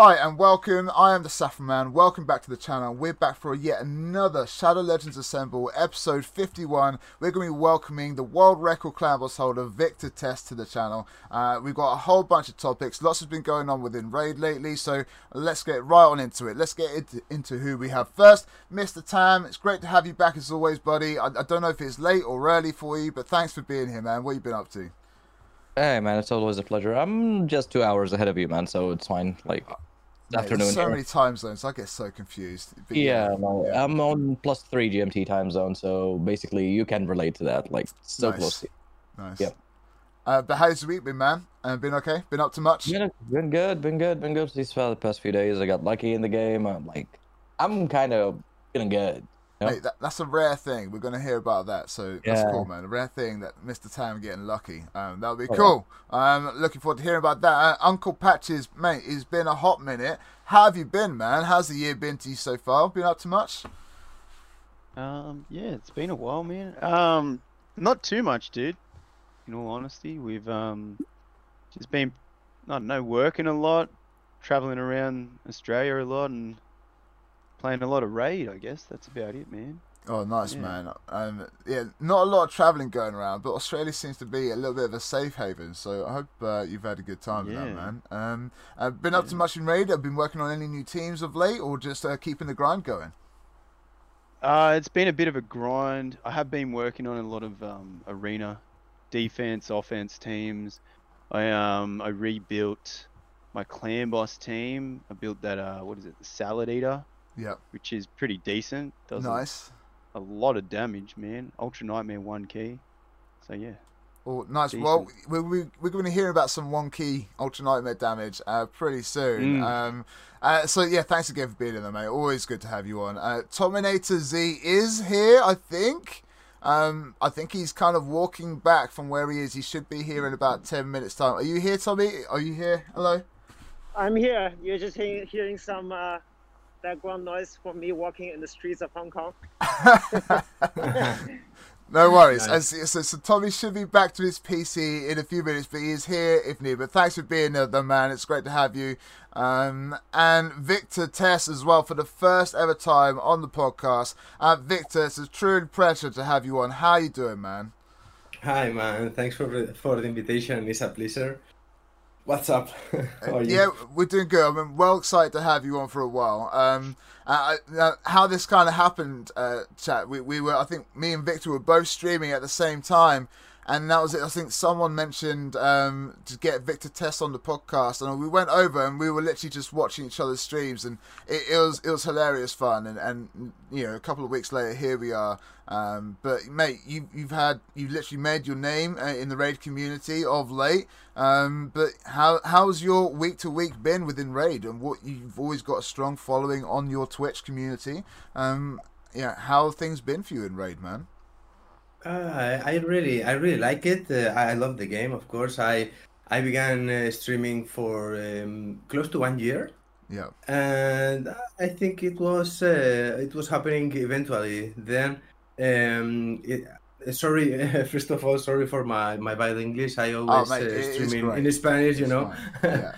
Hi and welcome. I am the Saffron Man. Welcome back to the channel. We're back for yet another Shadow Legends Assemble episode 51. We're going to be welcoming the world record clan boss holder Victor Test to the channel. Uh, we've got a whole bunch of topics. Lots has been going on within Raid lately, so let's get right on into it. Let's get into, who we have first. Mr. Tam, it's great to have you back as always, buddy. I, I don't know if it's late or early for you, but thanks for being here, man. What you been up to? Hey man, it's always a pleasure. I'm just two hours ahead of you, man, so it's fine. Like Mate, afternoon. so many time zones, I get so confused. But Yeah, no, yeah. I'm on plus three GMT time zone, so basically you can relate to that. Like so Nice. close. Nice. Yep. Uh, but how's the week been, man? Uh, been okay? Been up to much? Yeah, been good, been good, been good these uh, past few days. I got lucky in the game. I'm like, I'm kind of feeling good. Yep. Mate, that, that's a rare thing. We're going to hear about that. So that's cool, man. A rare thing that Mr. Tam getting lucky. Um, that'll be Oh, yeah. cool. Um, looking forward to hearing about that. Uh, Uncle Patches, mate, it's been a hot minute. How have you been, man? How's the year been to you so far? Been up to much? Um, yeah, it's been a while, man. Um, not too much, dude. In all honesty, we've um just been, I don't know, working a lot, traveling around Australia a lot, and playing a lot of raid. I guess that's about it, man. Oh, nice, Yeah. man. Um, yeah, not a lot of travelling going around, but Australia seems to be a little bit of a safe haven. So I hope uh, you've had a good time with that, man. Um, uh, been up to Yeah. much in raid? I've been working on any new teams of late, or just uh, keeping the grind going? Uh, it's been a bit of a grind. I have been working on a lot of um arena defense, offense teams. I um I rebuilt my clan boss team. I built that uh what is it, the salad eater. Yeah, which is pretty decent. Does nice. a, lot of damage, man. Ultra Nightmare one key. So yeah. Oh, nice. Decent. Well, we, we, we're going to hear about some one key Ultra Nightmare damage uh, pretty soon. Mm. Um, uh, so, yeah, thanks again for being in there, mate. Always good to have you on. Uh, Tominator Z is here, I think. Um, I think he's kind of walking back from where he is. He should be here in about 10 minutes' time. Are you here, Tommy? Are you here? Hello? I'm here. You're just hearing, hearing some uh, background noise from me walking in the streets of Hong Kong. No worries. Nice. As- so, so Tommy should be back to his PC in a few minutes, but he is here if needed. But thanks for being there, though, man. It's great to have you. Um, and Victor Tess as well for the first ever time on the podcast. Uh, Victor, it's a true pleasure to have you on. How are you doing, man? Hi man, thanks for for the invitation. It's a pleasure. What's up? Yeah, we're doing good. I'm well excited to have you on for a while. Um, uh, uh, how this kind of happened, uh, chat. We, we were, I think, me and Victor were both streaming at the same time, and that was it. I think someone mentioned um, to get Victor Test on the podcast, and we went over and we were literally just watching each other's streams, and it, it was it was hilarious fun. And, and you know, a couple of weeks later, here we are. Um, but mate, you you've had you've literally made your name uh, in the raid community of late. Um, but how how's your week to week been within raid, and what you've always got a strong following on your Twitch community. Um, yeah, how have things been for you in raid, man? Uh, I, really, I really like it. Uh, I love the game, of course. I I began uh, streaming for um, close to one year, Yeah, and I think it was uh, it was happening eventually. Then, um, it, sorry, first of all, sorry for my my bad English. I always Oh, mate, uh, stream in, Spanish, you know. Yeah.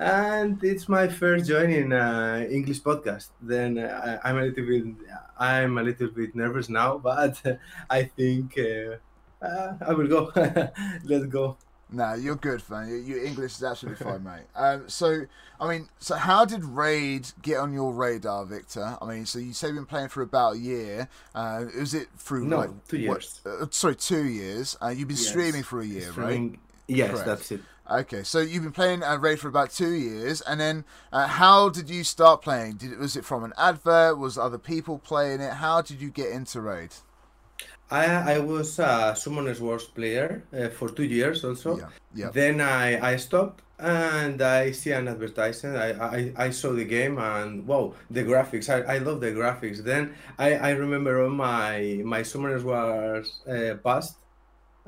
And it's my first join in uh, English podcast. Then uh, I- I'm a little bit, I'm a little bit nervous now, but I think uh, uh, I will go. Let's go. Nah, you're good, man. Your, your English is absolutely fine, mate. Um, so, I mean, so how did Raid get on your radar, Victor? I mean, so you say you've been playing for about a year. Uh, is it through No, like two what- years. uh, sorry, two years. Uh, you've been Yes. streaming for a year, right? Yes, Correct. that's it. Okay, so you've been playing uh, Raid for about two years, and then uh, how did you start playing? Did was it from an advert? Was other people playing it? How did you get into Raid? I I was a Summoner's Wars player uh, for two years also. yeah, yeah, Then I, I stopped and I see an advertisement. I, I, I saw the game and wow, the graphics. I, I love the graphics. Then I, I remember on my my Summoners Wars uh, past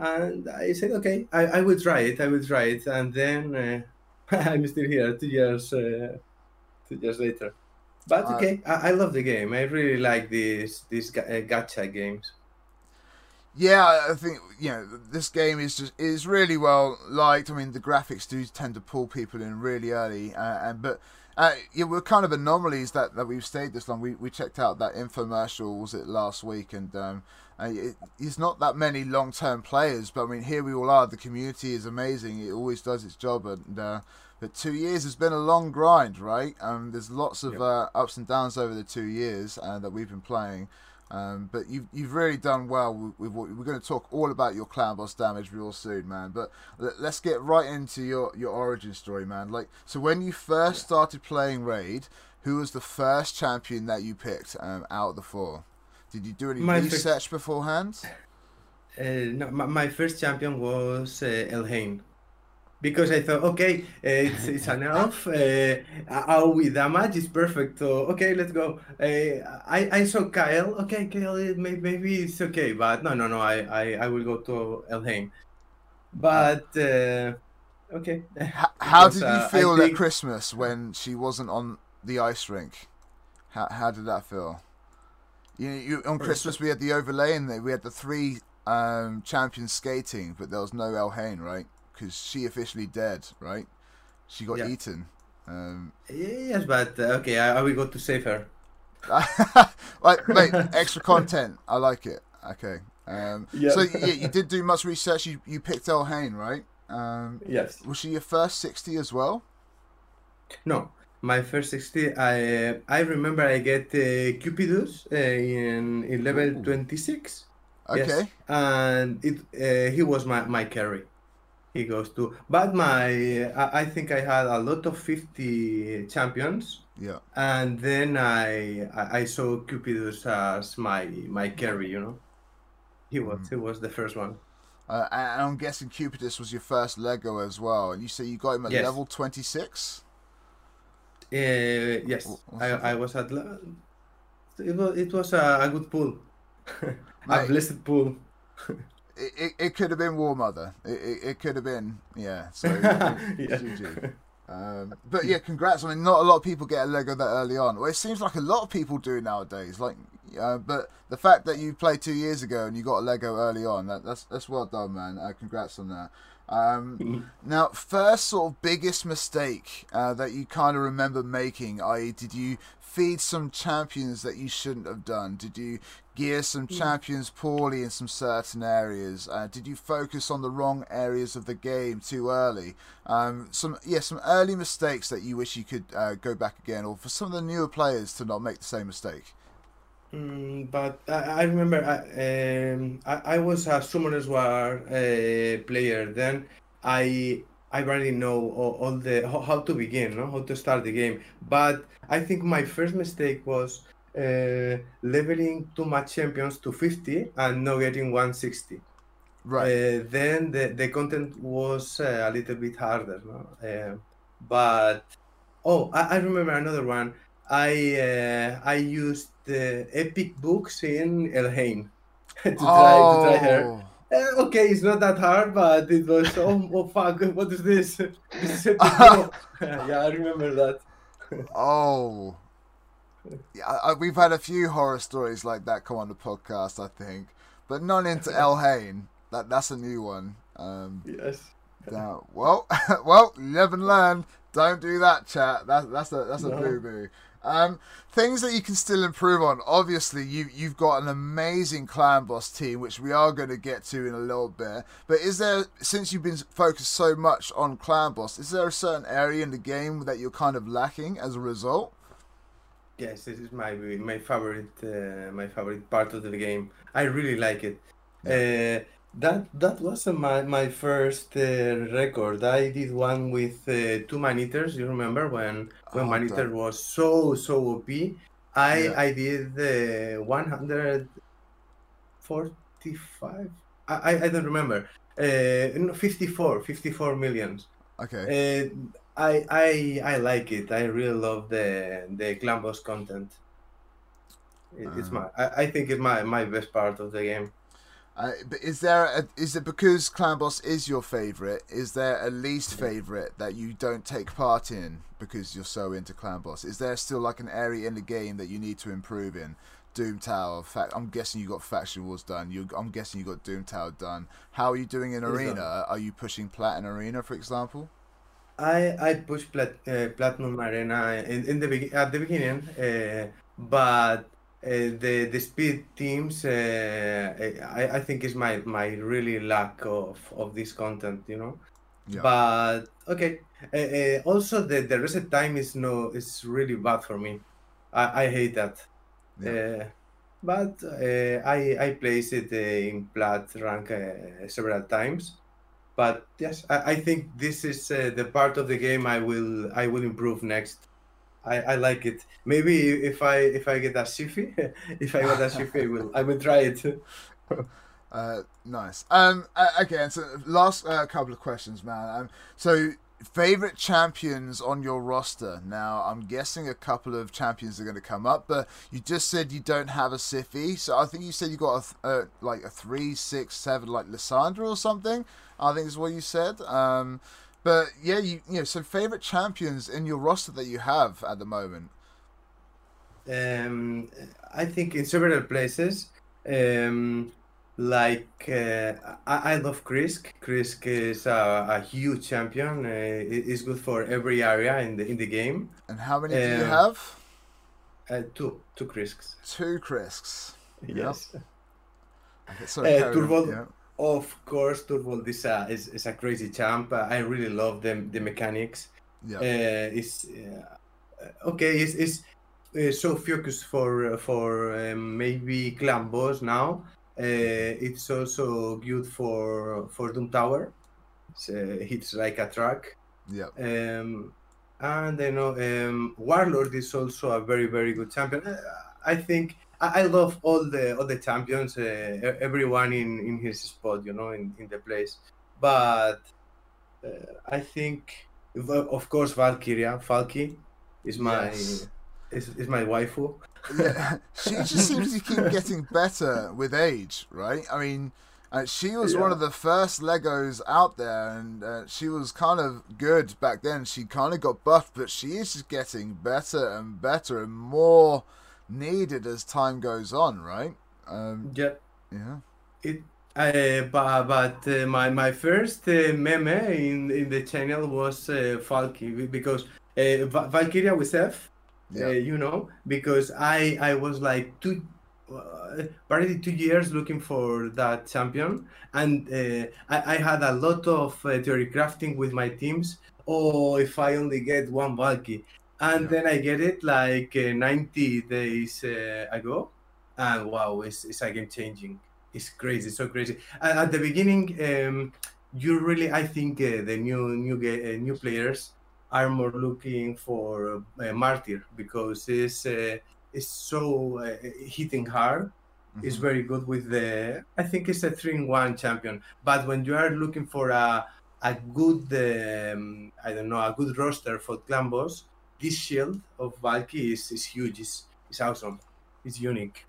and I said, okay, I, I will try it. I will try it. And then uh, I'm still here two years uh, two years later. But Uh, okay, I, I love the game. I really like these these uh, gacha games. Yeah, I- I think you know this game is just is really well liked. I mean, the graphics do tend to pull people in really early, uh, and but Uh, yeah, we're kind of anomalies that, that we've stayed this long. We we checked out that infomercial was it last week, and um, uh, it, it's not that many long term players, but I mean here we all are. The community is amazing. It always does its job, and uh, but two years has been a long grind, right? Um, there's lots of Yep. uh, ups and downs over the two years uh, that we've been playing. Um, but you've you've really done well with, with what we're going to talk all about your clan boss damage real soon, man. But let, let's get right into your your origin story, man. Like, so when you first started playing raid, who was the first champion that you picked um, out of the four? Did you do any My first- research beforehand? Uh, no, my, my first champion was uh, Elhain. Because I thought, okay, uh, it's, it's elf, uh, AoE damage is perfect, so okay, let's go. Uh, I, I saw Kael, okay, Kael, may, maybe it's okay, but no, no, no, I, I, I will go to Elhain. But, uh, okay. H- how Because, did you uh, feel at Christmas when she wasn't on the ice rink? How how did that feel? You, you on Christmas we had the overlay and we had the three um, champions skating, but there was no Elhain, right? Because she officially dead, right? She got Yeah. eaten. Um, Yes, but uh, okay, I, I will go to save her. like, mate, extra content. I like it. Okay. Um, Yeah. So yeah, you did do much research. You you picked Elhain, right? Um, Yes. was she your first sixty as well? No, my first 60, I I remember I get uh, Cupidus uh, in, in level Ooh. 26. Okay. Yes, and it uh, he was my, my carry. He goes to, but my I, I think I had a lot of 50 champions, Yeah. and then I I, saw Cupidus as my my carry. You know, he was Mm. he was the first one. Uh, and I'm guessing Cupidus was your first Lego as well. And you say you got him at Yes. level 26? Uh, yes, I, I was at. la- It was it was a, a good pool, a blessed pool. It, it, it could have been War Mother. It, it, it could have been, yeah. So, Yeah. Um, but yeah, congrats. I mean, not a lot of people get a Lego that early on. Well, it seems like a lot of people do nowadays. Like, uh, but the fact that you played two years ago and you got a Lego early on, that, that's that's well done, man. Uh, congrats on that. Um, now, first sort of biggest mistake uh, that you kind of remember making, i.e., did you feed some champions that you shouldn't have done? Did you gear some champions poorly in some certain areas? Uh, did you focus on the wrong areas of the game too early? Um, some yeah, some early mistakes that you wish you could uh, go back again, or for some of the newer players to not make the same mistake. Mm, but I, I remember I, um, I, I was a Summoners War uh, player. Then I I already know all, all the how, how to begin, no? how to start the game. But I think my first mistake was uh, leveling too much champions to 50 and not getting 160. Right. Uh, then the, the content was uh, a little bit harder, no? Uh, but oh, I, I remember another one. I uh, I used the epic books in Elhain to try to try her. Uh, okay, it's not that hard, but it was oh, oh fuck, what is this? This is yeah, I remember that. Oh. Yeah, I, we've had a few horror stories like that come on the podcast, I think, but none into Elhain. That that's a new one. Um, Yes. well, well, live and learn. Don't do that, chat. That's that's a that's a No. boo boo. Um, things that you can still improve on. Obviously, you you've got an amazing clan boss team, which we are going to get to in a little bit. But is there, since you've been focused so much on clan boss, is there a certain area in the game that you're kind of lacking as a result? Yes, this is my my favorite uh, my favorite part of the game. I really like it. Uh, that that was uh, my my first uh, record. I did one with uh, two Maneaters. You remember when when Oh, Maneater damn. was so so OP? I Yeah. I did uh, 145. I I, I don't remember. Uh, 54 54 millions. Okay. Uh, I I I like it. I really love the the clan boss content. It, it's Uh. my I, I think it's my my best part of the game. Uh, but is there a, is it because Clan Boss is your favorite? Is there a least favorite that you don't take part in because you're so into Clan Boss? Is there still like an area in the game that you need to improve in? Doom Tower. Fact, I'm guessing you got Faction Wars done. You, I'm guessing you got Doom Tower done. How are you doing in done. Arena? Are you pushing Plat in Arena, for example? I I pushed plat, uh, Platinum Arena in, in the at the beginning, uh, but uh, the the speed teams uh, I, I think is my my really lack of of this content, you know. Yeah. But okay. Uh, also, the the reset time is no is really bad for me. I I hate that. Yeah. But uh, I I placed it uh, in plat rank uh, several times. But yes, I, I think this is uh, the part of the game I will I will improve next. I, I like it. Maybe if I if I get a Siphi, if I get a Siphi, I will I will try it. Uh, nice. Um, uh, okay, so last uh, couple of questions, man. Um, so favorite champions on your roster. Now, I'm guessing a couple of champions are going to come up, but you just said you don't have a Siphi, so I think you said you got a th- uh, like a three, six, seven, like Lissandra or something. I think is what you said. Um, but yeah, you you know, so favorite champions in your roster that you have at the moment. Um, I think in several places. Um, like uh, I, I love Krisk. Krisk is a, a huge champion. Uh, it's good for every area in the in the game. And how many do you Um, have? Uh, two two Krisks. Two Krisks. Yes. Okay, sorry, Uh, Turbo- yeah. Of course, Turbo is a is, is a crazy champ. Uh, I really love the the mechanics. Yeah. Uh, it's uh, okay. It's, it's uh, so focused for for um, maybe clan boss now. Uh, it's also good for for Doom Tower. So it's like a track. yeah. Um, and you know um, Warlord is also a very very good champion. Uh, I think I, love all the all the champions, uh, everyone in in his spot, you know, in, in the place. But uh, I think, of course, Valkyria, Valky, is my Yes. is, is my waifu. yeah, she just seems to keep getting better with age, right? I mean, uh, she was one of the first Legos out there, and uh, she was kind of good back then. She kind of got buffed, but she is just getting better and better and more needed as time goes on, right? Um, Yeah. yeah. It, uh, but but uh, my my first uh, meme in in the channel was uh, Valky because uh, Va- Valkyria with F, Yeah. uh, you know, because I I was like two, uh, probably two years looking for that champion, and uh, I I had a lot of uh, theory crafting with my teams. Oh, if I only get one Valky, and Yeah. then I get it like uh, 90 days uh, ago, and wow, it's it's a game changing. It's crazy so crazy. At, at the beginning um, you really i think uh, the new new uh, new players are more looking for uh, martyr because it's uh, it's so uh, hitting hard. It's Mhm. very good with the i think it's a 3 in 1 champion. But when you are looking for a a good um, i don't know a good roster for clan boss this shield of valky is, is huge it's, it's awesome it's unique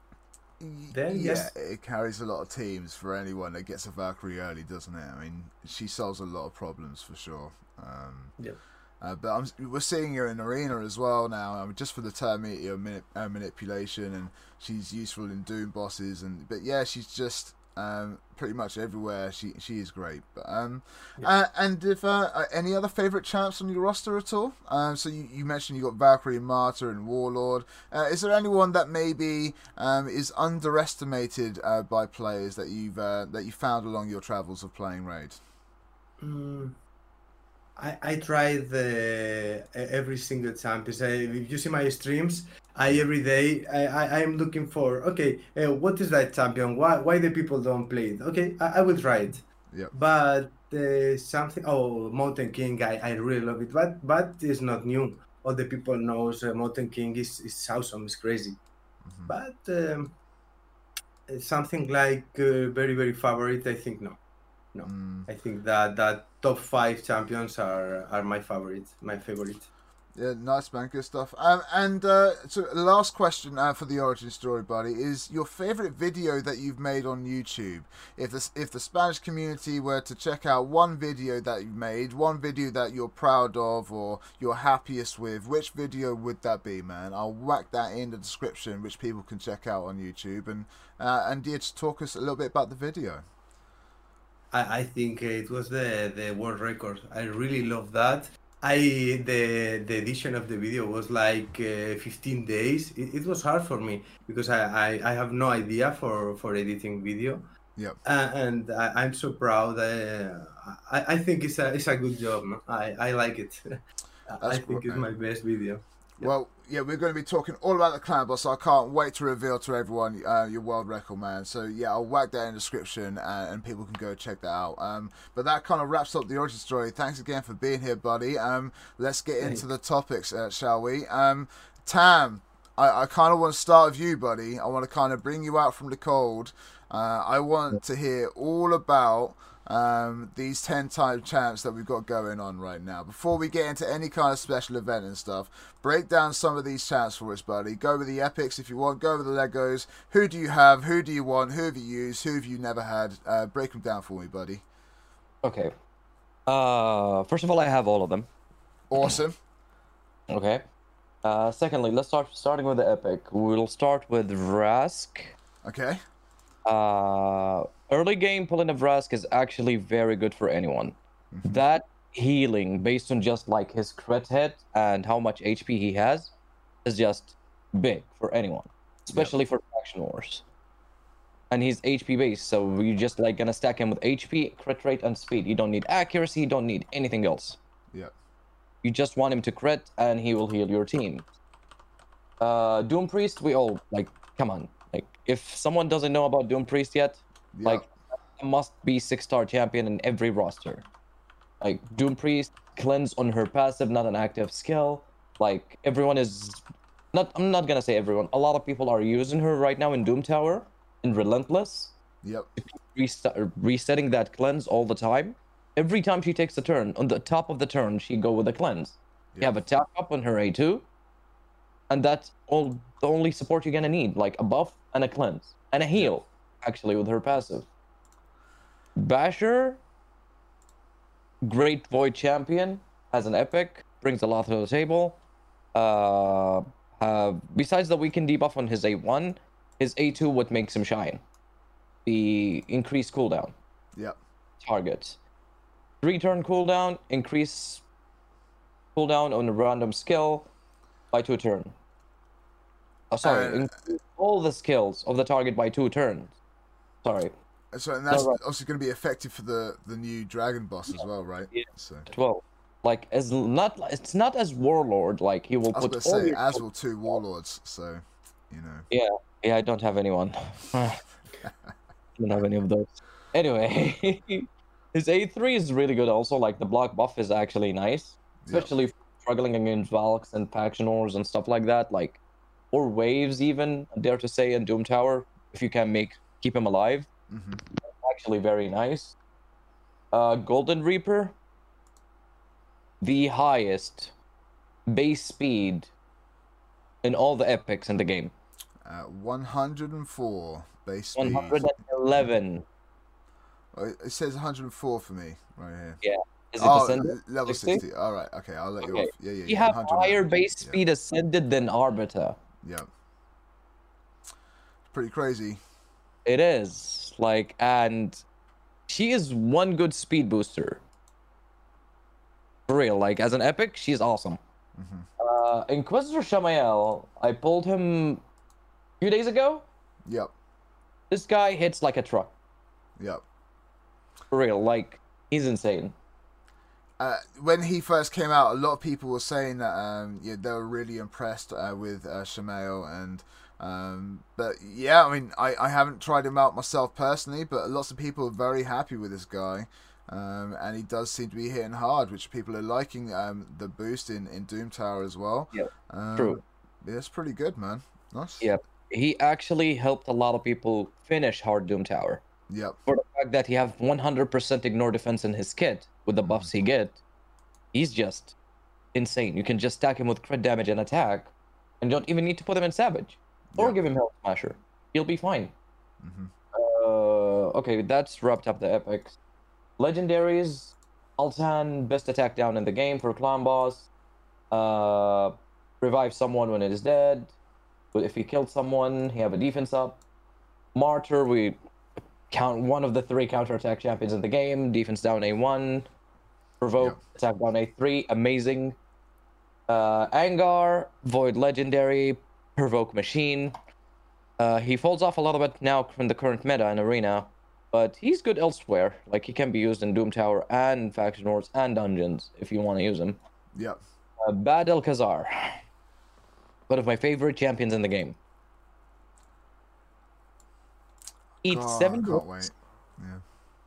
Then, yeah, yes. it carries a lot of teams for anyone that gets a Valkyrie early, doesn't it? I mean, she solves a lot of problems for sure. Um, Yep. Uh, but I'm, we're seeing her in arena as well now, um, just for the turn meter mani- uh, manipulation, and she's useful in doom bosses. And but yeah, she's just um, pretty much everywhere. She she is great. But um, uh, and if uh, uh, any other favorite champs on your roster at all? Um, so you, you mentioned you got Valkyrie, Martyr, and Warlord. Uh, is there anyone that maybe um, is underestimated uh, by players that you've uh, that you found along your travels of playing Raid? Mm, I I try the every single champion. I, if you see my streams, I every day I I am looking for okay, uh, what is that champion? Why why the people don't play it? Okay, I, I will try it. Yep. But uh, something oh Mountain King, I, I really love it. But but it's not new. All the people knows uh, Mountain King is is awesome. It's crazy. Mhm. But um, something like uh, very very favorite, I think no. No. Mm. I think that that top five champions are are my favorite. My favorite. Yeah, nice man, good stuff. Um, and uh, so last question uh, for the origin story, buddy, is your favorite video that you've made on YouTube. If the if the Spanish community were to check out one video that you've made, one video that you're proud of or you're happiest with, which video would that be, man? I'll whack that in the description, which people can check out on YouTube. And uh, and yeah, just talk us a little bit about the video. I, I think it was the the world record. I really love that. I the the edition of the video was like uh, 15 days. It, it was hard for me because I, I, I have no idea for for editing video. Yep. Uh, and I, I'm so proud. Uh, I, I think it's a it's a good job. I, I like it. I think it's man. my best video. Well, yeah, we're going to be talking all about the clan boss. So I can't wait to reveal to everyone uh, your world record, man. So yeah, I'll whack that in the description, and, and people can go check that out. Um, but that kind of wraps up the origin story. Thanks again for being here, buddy. Um, let's get into the topics, uh, shall we? Um, Tam, I, I kind of want to start with you, buddy. I want to kind of bring you out from the cold. Uh, I want to hear all about um, these 10 time champs that we've got going on right now. Before we get into any kind of special event and stuff, break down some of these champs for us, buddy. Go with the epics if you want, go with the Legos. Who do you have? Who do you want? Who have you used? Who have you never had? Uh, break them down for me, buddy. Okay. Uh, first of all, I have all of them. Awesome. Okay. Uh, secondly, let's start starting with the epic. We'll start with Vrask. Okay. Uh, early game pulling of Vrask is actually very good for anyone. That healing, based on just like his crit hit and how much HP he has, is just big for anyone, especially for faction wars. And he's HP based, so you're just like gonna stack him with HP, crit rate, and speed. You don't need accuracy, you don't need anything else. Yep. You just want him to crit, and he will heal your team. Uh, Doom Priest, we all like. Come on, like if someone doesn't know about Doom Priest yet, Yep. like a must be six star champion in every roster. Like Doom Priest cleanse on her passive, not an active skill. Like everyone is not I'm not gonna say everyone. A lot of people are using her right now in Doom Tower in Relentless, Yep. resetting that cleanse all the time. Every time she takes a turn, on the top of the turn, she go with a cleanse. You Yeah. have a tap up on her A2, and that's all the only support you're gonna need, like a buff and a cleanse and a heal, actually with her passive. Basher, great void champion, has an epic, brings a lot to the table. Uh, uh, besides the weaken debuff on his A1, his A2 what makes him shine. The increased cooldown Yep. targets. Three turn cooldown, increase cooldown on a random skill by two turn. Oh, sorry, Uh, all the skills of the target by two turns. Sorry, So and that's right. also going to be effective for the the new dragon boss as well, right? Yeah. So twelve. Like as not, it's not as warlord. Like he will I was put going to all say, your as will two warlords. So you know. Yeah, yeah, I don't have anyone. I don't have any of those. Anyway, his A3 is really good also. Like the block buff is actually nice, Yep. especially for struggling against Valks and faction wars and stuff like that. Like, or waves even, I dare to say, in Doom Tower, if you can make keep him alive. hmm Actually, very nice. Uh, Golden Reaper, the highest base speed in all the epics in the game. Uh, 104 base speed. 111 Oh, It says 104 for me right here. is it oh, ascended? level 60? 60. All right. Okay, I'll let you Okay. off. Yeah, yeah. We yeah. have 100. higher base Yeah. speed ascended than Arbiter. Yeah. Pretty crazy. It is like, and she is one good speed booster. For real, like as an epic, she's awesome. hmm Uh, Inquisitor Shamael, I pulled him a few days ago. Yep. This guy hits like a truck. Yep. For real, like he's insane. Uh, when he first came out, a lot of people were saying that um, yeah, they were really impressed uh, with uh, Shamael and um, but yeah, I mean, I, I haven't tried him out myself personally, but lots of people are very happy with this guy, um, and he does seem to be hitting hard, which people are liking um, the boost in, in Doom Tower as well. Yeah, um, true. Yeah, it's pretty good, man. Nice. Yeah. He actually helped a lot of people finish Hard Doom Tower. Yep. for the fact that he have 100% ignore defense in his kit with the buffs he get, he's just insane. You can just stack him with crit damage and attack, and don't even need to put him in savage or Yeah. give him health smasher. He'll be fine. hmm Uh, okay, that's wrapped up the epics. Legendaries, Altan, best attack down in the game for clan boss. Uh, revive someone when it is dead. But if he killed someone, he have a defense up. Martyr, we count one of the three counterattack champions in the game. Defense down A1. Provoke, attack down A3, amazing. Uh, Angar, Void Legendary, Provoke Machine. Uh, he falls off a little bit now from the current meta in Arena, but he's good elsewhere. Like, he can be used in Doom Tower and Faction Wars and Dungeons if you want to use him. Yep. Uh, Bad El Kazar. One of my favorite champions in the game. Eats God, seven books. Yeah.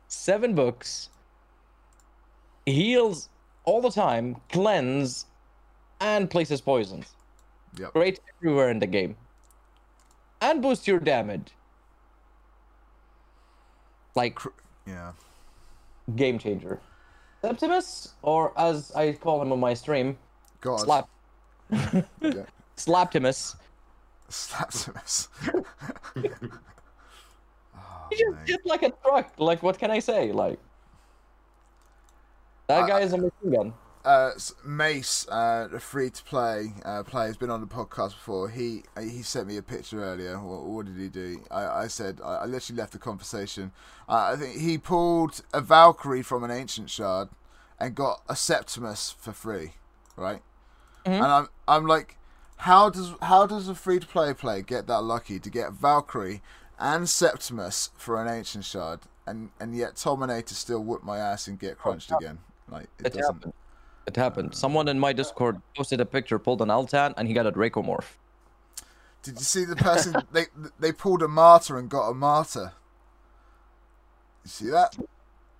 seven books, heals all the time, cleanse, and places poisons. Yep. Great everywhere in the game. And boost your damage. Like Yeah. game changer. Septimus, or as I call him on my stream, God. Slap Yeah. Slaptimus. Slaptimus. Ah, oh, He just hit like a truck. Like, what can I say? Like, that I- guy is a machine gun. Uh, Mace, uh, the free to play uh, player, has been on the podcast before. He uh, he sent me a picture earlier. What, what did he do? I, I said I, I literally left the conversation. Uh, I think he pulled a Valkyrie from an ancient shard and got a Septimus for free, right? Mhm. And I'm I'm like, how does how does a free to play player get that lucky to get Valkyrie and Septimus for an ancient shard, and and yet Tominator still whoop my ass and get crunched again? Like it, It doesn't. happened. It happened. Someone in my Discord posted a picture, pulled an Altan, and he got a Dracomorph. Did you see the person they they pulled a martyr and got a martyr? You see that?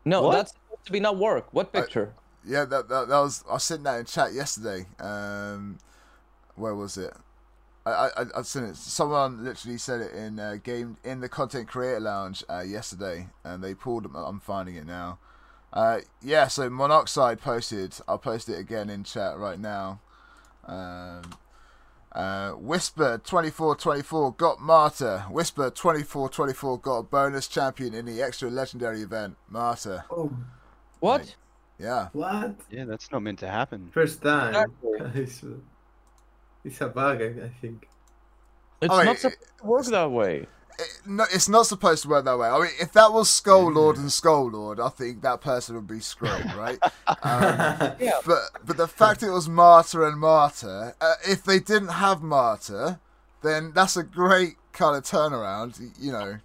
No, What? that's supposed to be not work. What picture? Yeah, that that, that was I was sitting that in chat yesterday. Um, where was it? I I I I've seen it. Someone literally said it in uh, game in the content creator lounge uh, yesterday, and they pulled. I'm finding it now. Uh, yeah, so Monoxide posted. I'll post it again in chat right now. Um, uh, Whisper 2424 got Martyr. Whisper 2424 got a bonus champion in the extra legendary event. Martyr. Oh, What? Right. Yeah. what? Yeah, that's not meant to happen. First time. Exactly. it's, it's a bug, I, I think. It's Oh, not it- supposed to work that way. It, no, it's not supposed to work that way. I mean, if that was Skull Lord and Skull Lord, I think that person would be screwed, right? um, Yeah. but but the fact it was Martyr and Martyr, uh, if they didn't have Martyr, then that's a great kind of turnaround, you know.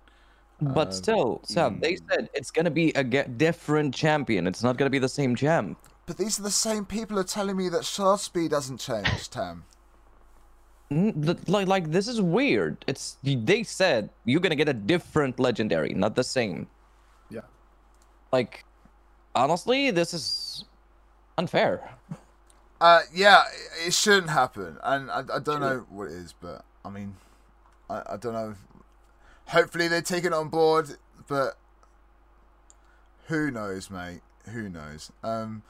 But Um, still, Sam, they mm. said it's gonna be a ge- different champion. It's not gonna be the same champ. But these are the same people who are telling me that shard speed hasn't changed, Tam. Like, like this is weird. It's they said you're gonna get a different legendary, not the same. Yeah. Like, honestly, this is unfair. Uh, yeah, it, it shouldn't happen, and I, I don't know what it is, but I mean, I, I don't know. Hopefully they take it on board, but who knows, mate? Who knows? Um,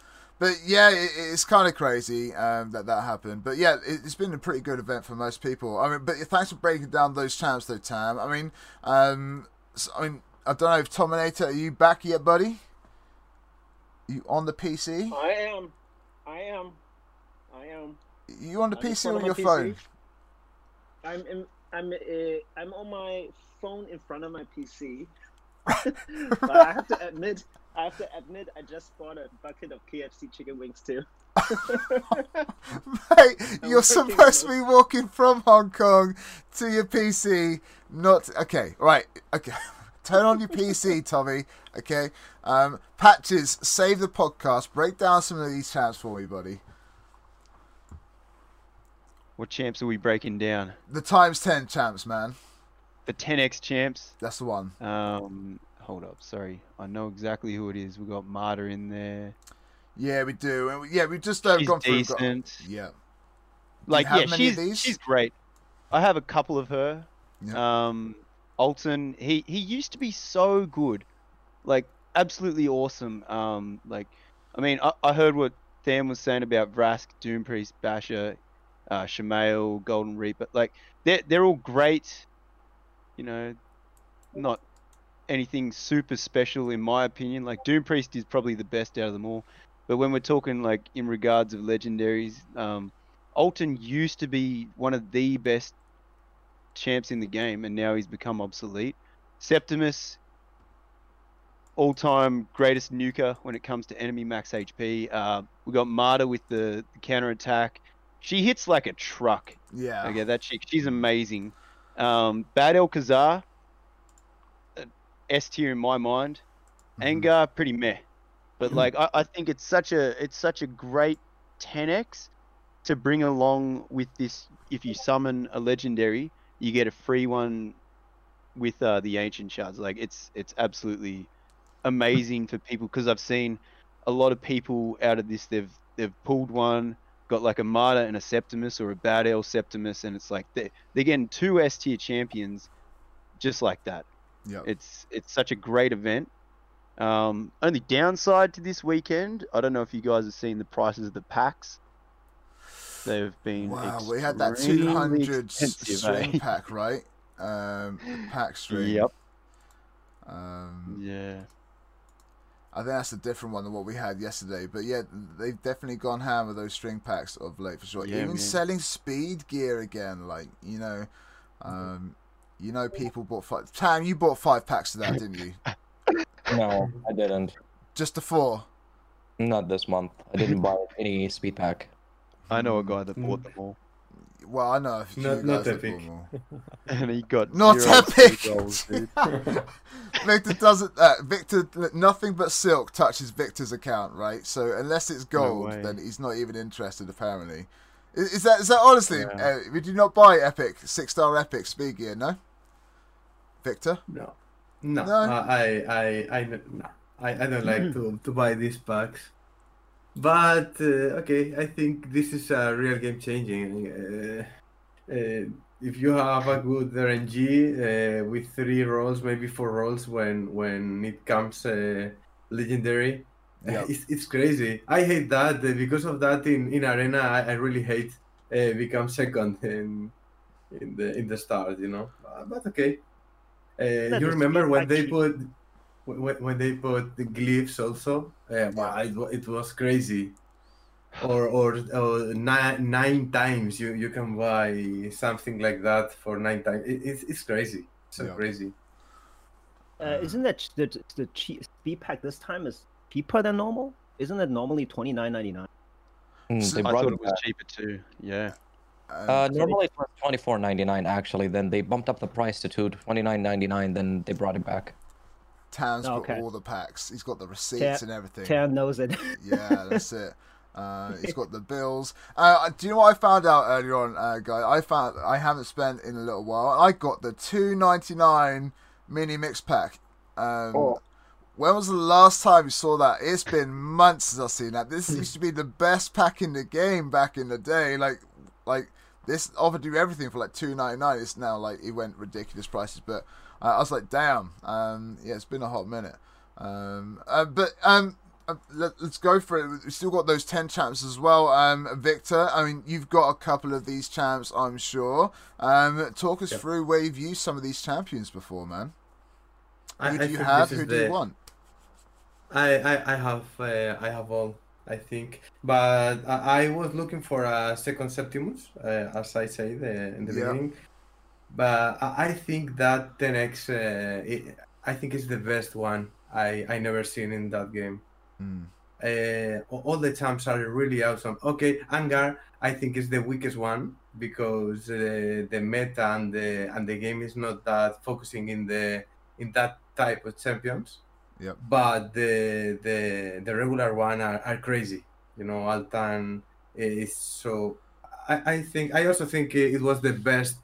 but yeah, it, it's kind of crazy um, that that happened. But yeah, it, it's been a pretty good event for most people. I mean, but thanks for breaking down those champs, though, Tam. I mean, um, so, I mean, I don't know if Tominator, are you back yet, buddy? You on the PC? I am. I am. I am. You on the I'm PC or your my phone? I'm in, I'm uh, I'm on my phone in front of my PC. but I have to admit, I have to admit, I just bought a bucket of KFC chicken wings too. Mate, I'm you're working supposed to be walking from Hong Kong to your PC, not okay. Right, okay. Turn on your PC, Tommy. Okay. Um, patches, save the podcast. Break down some of these champs for me, buddy. What champs are we breaking down? The times ten champs, man. The 10x champs. That's the one. Um, hold up, sorry. I know exactly who it is. We got Martyr in there. Yeah, we do. And we, yeah, we've just uh, She's gone through. decent. Yeah. Like, yeah, she's she's great. I have a couple of her. Yeah. Um, Altan, he he used to be so good, like absolutely awesome. Um, like, I mean, I, I heard what Tam was saying about Vrask, Doom Priest, Basher, uh, Shamael, Golden Reaper. Like, they're they're all great. You know, not anything super special in my opinion. Like Doom Priest is probably the best out of them all. But when we're talking like in regards of legendaries, um, Altan used to be one of the best champs in the game, and now he's become obsolete. Septimus, all-time greatest nuker when it comes to enemy max HP. Uh, we got Martyr with the, the counter attack. She hits like a truck. Yeah. Okay, that chick, she's amazing. Um, Bad El Kazar, S tier in my mind. Mhm. Angar, pretty meh. But like, I, I think it's such a it's such a great 10x to bring along with this. If you summon a legendary, you get a free one with uh, the ancient shards. Like, it's it's absolutely amazing for people because I've seen a lot of people out of this. They've they've pulled one, got like a Martyr and a Septimus or a Bad El Septimus, and it's like they they're getting two S tier champions just like that. Yep. It's it's such a great event. Um, only downside to this weekend, I don't know if you guys have seen the prices of the packs. They've been Wow, we had that 200 s- string eh? pack, right? Um, pack string. Yep. Um, Yeah. I think that's a different one than what we had yesterday. But yeah, they've definitely gone ham with those string packs of late for sure. Yeah, Even man. selling speed gear again, like you know, um, you know, people bought five. Tam, you bought five packs of that, didn't you? No, I didn't. Just the four. Not this month. I didn't buy any speed pack. I know a guy that bought them all, Well, I know a few Not- not that epic. bought and he got Not zero epic! goals, dude. Victor doesn't. Uh, Victor, nothing but silk touches Victor's account, right? So unless it's gold, way. then he's not even interested. Apparently, is, is that is that honestly? Yeah. Uh, would you not buy Epic six star Epic speed gear? No, Victor. No, no, No? I, I, I, no, I, I don't like to, to buy these packs. But uh, okay, I think this is a real game changing. Uh, uh, if you have a good RNG uh, with three rolls, maybe four rolls when when it comes uh, legendary, Yep. it's, it's crazy. I hate that uh, because of that in, in arena. I, I really hate uh, become second in in the in the start. You know, but okay. Uh, That you remember when they put when, when they put the glyphs also? Uh, wow, it, it was crazy. Or or, or nine, nine times you, you can buy something like that for nine times. It, it's it's crazy. So Yeah. crazy. Uh, isn't that the the cheap speed pack this time is cheaper than normal? Isn't it normally twenty nine ninety nine? Mm, So- they I brought thought it it was cheaper too. Yeah. Um, Uh, normally it was twenty four ninety nine actually. Then they bumped up the price to two twenty nine ninety nine. Then they brought it back. Tam's got Okay. all the packs. He's got the receipts Ta- and everything. Tan knows it. Yeah, that's it. Uh, he's got the bills. Uh, do you know what I found out earlier on, uh, guy? I found I haven't spent in a little while. I got the two ninety nine mini mix pack. Um, Oh. When was the last time you saw that? It's been months since I've seen that. This used to be the best pack in the game back in the day. Like, like this offered you everything for like two ninety nine. It's now like it went ridiculous prices. But uh, I was like, damn. Um, yeah, it's been a hot minute. Um, uh, but um, uh, let, us go for it. We've still got those 10 champs as well. Um, Victor, I mean, you've got a couple of these champs, I'm sure. Um, talk us Yep. through where you've used some of these champions before, man. Who I do you think have? Who do the- you want? I, I, I have uh, I have all I think, but I, I was looking for a second Septimus, uh, as I said uh, in the Yeah. beginning. But I, I think that 10x, uh, it, I think is the best one I I never seen in that game. Uh, all the champs are really awesome. Okay, Angar I think is the weakest one because uh, the meta and the and the game is not that focusing in the in that type of champions Yep. but the the the regular one are, are crazy you know altan is so I, I think i also think it was the best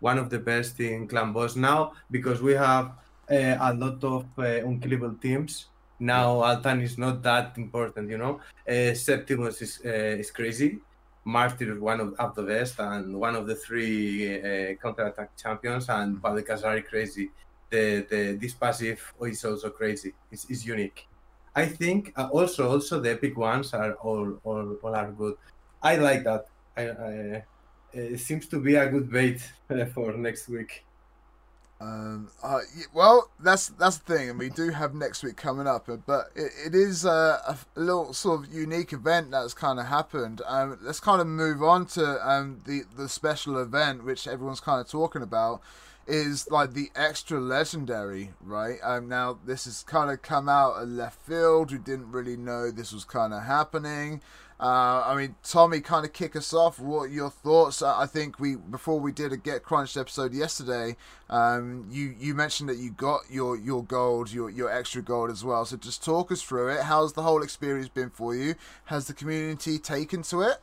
one of the best in clan boss now because we have uh, a lot of uh, unkillable teams. Now altan is not that important you know. Uh, septimus is uh, is crazy. Martyr is one of, of the best and one of the three uh, counter-attack champions and Palikas are crazy the, the this passive is also crazy. It's, it's unique. I think uh, also also the epic ones are all all, all are good. I like that. I, I it seems to be a good bait uh, for next week. Um, uh, well, that's that's the thing, and we do have next week coming up, uh, but it, it is a, a, a little sort of unique event that's kind of happened. Um, let's kind of move on to um, the the special event, which everyone's kind of talking about. Is like the extra legendary, right? Um, now this has kind of come out of left field. We didn't really know this was kind of happening. Uh, I mean, Tommy, kind of kick us off. What your thoughts? I think we before we did a Get Crunched episode yesterday, um, you you mentioned that you got your your gold, your your extra gold as well. So just talk us through it. How's the whole experience been for you? Has the community taken to it?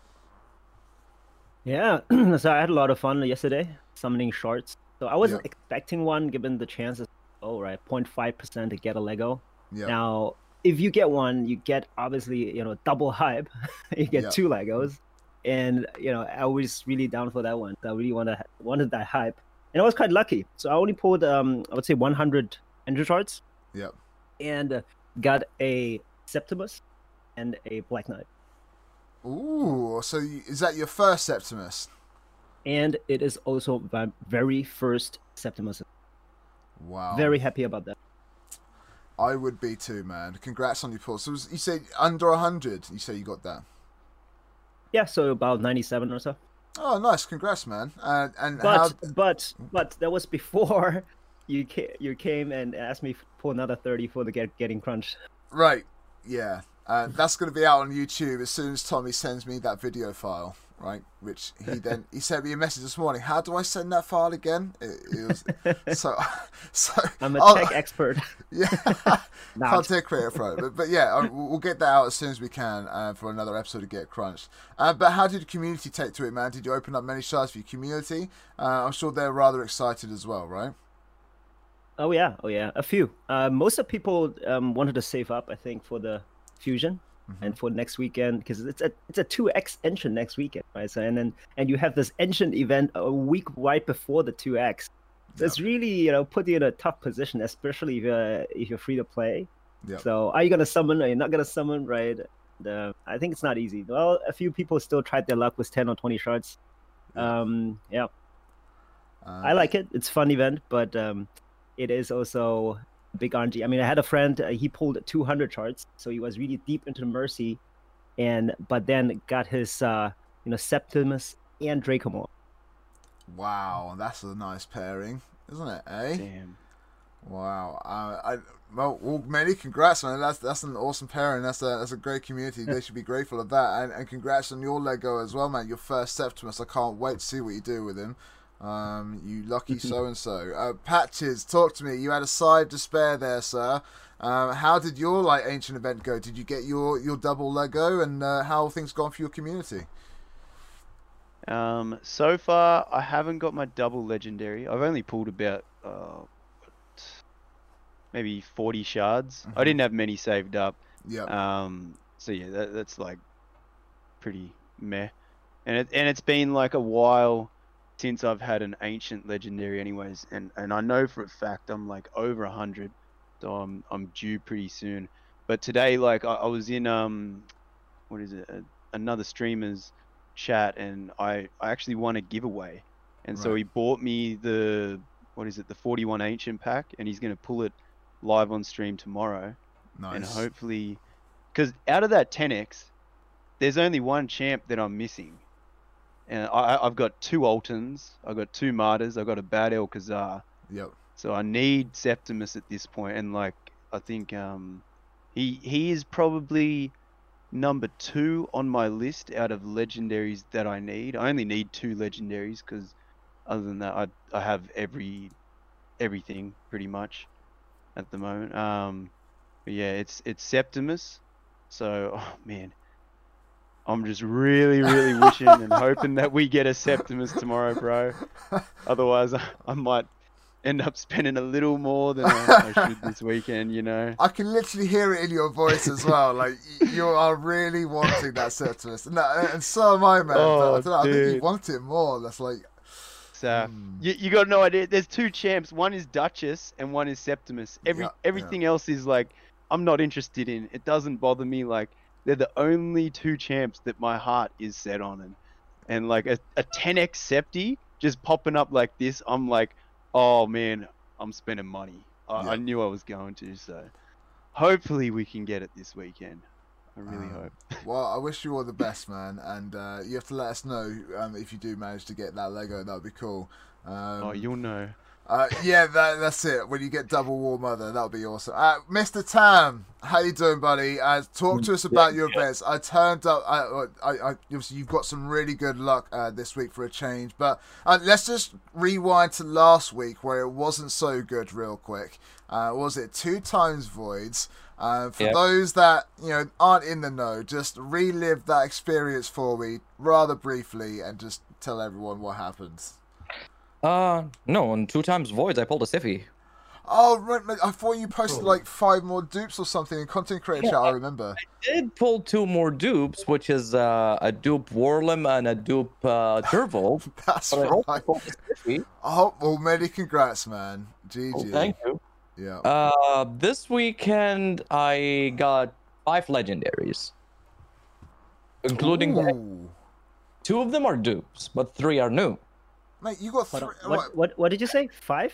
Yeah, so I had a lot of fun yesterday summoning shorts. So I wasn't expecting one given the chances. Oh, right, 0.5% to get a Lego. Yeah. Now, if you get one, you get obviously, you know, double hype. you get Yeah. two Legos. And, you know, I was really down for that one. I really wanted, wanted that hype. And I was quite lucky. So I only pulled, um, I would say 100 ancient shards Yeah. and uh, got a Septimus and a Black Knight. Ooh, so you, is that your first Septimus? And it is also my very first Septimus. Wow. Very happy about that. I would be too, man. Congrats on your pull. So was- you say under hundred? You say you got that? Yeah, so about 97 or so. Oh, nice. Congrats, man. Uh, and how? But but but that was before you came, you came and asked me for another 30 for the get, getting crunched. Right. Yeah. Uh, that's going to be out on YouTube as soon as Tommy sends me that video file. Right. Which he then he sent me a message this morning. How do I send that file again? It, it was so so. I'm a I'll- tech expert. Yeah. Can't take credit for it, but, but yeah, uh, we'll we'll get that out as soon as we can uh, for another episode of Get Crunched. Uh, but how did the community take to it, man? Did you open up many shards for your community? Uh, I'm sure they're rather excited as well, right? Oh yeah, oh yeah, a few. Uh, most of people um, wanted to save up, I think, for the fusion Mm-hmm. and for next weekend because it's a it's a two X ancient next weekend, right? So and then and you have this ancient event a week right before the two X. So it's really you know put you in a tough position, especially if you're if you're free to play. Yeah. So are you gonna summon? Are you not gonna summon? Right? The, I think it's not easy. Well, a few people still tried their luck with ten or twenty shards. Um, yeah, Uh, I like it. It's a fun event, but um, it is also big RNG. I mean, I had a friend. Uh, he pulled 200 shards, so he was really deep into Mercy, and but then got his uh, you know Septimus and Dracomorph. Wow, that's a nice pairing, isn't it? Eh? Damn. Wow. Uh, I well, well, many congrats, man. That's that's an awesome pairing. That's a that's a great community. They should be grateful of that. And, and congrats on your Lego as well, man. Your first Septimus. I can't wait to see what you do with him. Um, you lucky so and so. Uh, Patches, talk to me. You had a side to spare there, sir. Um, how did your like ancient event go? Did you get your your double Lego? And uh, how have things gone for your community? Um, so far, I haven't got my double legendary. I've only pulled about uh, maybe 40 shards. I Mhm. didn't have many saved up. Yeah. Um, so yeah, that, that's like pretty meh. And it and it's been like a while since I've had an ancient legendary, anyways. And and I know for a fact I'm like over a hundred, so I'm I'm due pretty soon. But today, like I, I was in um, what is it? A, another streamer's chat, and I I actually won a giveaway, and so he bought me the what is it? The 41 ancient pack, and he's gonna pull it live on stream tomorrow and hopefully, because out of that 10x, there's only one champ that I'm missing, and I, I've got two Altans, I've got two Martyrs, I've got a Bad El Kazar, Yep. so I need Septimus at this point, and like I think um, he he is probably number two on my list out of legendaries that I need. I only need two legendaries because other than that, I I have every everything pretty much at the moment. Um, but yeah, it's it's Septimus. So oh man, I'm just really really wishing and hoping that we get a Septimus tomorrow, bro. Otherwise, I, I might end up spending a little more than I, I should this weekend. You know. I can literally hear it in your voice as well. Like you are really wanting that Septimus, and, that, and so am I, man. I, Oh, don't know, I think you want it more. That's like, So hmm. you, you got no idea. There's two champs. One is Duchess and one is Septimus. Every Yeah, yeah. everything else is like I'm not interested in. It doesn't bother me. Like they're the only two champs that my heart is set on, and and like a, a 10x Septi just popping up like this. I'm like, oh man, I'm spending money. I, Yeah. I knew I was going to. So hopefully we can get it this weekend. I really Um, hope. well, I wish you all the best, man. And uh, you have to let us know um, if you do manage to get that Lego. That would be cool. Um, oh, you'll know. Uh, yeah, that, that's it. When you get double war mother, that'll be awesome. Uh, Mr. Tam, how you doing, buddy? Uh, talk to us about your events. I turned up. I, I, I, you've got some really good luck uh, this week for a change. But uh, let's just rewind to last week where it wasn't so good, real quick. Uh, was it two times voids? Uh, for Yeah. those that you know aren't in the know, just relive that experience for me rather briefly and just tell everyone what happened. Uh, no, on two times voids, I pulled a Siphi. Oh, right, mate, I thought you posted Oh. like five more dupes or something in content creator Yeah, chat. I remember. I- Did pull two more dupes, which is uh, a dupe Warlord and a dupe uh, Turvold. That's I also right. pulled a Oh, well, many congrats, man. GG. Oh, thank you. Yeah. Uh, this weekend I got five legendaries, including the, two of them are dupes, but three are new. Mate, you got three. on. What, what what did you say? Five?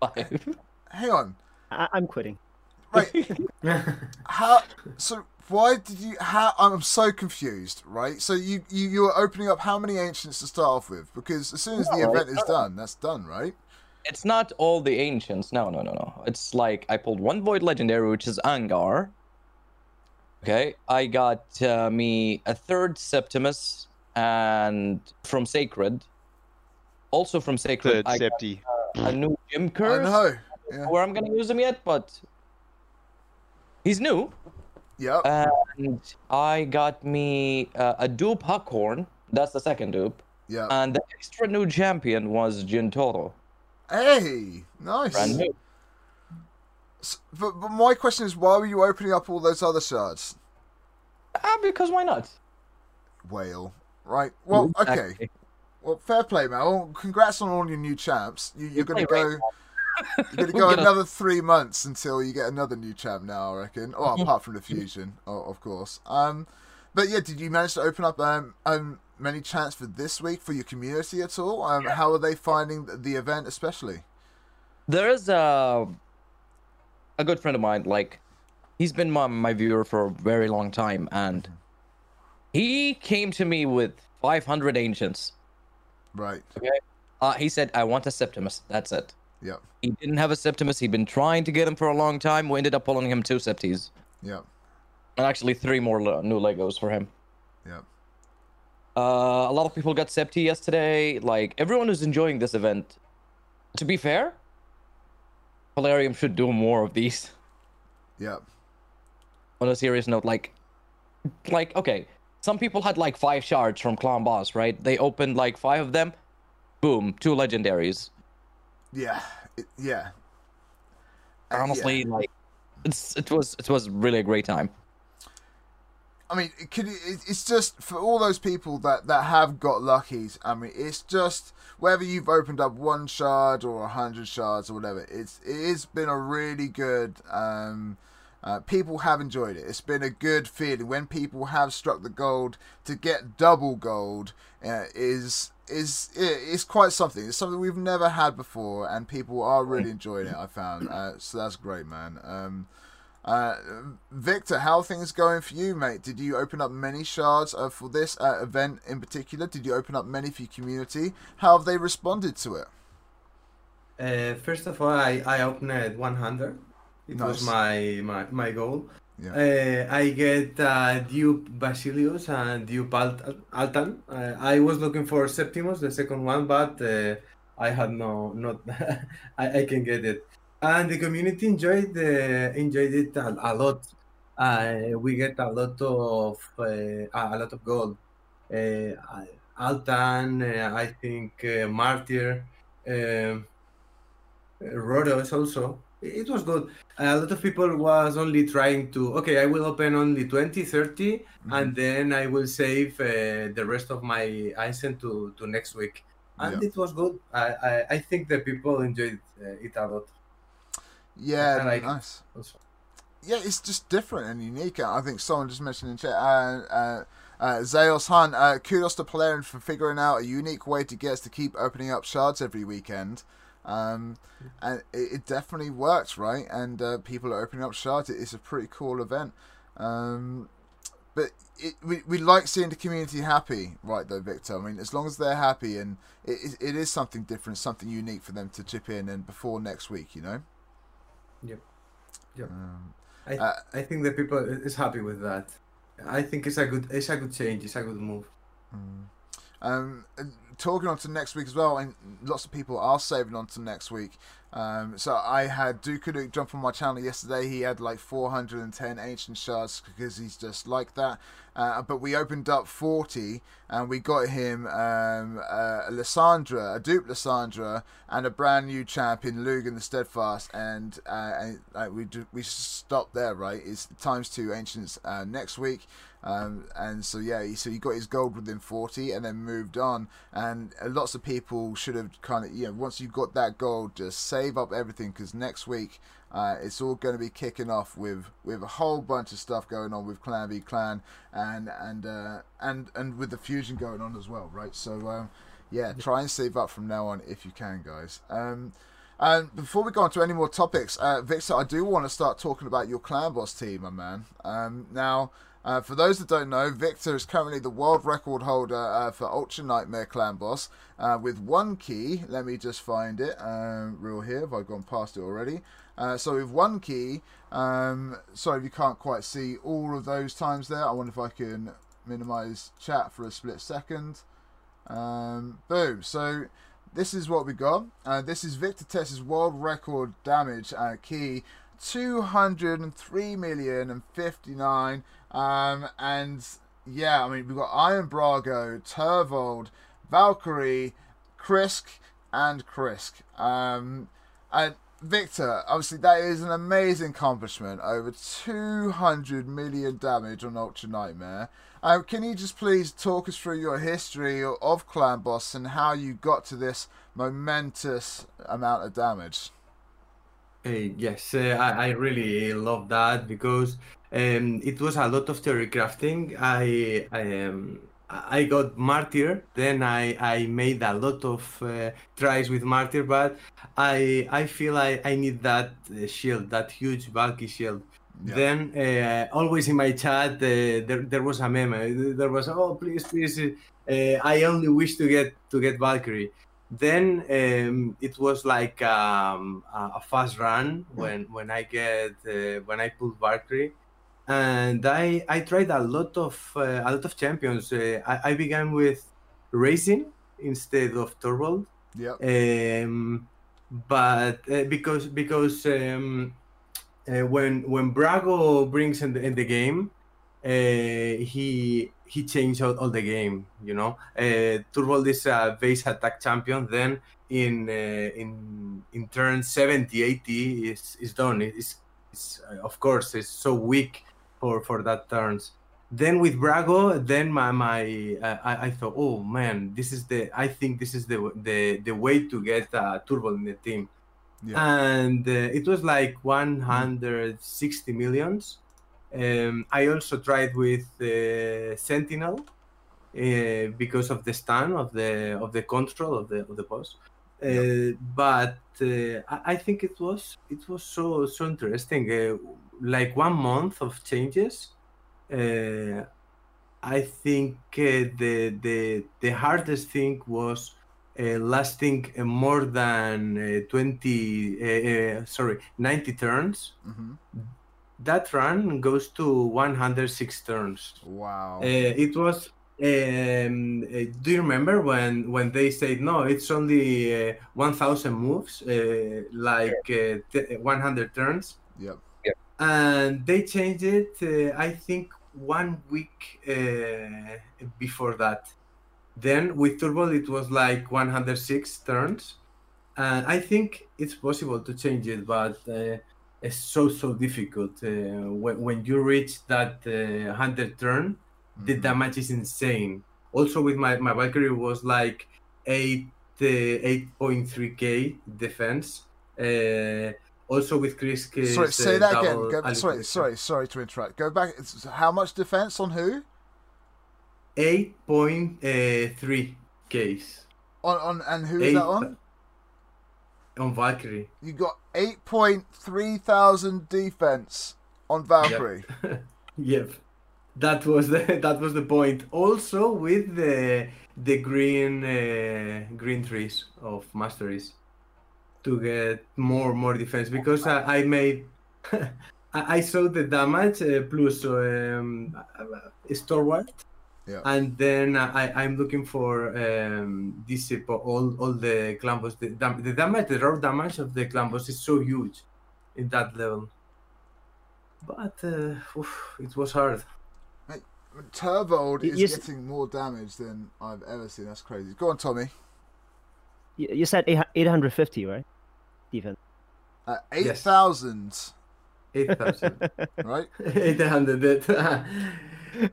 Five. Hang on. I, I'm quitting. Right. How? So why did you? How? I'm so confused. Right. So you you you were opening up how many ancients to start off with? Because as soon as the event is done, that's done, right? It's not all the ancients. No, no, no, no. It's like I pulled one void legendary, which is Angar. Okay, I got uh, me a third Septimus, and from Sacred. Also from Sacred, Third I got Septi. a new Gym I know. Yeah. Where I'm gonna use him yet, but he's new. Yep. And I got me uh, a dupe Huckhorn. That's the second dupe. Yeah. And the extra new champion was Gintoro. hey, nice. Brand new. S- But, but my question is, why were you opening up all those other shards? Ah, because why not? Whale. Right. Well, okay. Well, fair play, man. Congrats on all your new champs. You, you're going to go. You're going to go gonna- another three months until you get another new champ. Now, I reckon. Oh, apart from the fusion, oh, of course. Um, but yeah, did you manage to open up um, um many champs for this week for your community at all? Um, how are they finding the, the event, especially? There is a a good friend of mine. Like, he's been my my viewer for a very long time, and he came to me with 500 ancients. Right. Uh, he said, "I want a Septimus." That's it. Yep. He didn't have a Septimus. He'd been trying to get him for a long time. We ended up pulling him two Septies. Yep. And actually, three more le- new Legos for him. Yep. Uh, a lot of people got Septi yesterday. Like, everyone is enjoying this event. To be fair, Plarium should do more of these. Yep. On a serious note, like, like, okay, some people had like five shards from Clan Boss, right? They opened like five of them. Boom, two legendaries. Yeah. Yeah. Uh, yeah. Honestly, like, it's it was it was really a great time. I mean, it could it's just for all those people that that have got luckies. I mean, it's just whether you've opened up one shard or a hundred shards or whatever. It's it has been a really good. Um, uh, people have enjoyed it. It's been a good feeling when people have struck the gold to get double gold. Uh, is is it, it's quite something. It's something we've never had before, and people are really enjoying it. I found uh, so that's great, man. Um, uh, Victor, how are things going for you, mate? Did you open up many shards uh, for this uh, event in particular? Did you open up many for your community? How have they responded to it? Uh, first of all, I, I opened 100. It was my, my, my goal. Yeah. Uh, I get uh, Dupe Basileus and Dupe Alt- Altan. Uh, I was looking for Septimus, the second one, but uh, I had no, not, I, I can get it. And the community enjoyed uh, enjoyed it a, a lot. Uh, we get a lot of uh, a lot of gold. Uh, Altan, uh, I think uh, Martyr, um, Rotos also. It was good. A lot of people was only trying to, okay, I will open only 20, 30, and then I will save uh, the rest of my Eisen to, to next week. And Yeah. it was good. I, I, I think the people enjoyed uh, it a lot. Yeah, like it. nice. Also. Yeah, it's just different and unique. I think someone just mentioned in chat. Uh, uh, uh, Zaos Han, uh, kudos to Plarium for figuring out a unique way to get us to keep opening up shards every weekend. Um, and it, it definitely works, right? And uh, people are opening up shards. It- It's a pretty cool event. Um, but it, we, we like seeing the community happy, right? Though, Victor. I mean, as long as they're happy, and it, it, it is something different, something unique for them to chip in, and before next week, you know. Yep. Yep. Um, I Uh, I think the people is happy with that. I think it's a good it's a good change. It's a good move. Um, and talking on to next week as well, and lots of people are saving on to next week. Um, so I had Duke jump on my channel yesterday. He had like 410 ancient shards because he's just like that. Uh, but we opened up 40 and we got him um, uh, a Lyssandra, a dupe Lyssandra, and a brand new champion, Lugan the Steadfast. And, uh, and we do, we stopped there, right? It's times two ancients uh, next week. Um, and so yeah, so he got his gold within 40 and then moved on. And lots of people should have kind of, you know, once you've got that gold, just save up everything because next week uh, it's all going to be kicking off with with a whole bunch of stuff going on with Clan v Clan and and uh, and and with the fusion going on as well, right? So um, yeah, try and save up from now on if you can, guys. Um, and before we go on to any more topics, uh, Victor, I do want to start talking about your clan boss team, my man. Um, now, uh, for those that don't know, Victor is currently the world record holder uh, for Ultra Nightmare Clan Boss uh, with one key. Let me just find it um, real here. Have I gone past it already? Uh, so with one key, um, sorry if you can't quite see all of those times there. I wonder if I can minimize chat for a split second. Um, boom. So this is what we got. Uh, this is Victor Tess's world record damage key. 203 million and 59 um and yeah i mean we've got iron brago turvold valkyrie krisk and krisk. Um and victor obviously that is an amazing accomplishment. Over 200 million damage on ultra nightmare. Uh, can you just please talk us through your history of clan boss and how you got to this momentous amount of damage? Uh, yes, uh, I, I really love that because um, it was a lot of theory crafting. I I, um, I got Martyr, then I, I made a lot of uh, tries with Martyr, but I I feel I, I need that uh, shield, that huge bulky shield. Yeah. Then uh, always in my chat uh, there there was a meme. There was oh please please uh, I only wish to get to get Valkyrie then um, it was like um, a fast run when when I get uh, when I pulled Valkyrie, and I I tried a lot of uh, a lot of champions. Uh, I, I began with Rhazin instead of Turvold, yep um, but uh, because because um, uh, when when Brago brings in the, in the game, uh, he he changed all, all the game. You know, uh, Turvold is a base attack champion. Then in uh, in in turn 70, 80 is is done. It's, it's of course it's so weak for for that turns. Then with Brago, then my my uh, I, I thought, oh man, this is the I think this is the the the way to get uh, Turbo in the team yeah and uh, it was like 160 millions. Um, I also tried with uh, Sentinel uh, because of the stun of the of the control of the of the boss. Uh, but uh, I, I think it was it was so so interesting. Like one month of changes. Uh, I think uh, the the the hardest thing was uh, lasting uh, more than uh, 20 uh, uh, sorry 90 turns. Hmm that run goes to 106 turns. Wow. Uh, it was um, uh, do you remember when when they said no it's only uh, 1000 moves uh, like uh, t- 100 turns? Yep and they changed it uh, i think one week uh, before that. Then with turbo it was like 106 turns. And i think it's possible to change it but uh, it's so so difficult uh, when, when you reach that uh, 100 turn the Mhm. damage is insane. Also with my my valkyrie was like 8 uh, 8.3k defense. Uh, also with chris sorry say that again. Go, sorry sorry sorry to interrupt. Go back it's, how much defense on who? 8.3 case. On on and who is Eight- that on? on Valkyrie. you got 8.3 thousand defense on valkyrie. Yep. that was the that was the point. Also with the the green uh, green trees of masteries to get more more defense because I, I made I I saw the damage uh, plus um, uh, stalwart Yeah. and then I I'm looking for um, this uh, all all the clan boss the, dam- the damage the raw damage of the clan boss is so huge in that level but uh, oof, it was hard Turvold You- is you getting more damage than I've ever seen. That's crazy. Go on, Tommy. You, you said 850, right? Defense. Uh, Eight Yes. thousand, 8000 right? 800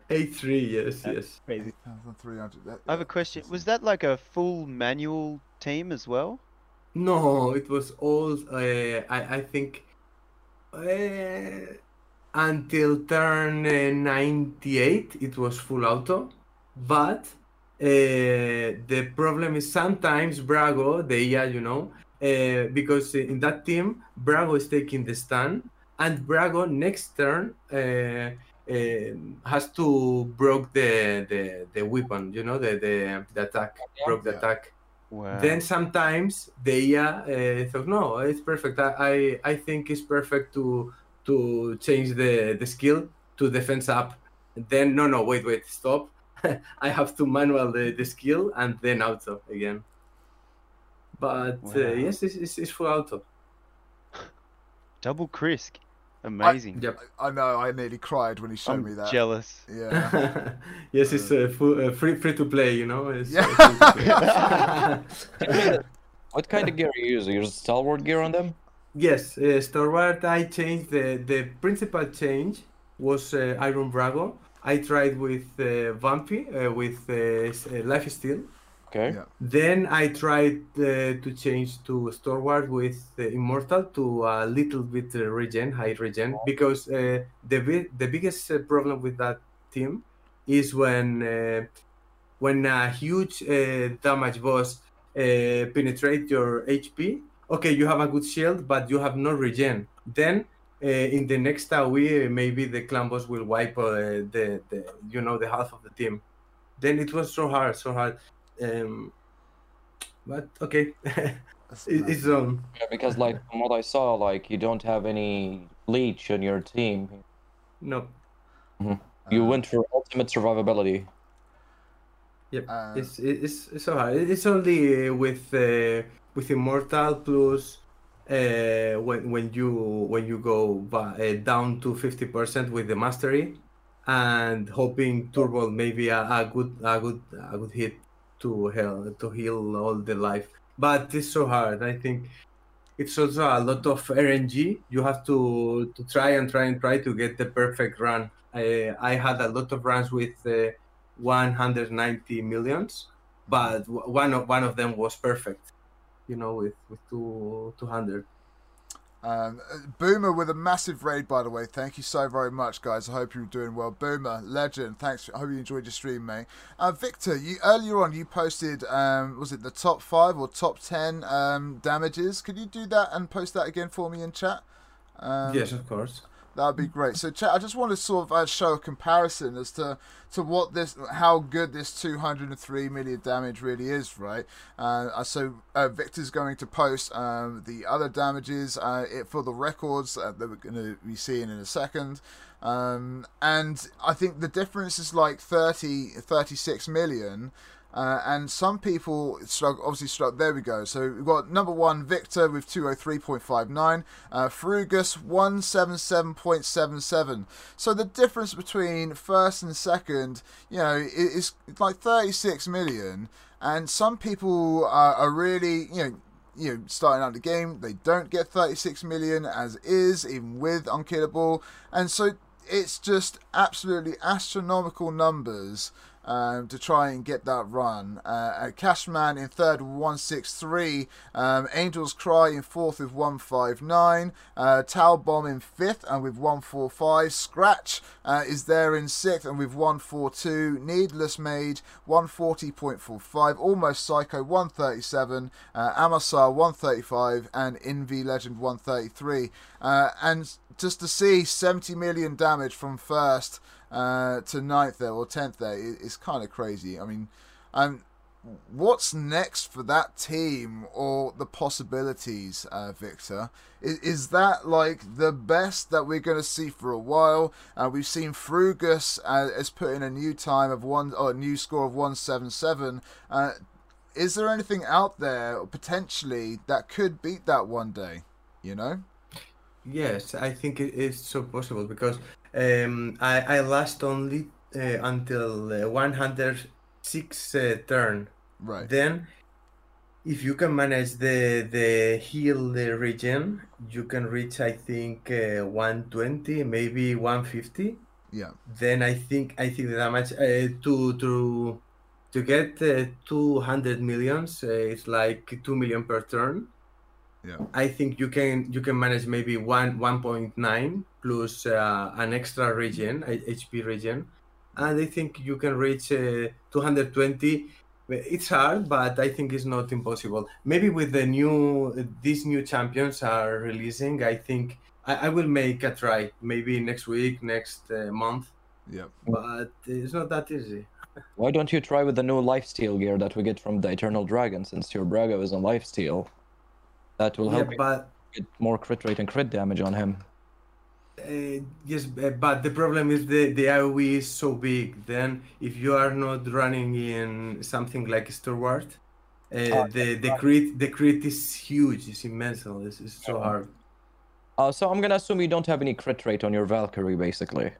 83 yes yes Crazy. Eight thousand three hundred. That- I have a question. Was that like a full manual team as well? no it was all uh, I, I think uh, until turn uh, 98 it was full auto but uh, the problem is sometimes Brago the IA you know uh, because in that team Brago is taking the stand and Brago next turn uh, has to broke the, the the weapon you know the the, the attack broke the Yeah. attack Wow. then sometimes the IA uh, thought, no, it's perfect. I, I I think it's perfect to to change the the skill to defense up. Then no, no, wait, wait, stop. I have to manual the, the skill and then auto again. But uh, yes, it's, it's, it's full auto. Double Krisk. Amazing. Yep. I know. I nearly cried when he showed I'm me that. jealous. Yeah. yes, it's uh, full, uh, free free to play. You know. It's, Yeah. uh, play. What kind of gear you use? You use stalwart gear on them? Yes, uh, Stalwart, I changed the the principal change was uh, Iron Brago. I tried with uh, Vampy uh, with uh, s- uh, Life Steal. Okay. Yeah. Then I tried uh, to change to Stalwart with uh, Immortal to a little bit uh, regen, high regen, because uh, the bi- the biggest uh, problem with that team is when uh, when a huge uh, damage boss uh, penetrate your HP. Okay, you have a good shield, but you have no regen. Then uh, in the next AoE, maybe the clan boss will wipe uh, the, the you know the half of the team. Then it was so hard, so hard. Um, but okay, it, it's um. Yeah, because like from what I saw, like you don't have any leech on your team. No, You Uh, went for ultimate survivability. yep. Uh, it's it's it's so hard. It's only uh, with uh, with immortal plus uh, when when you when you go ba- uh, down to fifty percent with the mastery, and hoping turbo maybe a, a good a good a good hit to heal to heal all the life. But it's so hard. I think it's also a lot of RNG. You have to to try and try and try to get the perfect run. I I had a lot of runs with uh, 190 millions, but one of one of them was perfect. You know, with with two 200. Um, uh, Boomer with a massive raid, by the way. Thank you so very much, guys. I hope you're doing well. Boomer, legend. Thanks. I hope you enjoyed your stream, mate. Uh, Victor, you earlier on you posted, um, was it the top five or top ten um, damages? Could you do that and post that again for me in chat? Um, yes, of course. That would be great. So, chat, I just want to sort of uh, show a comparison as to to what this, how good this 203 million damage really is, right? Uh, so, uh, Victor's going to post um, the other damages uh, it, for the records uh, that we're going to be seeing in a second. Um, and I think the difference is like 30, 36 million. Uh, and some people struggle, obviously struggle. There we go. So we've got number one, Victor with 203.59, uh, Frugus 177.77. So the difference between first and second, you know, is like 36 million. And some people are, are really, you know, you know, starting out the game, they don't get 36 million as is, even with Unkillable. And so it's just absolutely astronomical numbers um, to try and get that run. Uh, Cashman in third with 163, um, Angel's Cry in fourth with 159, uh, Tau Bomb in fifth and with 145, Scratch uh, is there in sixth and with 142, Needless Mage 140.45, Almost Psycho 137, uh, Amasar 135, and Envy Legend 133. Uh, and just to see 70 million damage from first uh, to ninth there or tenth there is, is kind of crazy. I mean, um, what's next for that team or the possibilities, uh, Victor? Is, is that like the best that we're going to see for a while? Uh, we've seen Frugus uh, has put in a new time of one or a new score of one seven seven. Uh, is there anything out there potentially that could beat that one day? You know. Yes, I think it is so possible because um, I I last only uh, until uh, 106 uh, turn. Right. Then, if you can manage the the heal region, you can reach I think uh, 120, maybe 150. Yeah. Then I think I think the damage uh, to to to get uh, 200 millions it's like 2 million per turn Yeah. i think you can you can manage maybe one 1.9 plus uh, an extra region a hp region and i think you can reach uh, 220 it's hard but i think it's not impossible maybe with the new these new champions are releasing i think i, I will make a try maybe next week next uh, month Yeah. but it's not that easy Why don't you try with the new lifesteal gear that we get from the Eternal Dragon since your Brago is on lifesteal? That will help you but get more crit rate and crit damage on him. Uh, yes, uh, but the problem is the the AOE is so big. Then if you are not running in something like Stalwart, uh, Ah, the the crit the crit is huge. It's immense. It's, it's so hard. Uh, so I'm gonna assume you don't have any crit rate on your Valkyrie, basically.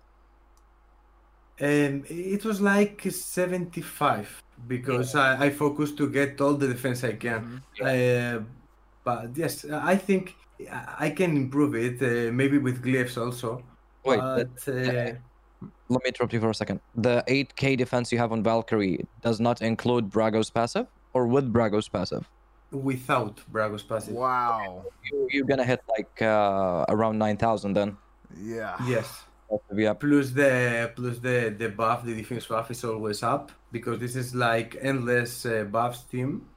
Um, it was like 75 because I, I focused to get all the defense I can. Uh, but yes, I think I can improve it. Uh, maybe with glyphs also. Wait, but, uh, let me interrupt you for a second. The 8k defense you have on Valkyrie does not include Brago's passive, or with Brago's passive? without Brago's passive. Wow. You, you're gonna hit like uh, around 9,000 then. Yeah. Yes. Yeah. plus the plus the the buff the defense buff is always up because this is like endless uh, buffs team Yeah.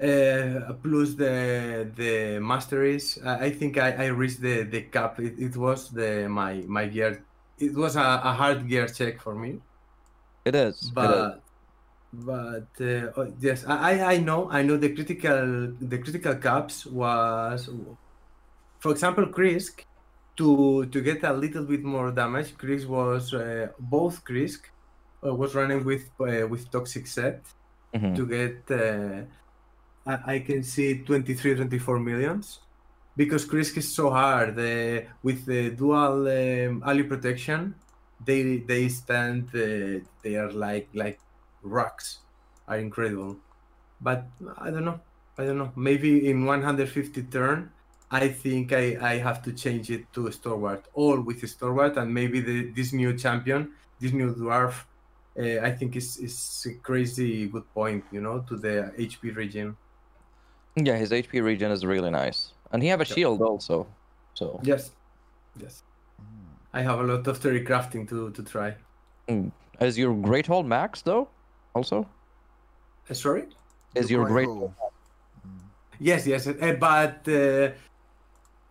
Uh, plus the the masteries i, think I, I reached the the cap it, it was the my my gear it was a, a hard gear check for me It is. it is. but but uh, oh, yes I, I know i know the critical the critical caps was for example krisk to to get a little bit more damage krisk was uh, both krisk uh, was running with uh, with toxic set Mhm. to get uh, I, can see 23 24 millions. Because krisk is so hard with the dual um, ally protection they they stand uh, they are like like rocks are incredible. But i don't know i don't know. Maybe in 150 turn i think i i have to change it to stalwart all with stalwart and maybe the, this new champion this new dwarf uh, i think is is a crazy good point you know to the hp region Yeah, his HP regen is really nice, and he have a shield also. So yes yes i have a lot of theory crafting to to try is your Great Hall max though? Also, Uh, sorry is The your Great Hall. Yes, yes, uh, but uh,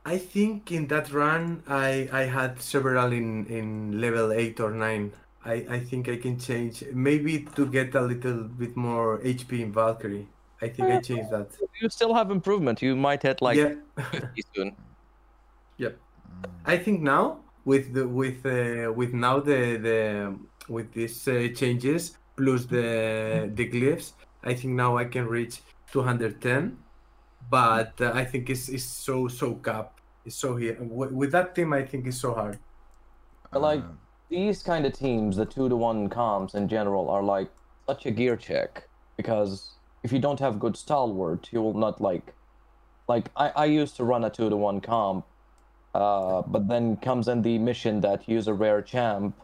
I think in that run I I had several in in level eight or nine. I I think I can change maybe to get a little bit more HP in Valkyrie. I think I changed that. you still have improvement. You might hit like yeah, 50 soon. Yep. I think now with the with uh, with now the the with these uh, changes plus the the glyphs, I think now I can reach 210. But uh, I think it's it's so so cap. It's so here with, with that team. I think it's so hard. But, like- These kind of teams, the two to one comps in general, are like such a gear check because if you don't have good stalwart, you will not like. Like I, I used to run a two to one comp, uh, but then comes in the mission that use a rare champ.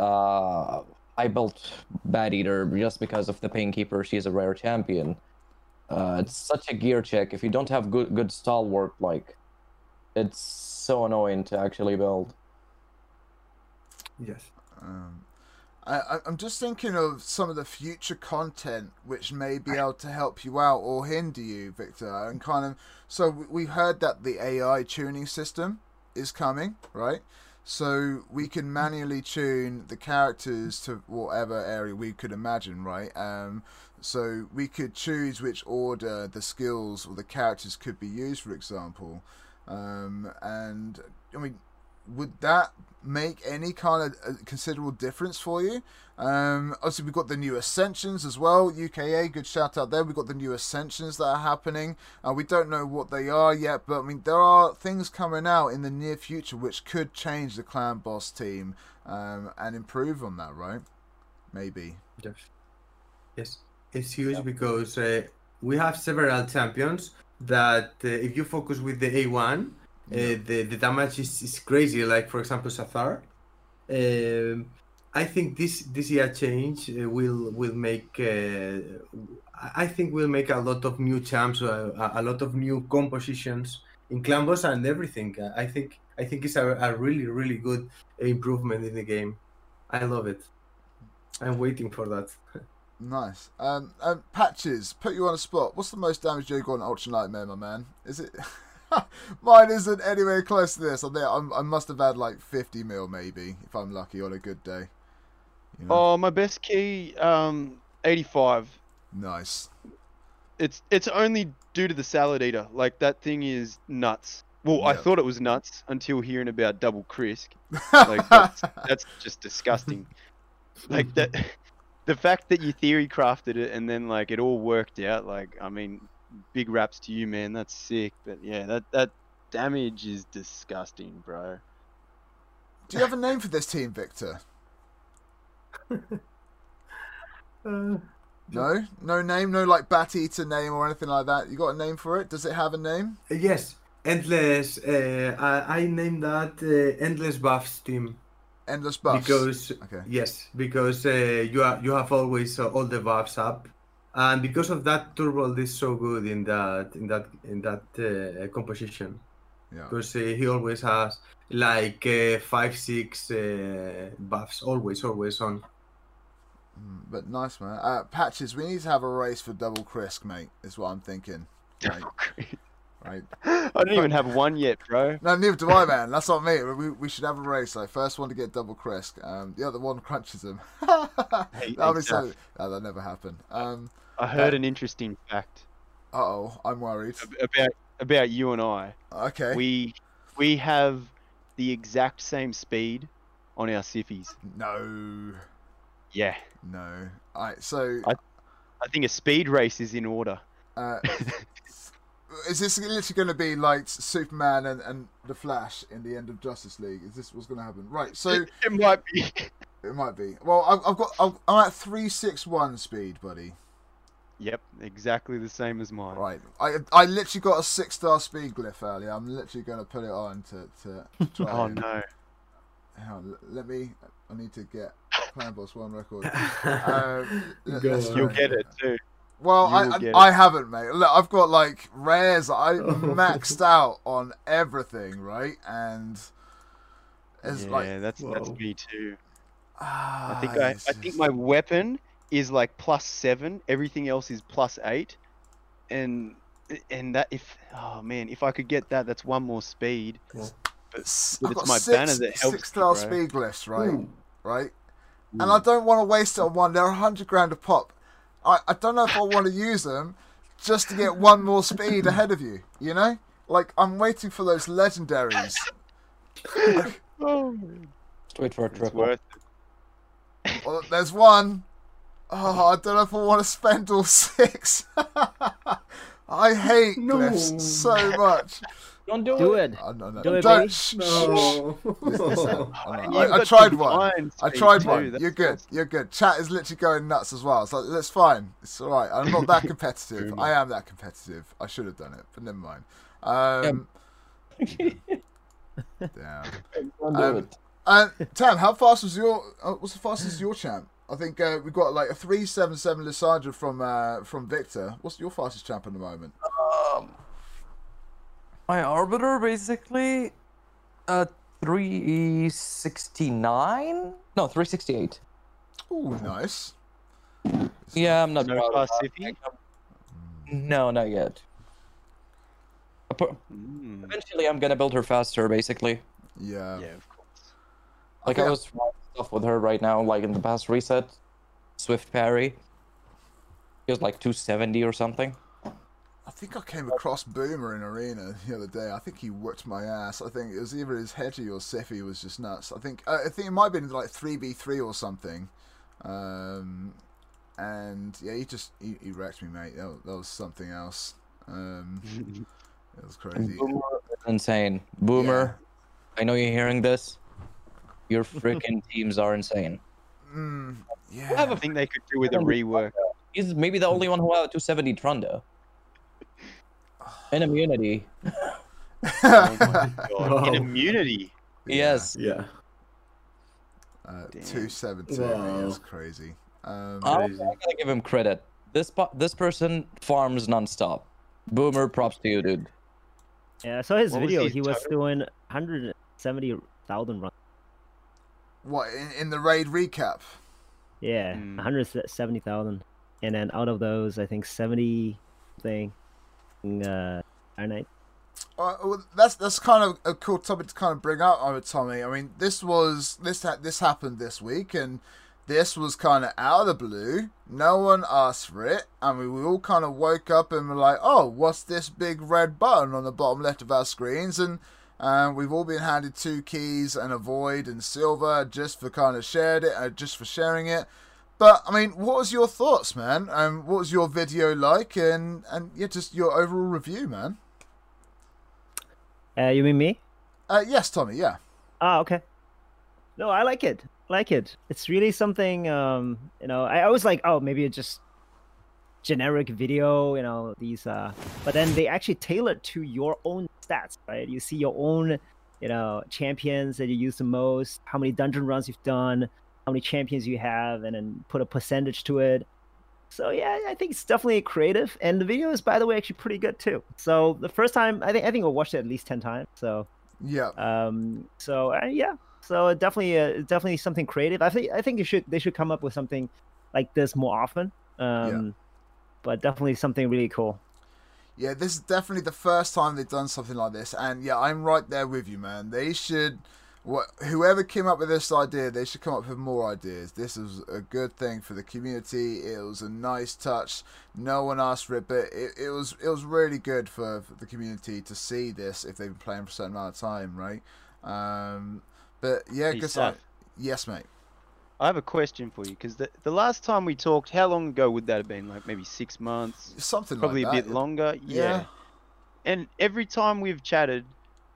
Uh, I built Bad Eater just because of the Painkeeper. She's a rare champion. Uh, it's such a gear check. If you don't have good good stalwart, like, it's so annoying to actually build. Yes. Um, I, I'm just thinking of some of the future content which may be able to help you out or hinder you, Victor. And kind of, so we- we've heard that the AI tuning system is coming, right? so we can manually tune the characters to whatever area we could imagine, right? Um, so we could choose which order the skills or the characters could be used, for example. Um, and I mean, would that make any kind of uh, considerable difference for you? Um, obviously, we've got the new Ascensions as well. UKA, good shout out there. We've got the new Ascensions that are happening. Uh, we don't know what they are yet, but I mean, there are things coming out in the near future which could change the Clan Boss team um, and improve on that, right? Maybe. Yes. Yes. It's huge because uh, we have several champions that uh, if you focus with the A1, uh, the, the damage is, is crazy. Like, for example, Sathar. Um, I think this this year change uh, will will make uh, I think will make a lot of new champs, uh, a, a lot of new compositions in clan boss and everything. I think I think it's a, a really really good improvement in the game. I love it. I'm waiting for that. Nice. Um, um, patches. Put you on a spot. What's the most damage you got on Ultra Nightmare, my man? Is it? Mine isn't anywhere close to this. I I'm, I must have had like 50 mil, maybe, if I'm lucky on a good day. You know? Oh, my best key, um, 85. Nice. It's it's only due to the salad eater. Like that thing is nuts. Well, I thought it was nuts until hearing about double Krisk. Like that's, that's just disgusting. Like that, the fact that you theory crafted it and then like it all worked out. Like I mean, big raps to you, man. That's sick. But yeah, that that damage is disgusting, bro. Do you have a name for this team, Victor? Uh, No? No name? No like Bat Eater name or anything like that? You got a name for it? Does it have a name? yes, endless. Uh, I, I named that uh, endless buffs team Endless Buffs. because Okay. yes, because uh, you are you have always uh, all the buffs up, and because of that, Turbo is so good in that in that in that uh, composition. Yeah. because uh, he always has like uh, five six uh, buffs always always on Mm, But nice, man. Uh, Patches, we need to have a race for Double Krisk, mate, is what I'm thinking. Right. right. I don't even have one yet, bro. No, neither do I, man. That's not me. We, we should have a race. Like, first one to get double Krisk. Um, the other one crunches him. That'll be so. No, that'll never happen. Um, I heard an interesting fact uh oh, I'm worried. about about you and I. Okay. We we have the exact same speed on our Siphis. No, Yeah, no. Alright, so I- I think a speed race is in order. uh, is this literally going to be like Superman and, and the Flash in the end of Justice League? Is this what's going to happen? Right. So it, it might be. it might be. Well, I've, I've got. I'm at three six one speed, buddy. Yep, exactly the same as mine. Right. I I literally got a six star speed glyph earlier. I'm literally going to put it on to to try. Oh and- no. Hang on, let me. I need to get Clan Boss One record. Um, let- Go let's on. try You'll it. get it too. Well, You I, I, I haven't, mate. Look, I've got like rares. I maxed out on everything, right? And it's yeah, like that's that's me too. ah, I think I, it's I think my weapon is like plus seven. Everything else is plus eight, and and that if oh man, if I could get that, that's one more speed. s- but I've got my six, banner that helps six star speed glyphs, right? Ooh. Right. And I don't want to waste it on one. They're a hundred grand a pop. I, I don't know if I want to use them just to get one more speed ahead of you. You know, like I'm waiting for those legendaries. Oh, Just wait for a it's triple. worth Well, there's one. Oh, I don't know if I want to spend all six. I hate No. glyphs so much. Don't do, Do it. it. Oh, no, no. Do don't. baby. Shh, shh, shh. no I, And know. you've I, I tried one. I tried too, one. that's You're good. awesome. You're good. Chat is literally going nuts as well. So that's fine. It's all right. I'm not that competitive. I am that competitive. I should have done it, but never mind. Um, damn. Don't do Um, it. And Tam, how fast was your? Uh, what's the fastest your champ? I think uh, we've got like a three seven seven Lyssandra from uh, from Victor. What's your fastest champ at the moment? Um, my arbiter basically, uh, three sixty nine. No, three sixty eight. Ooh, nice. Yeah, I'm not. No proud class that. No, not yet. Mm. Eventually, I'm gonna build her faster, basically. Yeah. Yeah, of course. Like Okay. I was trying stuff with her right now, like in the past reset, Swift parry. He was like 270 or something. I think I came across Boomer in arena the other day. I think he whipped my ass. I think it was either his Hedgie or Siphi was just nuts. I think uh, I think it might have been like three v three or something. Um, and yeah, he just he, he wrecked me, mate. That, was- that was something else. Um, it was crazy. Boomer insane. Boomer, I know you're hearing this. Your freaking teams are insane. Mm, I yeah. think they could do with a rework. He's maybe the only one who had 270 Trunda. In immunity. Oh my god. In immunity. Yes. Yeah. Uh, Damn. two seventeen. Wow. That's crazy. Um, I'm crazy. gonna give him credit. This po- this person farms nonstop. Boomer, props to you, dude. Yeah, I saw his What video. his He was doing 170,000 runs. What in, in the raid recap? Yeah, Mm. 170,000. And then out of those, I think 70 thing uh Iron Knight. Uh, well, that's that's kind of a cool topic to kind of bring up, uh, Tommy. I mean, this was this ha- this happened this week, and this was kind of out of the blue. No one asked for it, and we, we all kind of woke up and were like, "Oh, what's this big red button on the bottom left of our screens?" And um, we've all been handed two keys and a void and silver just for kind of shared it, uh, just for sharing it. But I mean, what was your thoughts, man? Um, what was your video like, and and yeah, just your overall review, man. Uh, you mean me? Uh, yes, Tommy. Yeah. Ah, okay. No, I like it. I like it. It's really something. Um, you know, I, I was like, oh, maybe it just generic video. You know, these. Uh, but then they actually tailor to your own stats, right? You see your own, you know, champions that you use the most, how many dungeon runs you've done, how many champions you have, and then put a percentage to it. So yeah, I think it's definitely creative, and the video is, by the way, actually pretty good too. So the first time, I think I think I watched it at least ten times. So Yeah. um, so uh, yeah, so definitely, uh, definitely something creative. I think, I think it should, they should come up with something like this more often. Um, but definitely something really cool. Yeah, this is definitely the first time they've done something like this, and yeah, I'm right there with you, man. They should, what whoever came up with this idea, they should come up with more ideas. This is a good thing for the community. It was a nice touch. No one asked for it, but it, it was it was really good for, for the community to see this if they've been playing for a certain amount of time, right? Um, but yeah, Hey, guess I, Saf, yes, mate. I have a question for you because the, the last time we talked, how long ago would that have been? Like maybe six months, Something probably like a bit longer. Yeah. And every time we've chatted,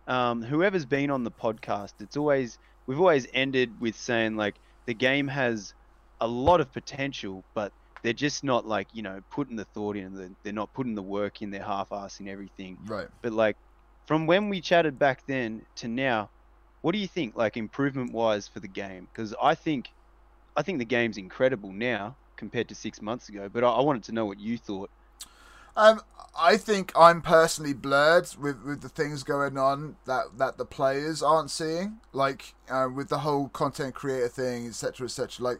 um, whoever's been on the podcast, it's always we've always ended with saying like the game has a lot of potential, but they're just not like you know putting the thought in. They're, they're not putting the work in. They're half-assing everything. Right. But like from when we chatted back then to now, what do you think like improvement wise for the game? Because I think I think the game's incredible now compared to six months ago. But I, I wanted to know what you thought. Um, I think I'm personally blurred with, with the things going on that, that the players aren't seeing, like uh, with the whole content creator thing, etc., etc. Like,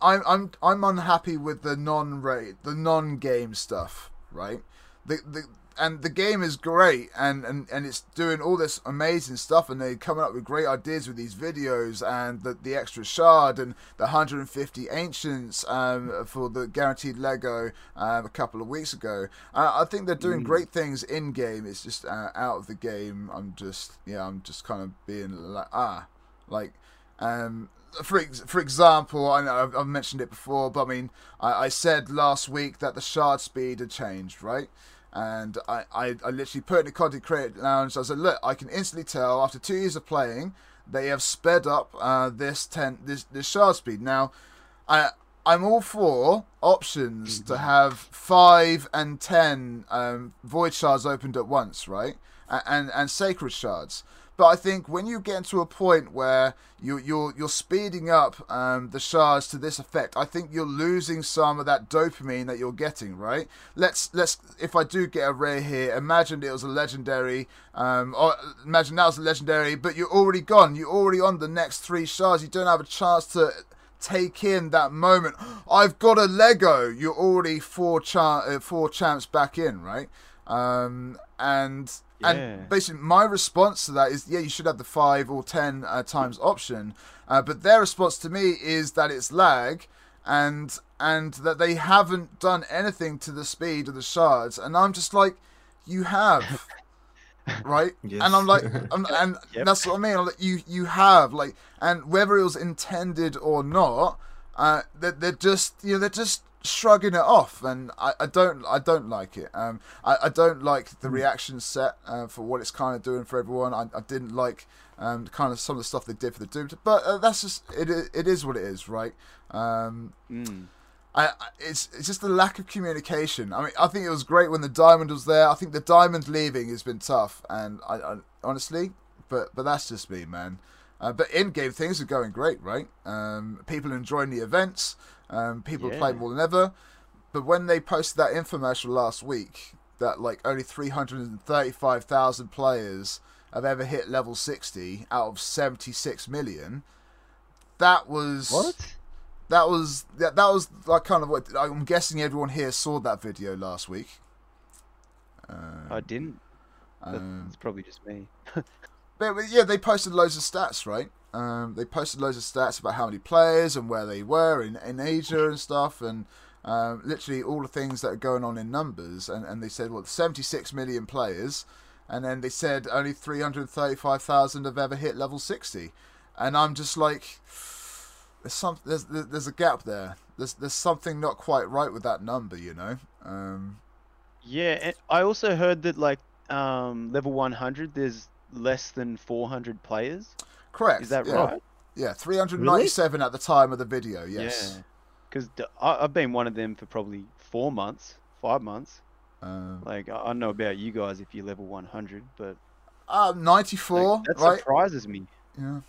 I'm I'm I'm unhappy with the non-rate, the non-game stuff, right? The the and the game is great, and, and, and it's doing all this amazing stuff, and they're coming up with great ideas with these videos, and the, the extra shard, and the 150 ancients um, for the guaranteed Lego um, a couple of weeks ago. Uh, I think they're doing great things in game. It's just uh, out of the game. I'm just yeah, I'm just kind of being like ah, like um. For ex- for example, I know I've, I've mentioned it before, but I mean, I, I said last week that the shard speed had changed, right? And I, I, I literally put in the content creator lounge. I said, look, I can instantly tell after two years of playing, they have sped up uh, this ten this this shard speed. Now, I I'm all for options to have five and ten um, void shards opened at once, right? And, and and sacred shards. But I think when you get to a point where you, you're you're speeding up um, the shards to this effect, I think you're losing some of that dopamine that you're getting. Right? Let's let's if I do get a rare here, imagine it was a legendary, um, or imagine that was a legendary, but you're already gone. You're already on the next three shards. You don't have a chance to take in that moment. I've got a Lego. You're already four cha- uh, four champs back in, right? Um, and Yeah. and basically my response to that is yeah, you should have the five or ten uh, times option. Uh, but their response to me is that it's lag, and and that they haven't done anything to the speed of the shards, and I'm just like, you have. right Yes. and i'm like I'm, and Yep. that's what i mean like, you you have like and whether it was intended or not uh they're, they're just you know they're just shrugging it off and i, I don't i don't like it um i, I don't like the reaction set uh, for what it's kind of doing for everyone i, I didn't like um kind of some of the stuff they did for the doom but uh, that's just it, it is what it is right um Mm. I, I- it's it's just the lack of communication. I mean, I think it was great when the diamond was there. I think the diamond leaving has been tough, and I, I honestly, but but that's just me, man. Uh, but in game things are going great, right? Um, people are enjoying the events. Um, people Yeah. more than ever. But when they posted that infomercial last week, that like only three hundred and thirty-five thousand players have ever hit level sixty out of seventy-six million, that was What? that was that, that was like kind of what I'm guessing everyone here saw that video last week. Uh, I didn't. That- um, It's probably just me. but, yeah, they posted loads of stats, right? Um, they posted loads of stats about how many players and where they were in, in Asia and stuff, and um, literally all the things that are going on in numbers. And, and they said, well, 76 million players, and then they said only 335,000 have ever hit level 60. And I'm just like, there's some there's there's a gap there. There's there's something not quite right with that number, you know. Um, Yeah, I also heard that like um, level 100, there's less than 400 players. correct. Is that yeah. right? Yeah, 397 at the time of the video. Yes. Yeah. Because I've been one of them for probably four months, five months. Um, Like I I don't know about you guys if you're level 100, but uh, like, 94, that right? surprises me. Yeah.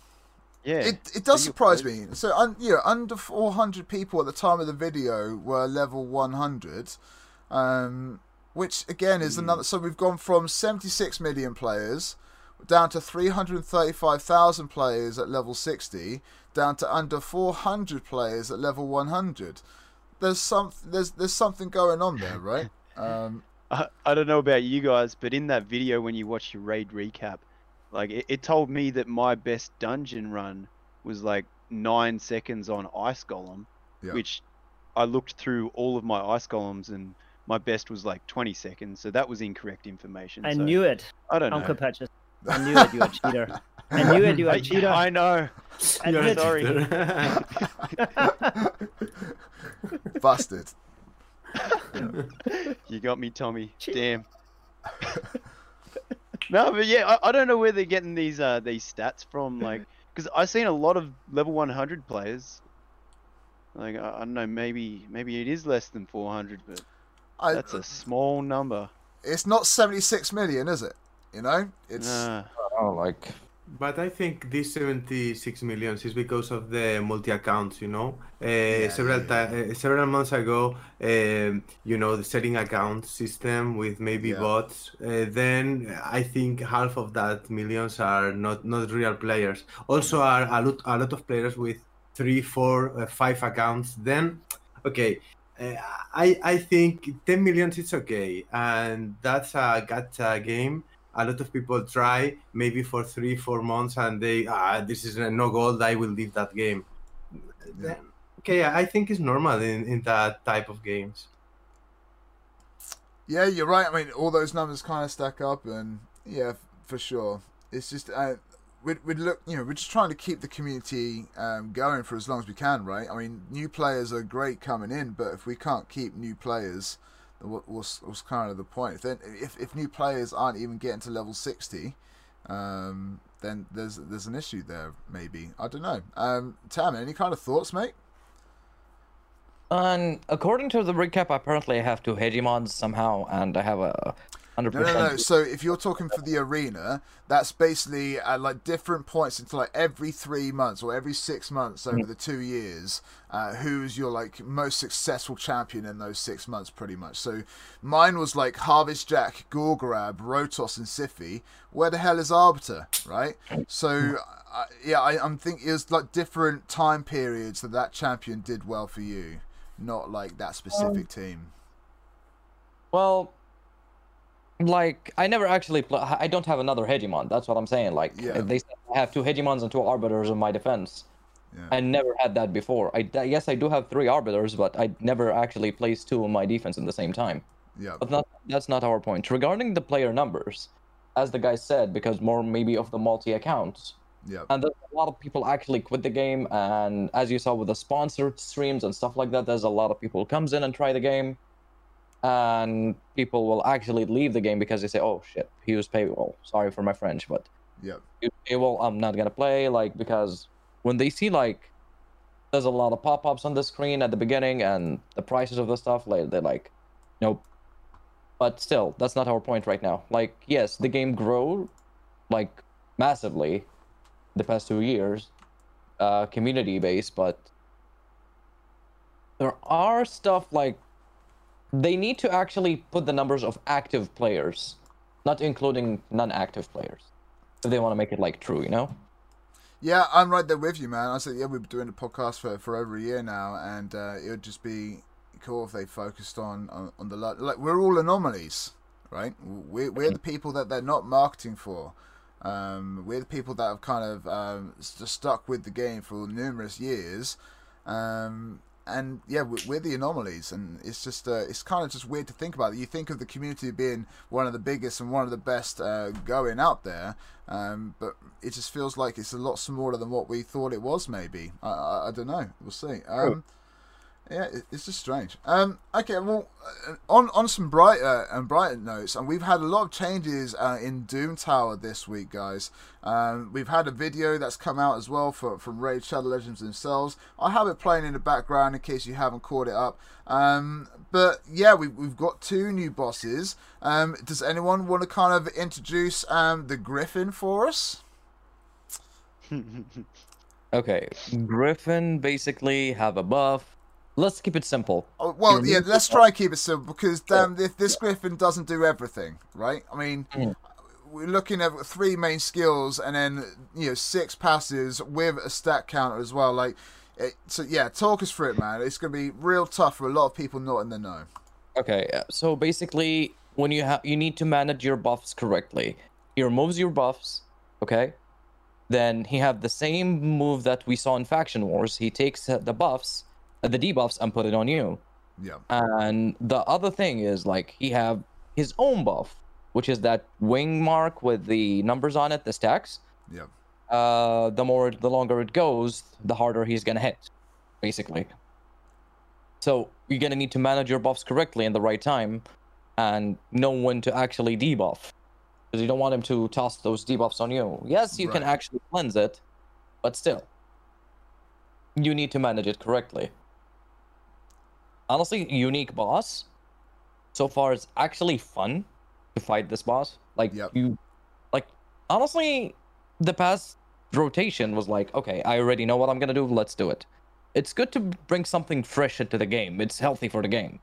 Yeah. It it does surprise close. me. So un, yeah, under 400 people at the time of the video were level 100, um, which again is Hmm. another. So we've gone from 76 million players down to 335,000 players at level 60, down to under 400 players at level 100. There's some there's there's something going on there, right? Um, I, I don't know about you guys, but in that video when you watch your raid recap, like it, it told me that my best dungeon run was like nine seconds on ice golem, Yeah. which I looked through all of my ice golems and my best was like 20 seconds, so that was incorrect information. I so knew it, I don't know. Uncle Patches. I knew it, you were a cheater. I knew it, you were a cheater. I know. You're a Admit- sorry. cheater. busted. You got me, Tommy. Damn. no, but yeah, I, I don't know where they're getting these uh these stats from. Like, because I've seen a lot of level 100 players. Like, I, I don't know, maybe maybe it is less than 400, but I, that's a small number. it's not 76 million, is it? You know, it's Nah. Oh, like But I think this 76 millions is because of the multi accounts, you know. Uh, Yeah, several yeah, ti- uh, several months ago, um, you know, the setting account system with maybe Yeah. bots. Uh, then I think half of that millions are not not real players. Also, are a lot a lot of players with three, four, uh, five accounts. Then, okay. Uh, I I think 10 millions is okay, and that's a gacha game a lot of people try maybe for three four months and they ah this is no gold i will leave that game okay i think it's normal in, in that type of games Yeah, you're right. I mean, all those numbers kind of stack up, and yeah, for sure. It's just uh, we'd, we'd look, you know, we're just trying to keep the community um, going for as long as we can, right? I mean, new players are great coming in, but if we can't keep new players, what, what's, what's kind of the point? If, then, if if new players aren't even getting to level sixty, um, then there's there's an issue there. Maybe I don't know. Um, Tam, any kind of thoughts, mate? And according to the recap, apparently I have two Hegemons somehow, and I have a hundred No, no, no. So if you're talking for the arena, that's basically at like different points into like every three months or every six months over the two years. Uh, who's your like most successful champion in those six months, pretty much? So mine was like Harvest Jack, Gorgorab, Rotos, and Siphi. Where the hell is Arbiter, right? So uh, yeah, I, I'm thinking it was like different time periods that that champion did well for you, not like that specific team. Well, like I never actually play. I don't have another Hegemon. That's what I'm saying. Like Yeah. they said I have two Hegemons and two Arbiters in my defense, Yeah. I never had that before. I yes, I do have three arbiters, but I never actually placed two in my defense at the same time. Yeah. But not, that's not our point. Regarding the player numbers, as the guy said, because more maybe of the multi accounts, Yeah. and there's a lot of people actually quit the game. And as you saw with the sponsored streams and stuff like that, there's a lot of people who comes in and try the game, and people will actually leave the game because they say, "Oh shit, he was paywall." Sorry for my French, but Yeah. paywall. I'm not gonna play like because when they see like there's a lot of pop-ups on the screen at the beginning and the prices of the stuff like they're like nope but still that's not our point right now like yes the game grew like massively the past two years uh community base but there are stuff like they need to actually put the numbers of active players not including non-active players if they want to make it like true you know Yeah, I'm right there with you, man. I said, yeah, we've been doing the podcast for, for over a year now, and uh, it would just be cool if they focused on on, on the like we're all anomalies, right? We're we're the people that they're not marketing for. Um, we're the people that have kind of um, st- stuck with the game for numerous years, um, and yeah, we're, the anomalies, and it's just uh, it's kind of just weird to think about. You think of the community being one of the biggest and one of the best uh, going out there, um, but it just feels like it's a lot smaller than what we thought it was. Maybe I, I, I don't know. We'll see. Um, yeah, it's just strange. Um, okay, well, uh, on on some brighter and brighter notes, and we've had a lot of changes uh, in Doom Tower this week, guys. Um, we've had a video that's come out as well for from Raid Shadow Legends themselves. I have it playing in the background in case you haven't caught it up. Um, but yeah, we've, we've got two new bosses. Um, does anyone want to kind of introduce um, the Griffin for us? Okay, Griffin basically have a buff. Let's keep it simple. Oh, well, yeah, let's try and keep it simple because damn, if this Griffin doesn't do everything, right? I mean, Mm. we're looking at three main skills and then you know six passes with a stat counter as well. Like, it, so yeah, talk us through it, man. It's gonna be real tough for a lot of people not in the know. Okay, so basically, when you have, you need to manage your buffs correctly. He removes your buffs, okay? Then he have the same move that we saw in Faction Wars. He takes the buffs, the debuffs, and put it on you. Yeah, And the other thing is like he have his own buff, which is that wing mark with the numbers on it, the stacks. yeah, Uh, the more, the longer it goes, the harder he's gonna hit, basically. So you're gonna need to manage your buffs correctly in the right time, and know when to actually debuff, because you don't want him to toss those debuffs on you. Yes, you can actually cleanse it, but still, you need to manage it correctly. Honestly, unique boss. So far, it's actually fun to fight this boss. Like Yep. you, like honestly, the past rotation was like, okay, I already know what I'm gonna do. Let's do it. It's good to bring something fresh into the game. It's healthy for the game.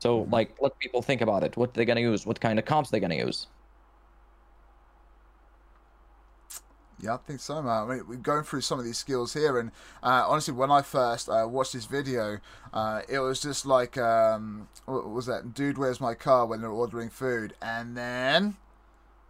So Mhm. like, let people think about it. What they're gonna use. What kind of comps they're gonna use. Yeah. I think so, man. I mean, we're going through some of these skills here, and uh, honestly, when I first uh, watched this video, uh, it was just like, um, what was that? Dude, where's my car? When they're ordering food, and then.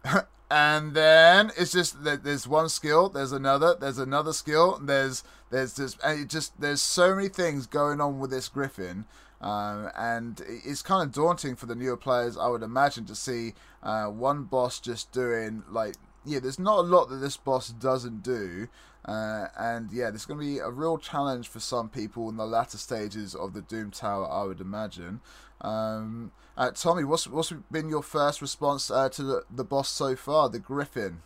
and then it's just that there's one skill, there's another, there's another skill, there's there's just and it just there's so many things going on with this Griffin, um, and it's kind of daunting for the newer players, I would imagine, to see uh, one boss just doing like yeah, there's not a lot that this boss doesn't do. Uh, and yeah, there's going to be a real challenge for some people in the latter stages of the Doom Tower, I would imagine. Um, uh, Tommy, what's what's been your first response uh, to the, the boss so far, the Griffin?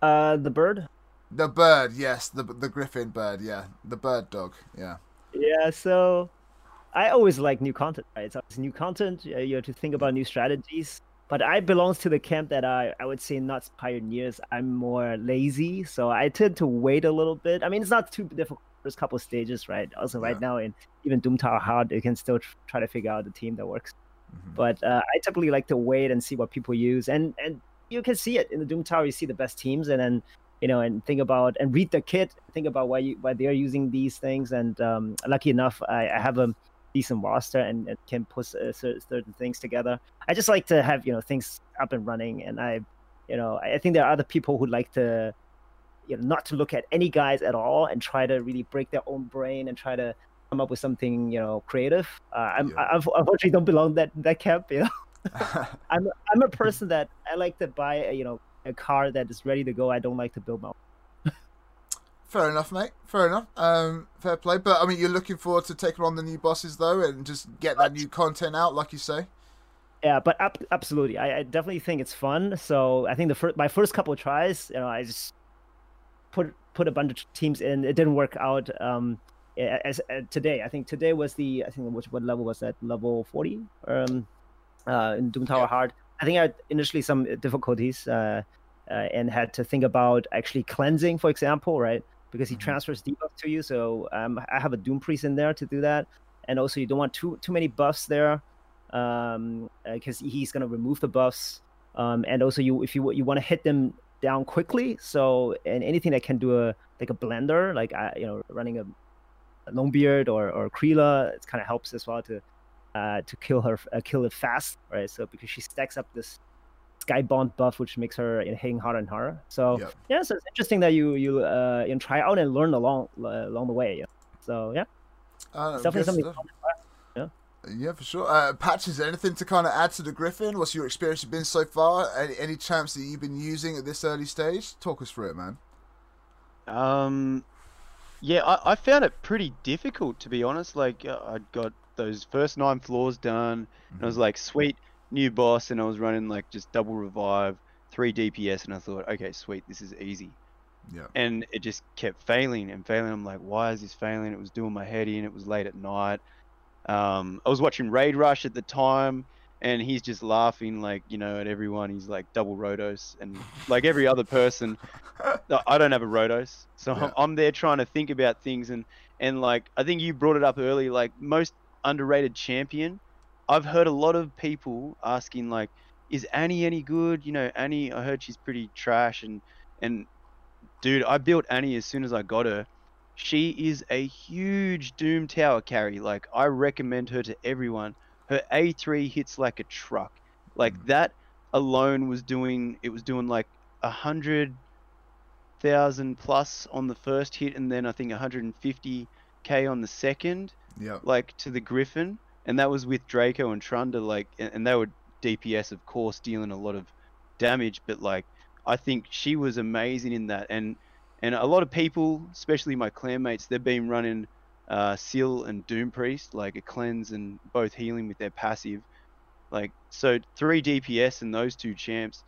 Uh, the bird. The bird, yes, the the Griffin bird, yeah, the bird dog, yeah, Yeah, so I always like new content, right? So it's new content. uh, You have to think about new strategies. But I belong to the camp that I, I would say not pioneers. I'm more lazy, so I tend to wait a little bit. I mean, it's not too difficult. First couple stages, right? Also, right now in even Doom Tower Hard, you can still tr- try to figure out the team that works. Mhm. But uh, I typically like to wait and see what people use, and and you can see it in the Doom Tower. You see the best teams, and then you know, and think about and read the kit. Think about why you why they're using these things. And um, lucky enough, I, I have a decent roster and, and can put uh, certain things together. I just like to have you know things up and running, and I, you know, I think there are other people who like to you know not to look at any guys at all and try to really break their own brain and try to come up with something you know creative. Uh, I'm Yeah. I, I unfortunately don't belong that that camp. You know, I'm I'm a person that I like to buy a, you know a car that is ready to go. I don't like to build my. own. Fair enough, mate. Fair enough. Um, fair play. But I mean, you're looking forward to taking on the new bosses though, and just get that new content out, like you say. Yeah, but ab- absolutely, I, I definitely think it's fun. So I think the first my first couple of tries, you know, I just put put a bunch of teams in. It didn't work out. Um, a- as, uh, today, I think today was the I think which what level was that? Level forty. Um, uh, in Doom Tower Yeah. Hard. I think I had initially some difficulties. Uh, uh, and had to think about actually cleansing, for example, right? Because he Mhm. transfers debuff to you. So um, I have a Doom Priest in there to do that, and also you don't want too too many buffs there, um, because he's gonna remove the buffs. Um, and also you if you you want to hit them down quickly, so and anything that can do a like a blender, like uh, you know running a, a Longbeard or or Kreela, it kind of helps as well to uh, to kill her uh, kill it fast, right? So because she stacks up this Skybond buff, which makes her you know, hitting harder and harder. So Yep. yeah, so it's interesting that you you uh you know, try out and learn along uh, along the way. You know? So yeah, Uh, it's definitely something. stuff. fun. Yeah, for sure. Uh, Patches, anything to kind of add to the Griffin? What's your experience been so far? Any, any champs that you've been using at this early stage? Talk us through it, man. Um, yeah, I, I found it pretty difficult to be honest. Like uh, I got those first nine floors done, and I was like, sweet, new boss, and I was running like just double revive, three DPS, and I thought, okay, sweet, this is easy. Yeah. And it just kept failing and failing. I'm like, why is this failing? It was doing my head in. It was late at night. Um, I was watching Raid Rush at the time, and he's just laughing like you know at everyone. He's like double Rotos, and like every other person, I don't have a Rotos, so Yeah. I'm, I'm there trying to think about things and and like I think you brought it up early, like most underrated champion. I've heard a lot of people asking like, is Annie any good? You know, Annie, I heard she's pretty trash, and and dude, I built Annie as soon as I got her. She is a huge Doom Tower carry. Like I recommend her to everyone. Her A3 hits like a truck. Like Mm. that alone was doing it was doing like a hundred thousand plus on the first hit and then I think 150k on the second Yeah. like to the Griffin, and that was with Draco and Trunda, like, and, and they were DPS, of course, dealing a lot of damage, but like, I think she was amazing in that, and and a lot of people, especially my clanmates, they've been running uh, Seal and Doom Priest, like a cleanse and both healing with their passive, like, so three DPS and those two champs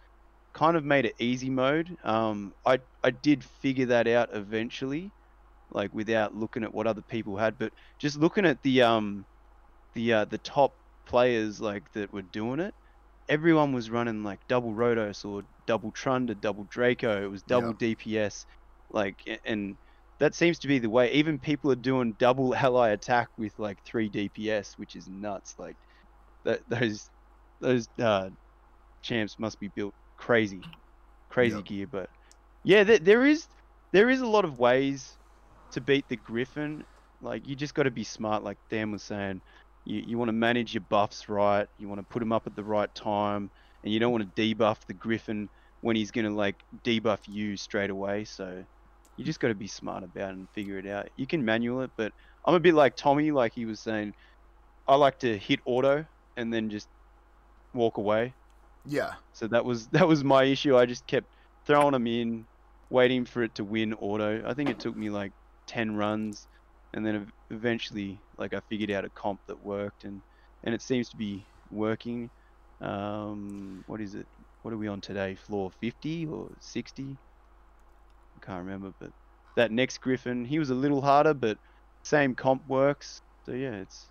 kind of made it easy mode. Um, I I did figure that out eventually, like without looking at what other people had, but just looking at the um the uh, the top players like that were doing it, everyone was running like double Rotos or double Trunda, double Draco. It was double DPS, like and that seems to be the way. Even people are doing double ally attack with like three DPS, which is nuts. Like that those those uh, champs must be built crazy, crazy Yep. gear. But yeah, there, there is there is a lot of ways to beat the Griffin. Like you just got to be smart, like Dan was saying. You you want to manage your buffs right. You want to put them up at the right time, and you don't want to debuff the Griffin when he's gonna like debuff you straight away. So you just got to be smart about it and figure it out. You can manual it, but I'm a bit like Tommy, like he was saying. I like to hit auto and then just walk away. Yeah. So that was that was my issue. I just kept throwing them in, waiting for it to win auto. I think it took me like ten runs, and then eventually, like I figured out a comp that worked, and and it seems to be working. Um, what is it? What are we on today? Floor fifty or sixty? I can't remember, but that next Griffin, he was a little harder, but same comp works. So yeah, it's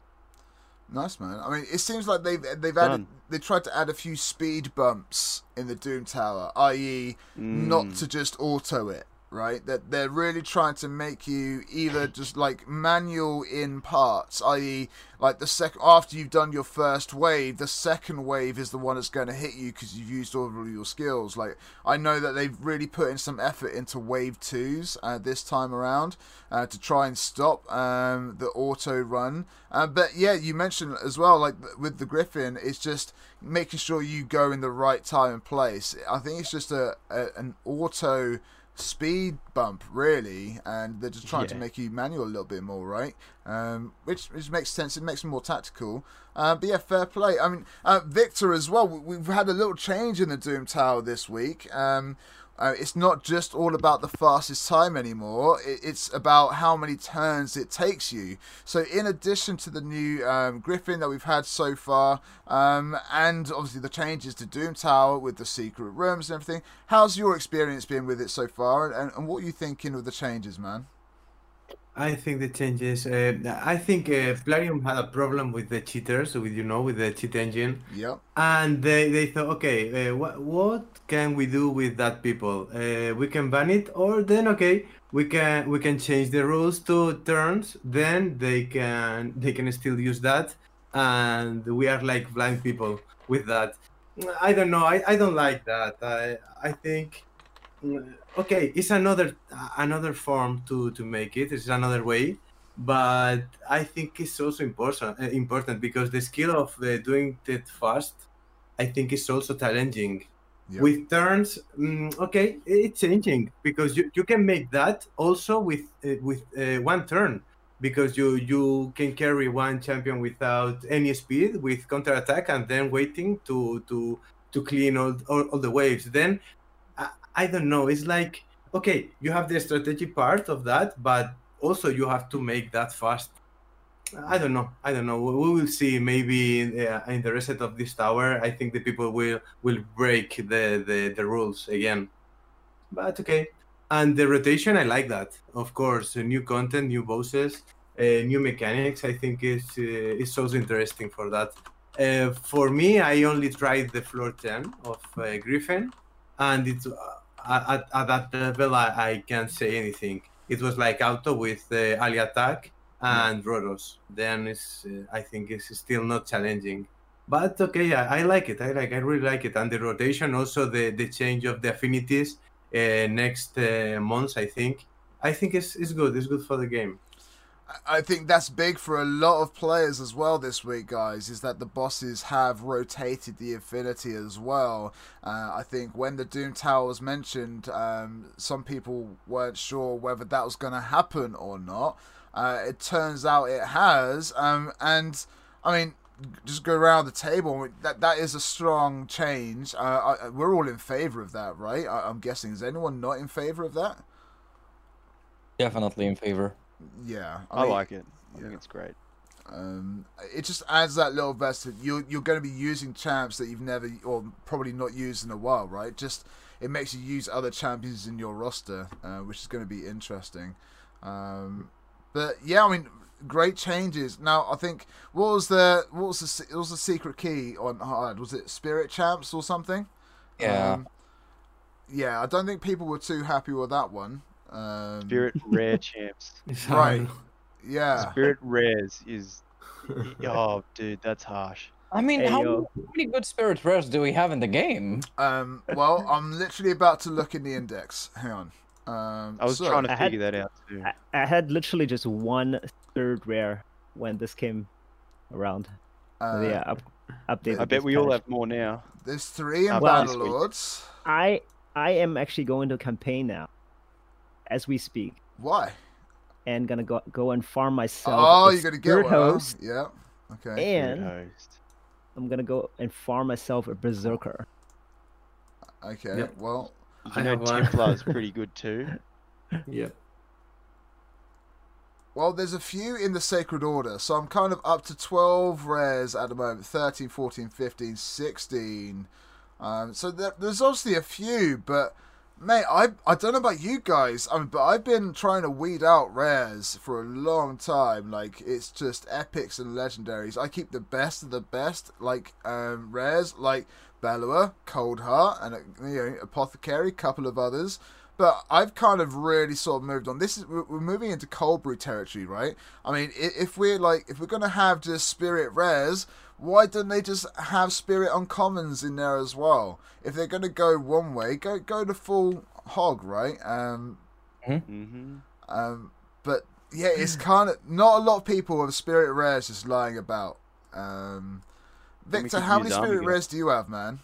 Nice man. I mean, it seems like they've they've added Done. they tried to add a few speed bumps in the Doom Tower, i.e., not Mm. to just auto it, right? That they're really trying to make you either just like manual in parts, i.e., like the second after you've done your first wave, the second wave is the one that's going to hit you because you've used all of your skills. Like I know that they've really put in some effort into wave twos uh, this time around uh, to try and stop um, the auto run. Uh, but yeah, you mentioned as well, like with the Griffin, it's just making sure you go in the right time and place. I think it's just a, a an auto speed bump, really, and they're just trying to make you manual a little bit more, right? Um, which which makes sense. It makes them more tactical. Uh, but yeah, fair play. I mean, uh, Victor as well. we- We've had a little change in the Doom Tower this week. Um, uh, it's not just all about the fastest time anymore. It, it's about how many turns it takes you. So, in addition to the new um, Griffin that we've had so far, um, and obviously the changes to Doom Tower with the secret rooms and everything, how's your experience been with it so far? And, and what are you thinking of the changes, man? I think the changes. Uh, I think uh, Plarium had a problem with the cheaters, with you know, with the cheat engine, Yep. and they, they thought, okay, uh, what what can we do with that people? Uh, we can ban it, or then okay, we can we can change the rules to turns. Then they can they can still use that, and we are like blind people with that. I don't know. I, I don't like that. I I think Mm, okay it's another another form to to make it. It's another way but i think it's also important uh, important because the skill of uh, doing it fast i think is also challenging. Yep. with turns mm, okay it's changing because you, you can make that also with uh, with uh, one turn because you you can carry one champion without any speed with counter attack and then waiting to to to clean all, all, all the waves. Then I, don't know. It's like okay you have the strategy part of that but also you have to make that fast. I don't know. I don't know. We will see. Maybe in, uh, in the reset of this tower i think the people will will break the the, the rules again. But okay. And the rotation i like that. Of course uh, new content new bosses uh, new mechanics i think is uh, is also interesting for that. Uh, for me i only tried the floor 10 of uh, griffin and it's uh, at, at that level I, I can't say anything. It was like auto with uh, ali attack and Rotos then it's uh, i think it's still not challenging. But okay I, I like it. I like i really like it. And the rotation also the the change of the affinities uh, next uh, months i think. I think it's, it's good. It's good for the game I think that's big for a lot of players as well this week, guys. Is that the bosses have rotated the affinity as well? Uh, I think when the Doom Tower was mentioned, um, some people weren't sure whether that was going to happen or not. Uh, it turns out it has, um, and I mean, just go around the table. That that is a strong change. Uh, I, we're all in favour of that, right? I, I'm guessing. Is anyone not in favour of that? Definitely in favor. Yeah, I, mean, like it. I think it's great. Um, it just adds that little versatility. You're you're going to be using champs that you've never or probably not used in a while, right? Just it makes you use other champions in your roster, uh, which is going to be interesting. Um, but yeah, I mean, great changes. Now I think what was the what was the what was the secret key on hard? Was it spirit champs or something? Yeah. Um, yeah, I don't think people were too happy with that one. Um, Spirit rare champs. Right. Yeah. Spirit rares is. Oh, dude, that's harsh. I mean, Hey, how yo. many good spirit rares do we have in the game? Um, well, I'm literally about to look in the index. Hang on. Um, I was so- trying to I had- figure that out too. I, I had literally just one third rare when this came around. uh, the uh, up, update. I bet we all have more now. There's three in Uh, well- Battle Lords. I I am actually going to campaign now, as we speak, Why? and gonna go go and farm myself. Oh, you're gonna get Spirit one. huh? host, Yeah. Okay. And host. I'm gonna go and farm myself a berserker. Okay. Yep. Well, I I know have one. Templar's pretty good too. yeah well, there's a few in the Sacred Order, so I'm kind of up to 12 rares at the moment 13, 14, 15, 16. Um, so there, there's obviously a few, but mate, I I don't know about you guys, I mean, but I've been trying to weed out rares for a long time. Like it's just epics and legendaries. I keep the best of the best, like um, rares, like Cold Heart, and uh, you know Apothecary, couple of others. But I've kind of really sort of moved on. This is we're we're moving into Cobru territory, right? I mean, if we're like if we're gonna have just spirit rares, why don't they just have spirit uncommons in there as well? If they're gonna go one way, go go the full hog, right? Um, hmm um, but yeah, it's kind of not a lot of people have spirit rares just lying about. Um, Victor, how many spirit Armageddon. rares do you have, man?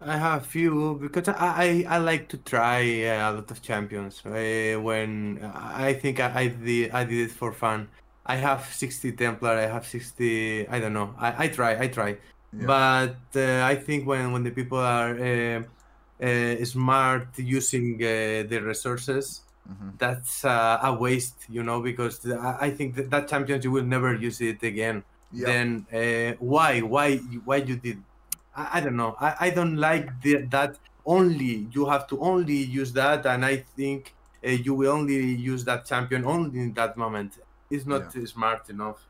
I have few because I, I, I like to try uh, a lot of champions. Uh, when I think I, I did I did it for fun. I have 60 Templar. I have 60. I don't know. I, I try. I try. Yeah. But uh, I think when when the people are uh, uh, smart using uh, the resources, Mhm. that's uh, a waste. You know, because I think that, that champions you will never use it again. Yeah. Then uh, why why why you did? I, I don't know. I, I don't like the, that only you have to only use that, and I think uh, you will only use that champion only in that moment. It's not smart enough.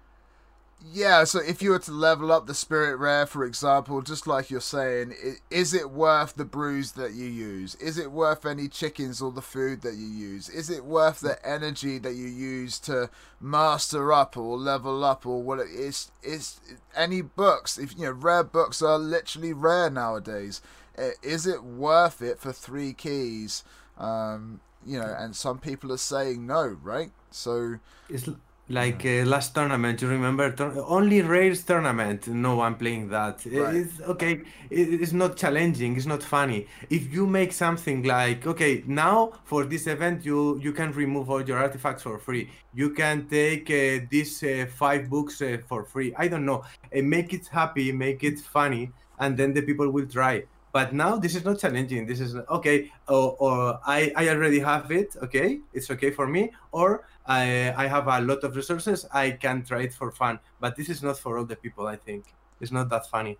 Yeah, so if you were to level up the spirit rare, for example, just like you're saying, is it worth the brews that you use? Is it worth any chickens or the food that you use? Is it worth the energy that you use to master up or level up or what it is? Is any books? If you know, rare books are literally rare nowadays. Is it worth it for three keys? Um, you know, and some people are saying no, right? So It's l- like uh, last tournament. You remember? Only rares tournament. No one playing that. Right. It's okay. it- It's not challenging. It's not funny. If you make something like okay, now for this event, you you can remove all your artifacts for free. You can take uh, these uh, five books uh, for free. I don't know. Uh, make it happy. Make it funny, and then the people will try. But now this is not challenging. This is okay. Or, or I, I already have it. Okay, it's okay for me. Or I, I have a lot of resources. I can try it for fun. But this is not for all the people. I think it's not that funny.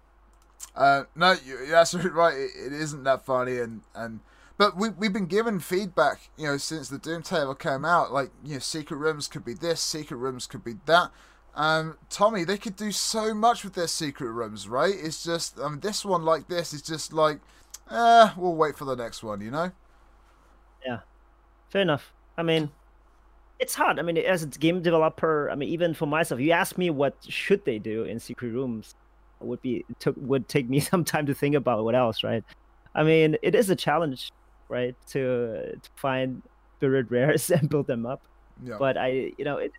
Uh, no, you- you're absolutely right. It, it isn't that funny, and and but we we've been given feedback, you know, since the Doom Tower came out. Like, you know, secret rooms could be this, secret rooms could be that. Um, Tommy, they could do so much with their secret rooms, right? It's just, I mean, this one like this is just like, eh, we'll wait for the next one, you know? Yeah, fair enough. I mean, it's hard. I mean, as a game developer, I mean, even for myself, you ask me what should they do in secret rooms, would be took would take me some time to think about what else, right? I mean, it is a challenge, right, to to find spirit rares and build them up. Yeah. But I, you know, it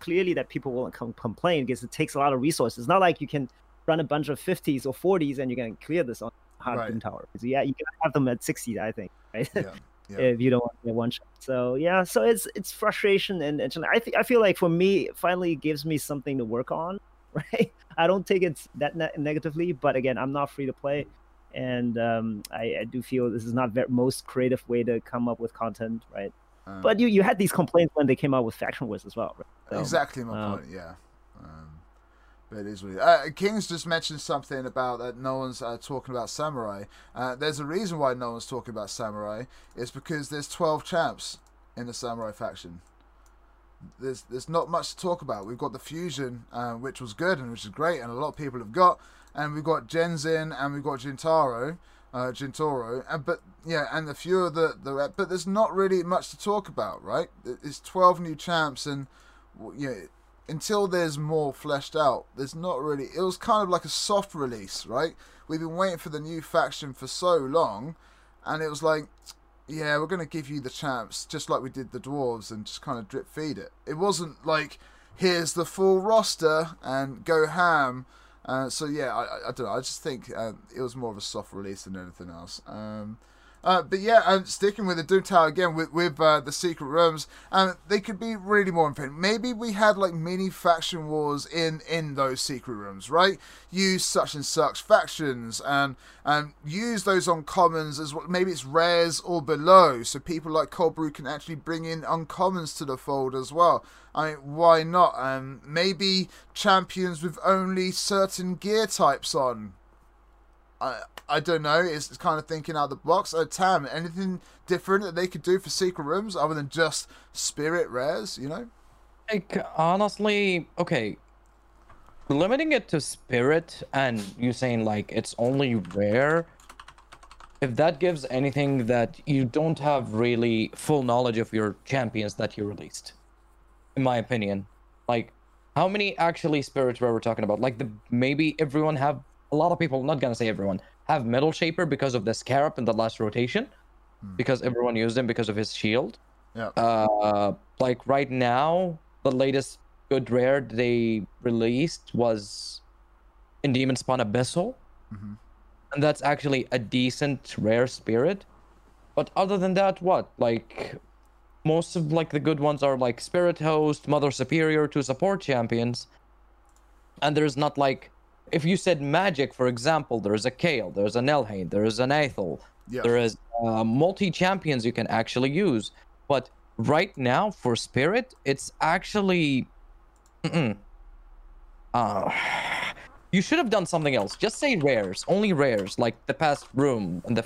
clearly that people won't com- complain because it takes a lot of resources. It's not like you can run a bunch of 50s or 40s and you can clear this on hard Right. Tower. So yeah, you can have them at 60, I think, right? yeah. Yeah. if you don't want to get one shot. So yeah, so it's it's frustration and, and I think I feel like for me, it finally gives me something to work on. Right, I don't take it that ne- negatively, but again, I'm not free to play, and um, I, I do feel this is not the most creative way to come up with content, right? Um, But you you had these complaints when they came out with Faction Wars as well, right? So, exactly my um, point. Yeah. But it is is. Uh, King's just mentioned something about that no one's uh, talking about samurai. Uh, there's a reason why no one's talking about samurai. It's because there's 12 champs in the samurai faction. There's there's not much to talk about. We've got the fusion, uh, which was good and which is great, and a lot of people have got. And we've got Genzin and we've got Jintaro, uh, Jintoro, and but yeah, and a few of the the. But there's not really much to talk about, right? It's 12 new champs and you know, until there's more fleshed out, there's not really. It was kind of like a soft release, right? We've been waiting for the new faction for so long, and it was like, yeah, we're gonna give you the champs just like we did the dwarves and just kind of drip feed it. It wasn't like here's the full roster and go ham. Uh, so yeah, I, I, I don't know. I just think uh, it was more of a soft release than anything else. Um, uh, but yeah, and sticking with the Doom Tower again with with uh, the secret rooms, um, they could be really more infinite. Maybe we had like mini faction wars in in those secret rooms, right? Use such and such factions and and use those uncommons as well. Maybe it's rares or below, so people like Cobru can actually bring in uncommons to the fold as well. I mean, why not? Um, maybe champions with only certain gear types on. I don't know. It's, it's kind of thinking out the box. Uh, Tam, anything different that they could do for secret rooms other than just spirit rares? You know? Like honestly, okay. Limiting it to spirit and you saying like it's only rare. If that gives anything that you don't have really full knowledge of your champions that you released, in my opinion, like how many actually spirits we're talking about? Like the maybe everyone have a lot of people. Not gonna say everyone have metal shaper because of the scarab in the last rotation, because everyone used him because of his shield. Yeah. Uh, like right now, the latest good rare they released was in Demon Spawn Abyssal. Mhm. and that's actually a decent rare spirit. But other than that, what? Like most of like the good ones are like Spirit Host, Mother Superior to support champions. And there's not like if you said magic, for example, there's a Kael, there's an Elhain, there's an Aethel, Yeah. there is uh, multi champions you can actually use. But right now for Spirit, it's actually. Uh, you should have done something else. Just say rares, only rares, like the past room and the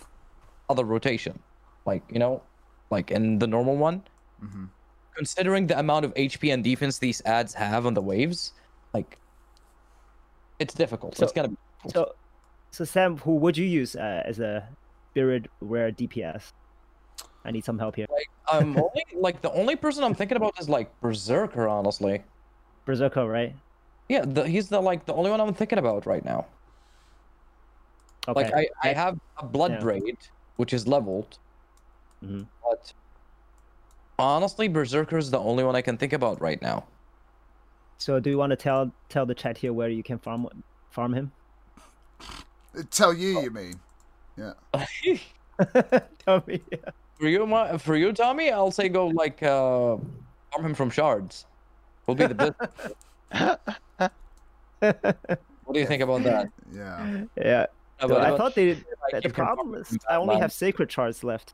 other rotation. Like, you know, like in the normal one. Mhm. Considering the amount of HP and defense these ads have on the waves, like, it's difficult. So- it's gonna be. So, so Sam, who would you use uh, as a spirit rare DPS? I need some help here. Like, I'm only like the only person I'm thinking about is like Berserker, honestly. Berserker, right? Yeah, the, he's the like the only one I'm thinking about right now. Okay. Like I, I have a Blood Yeah. Braid, which is leveled, Mhm. but honestly, Berserker is the only one I can think about right now. So, do you want to tell tell the chat here where you can farm farm him? Tell you, you mean? tell me. For you, Ma- for you, Tommy, I'll say go like uh, farm him from shards. Will be the best. What do you think about that? Yeah. yeah. Uh, So but- I thought they. like, the you can farm problem is I only Batman. have sacred shards left.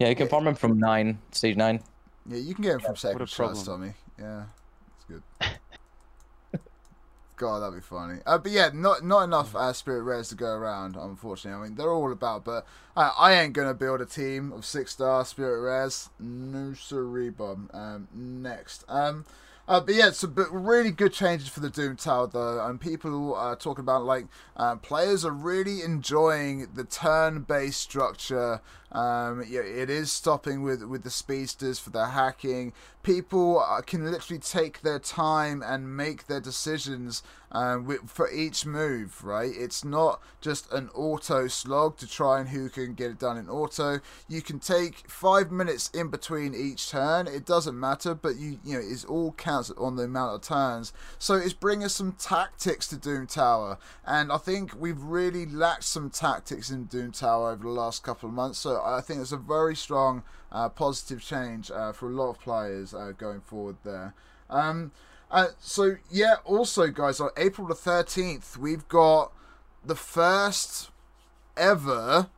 Yeah, you can farm him from nine, stage nine. Yeah, you can get him from Sacred a Shards, problem. Tommy. Yeah, it's good. God, that'd be funny. Uh, but yeah, not not enough uh, spirit rares to go around, unfortunately. I mean, they're all about, but I ain't gonna build a team of six star spirit rares. No siree, Bob. Um, next. Um, uh, but yeah, so but really good changes for the Doom Tower though, and people are talking about like uh, players are really enjoying the turn-based structure. Um, yeah, it is stopping with with the speedsters for the hacking. People uh, can literally take their time and make their decisions um, with, for each move. Right, it's not just an auto slog to try and who can get it done in auto. You can take five minutes in between each turn. It doesn't matter, but you you know it's all counts on the amount of turns. So it's bringing some tactics to Doom Tower, and I think we've really lacked some tactics in Doom Tower over the last couple of months. So I think it's a very strong uh, positive change uh, for a lot of players uh, going forward there. Um, uh, so yeah, also guys, on April the thirteenth, we've got the first ever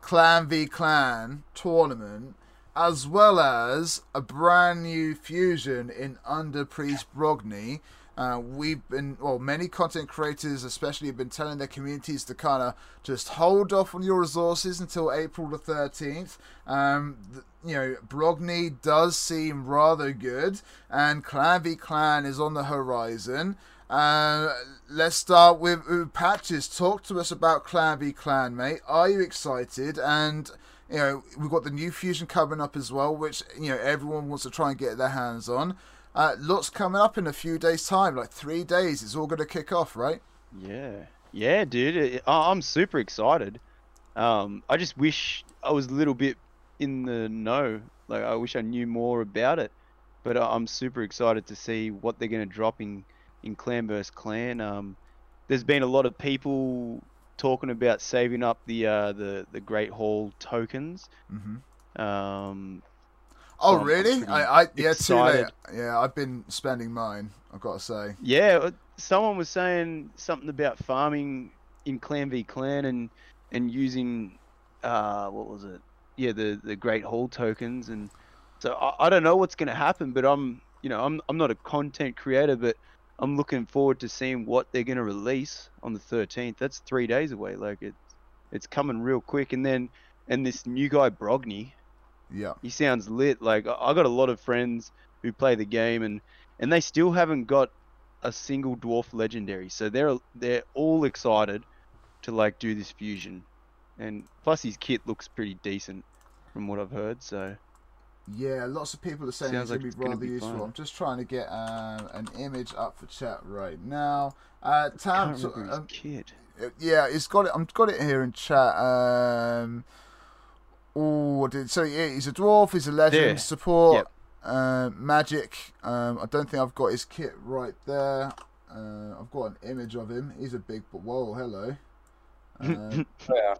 Clan v Clan tournament, as well as a brand new fusion in Under Priest Brogni. Uh, we've been, well, many content creators, especially, have been telling their communities to kind of just hold off on your resources until April the 13th. Um, th- you know, Brogni does seem rather good, and Clan v Clan is on the horizon. Uh, let's start with, with Patches. Talk to us about Clan v Clan, mate. Are you excited? And you know, we've got the new fusion coming up as well, which you know everyone wants to try and get their hands on. Uh, lots coming up in a few days' time, like three days. It's all going to kick off, right? Yeah, yeah, dude. I'm super excited. Um, I just wish I was a little bit in the know. Like, I wish I knew more about it. But I- I'm super excited to see what they're gonna drop in in Clan vs Clan. Um, there's been a lot of people talking about saving up the uh, the the Great Hall tokens. Mm-hmm. Um, Oh, So I'm- I'm really? I, I yeah, too late. Yeah, I've been spending mine. I've got to say. Yeah, uh, someone was saying something about farming in Clan v Clan and and using uh what was it? Yeah, the the Great Hall tokens and so I, I don't know what's gonna happen, but I'm you know I'm I'm not a content creator, but I'm looking forward to seeing what they're gonna release on the 13th. That's three days away. Like it's it's coming real quick, and then and this new guy Brogni, Yeah. he sounds lit. Like I I got a lot of friends who play the game and and they still haven't got a single dwarf legendary. So they're they're all excited to like do this fusion. And plus his kit looks pretty decent from what I've heard. So Yeah, lots of people are saying Sounds it's like gonna it's be rather be useful. fun. I'm just trying to get um, an image up for chat right now. Uh, Tam, can't remember his um, kit. Uh, yeah, it's got it. I've got it here in chat. Um, oh, did so? Yeah, he's a dwarf. He's a legend There. support. Yep. Uh, magic. Um, I don't think I've got his kit right there. Uh, I've got an image of him. He's a big. But whoa, hello. Uh, Yeah.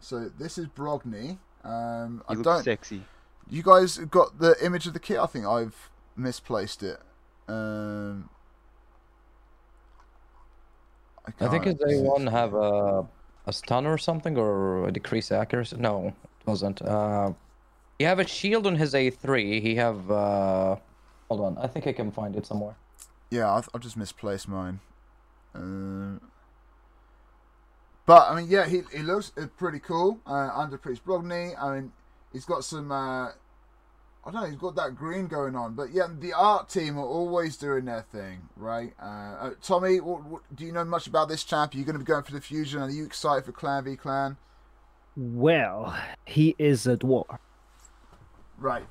so this is Brogni. Um, I You look don't. sexy. You guys got the image of the kit? I think I've misplaced it. Um, I think can't his. A1 have a a stun or something or a decreased accuracy. No, it wasn't. Uh, he have a shield on his A3. He have. Uh, hold on, I think I can find it somewhere. Yeah, I've, I've just misplaced mine. Um, but I mean, yeah, he he looks uh, pretty cool. Uh, under Priest Brogni. I mean, he's got some. Uh, I don't know. He's got that green going on, but yeah, the art team are always doing their thing, right? Uh, uh, Tommy, what, what, do you know much about this champ? Are you going to be going for the fusion? Are you excited for Clan v Clan? Well, he is a dwarf. Right.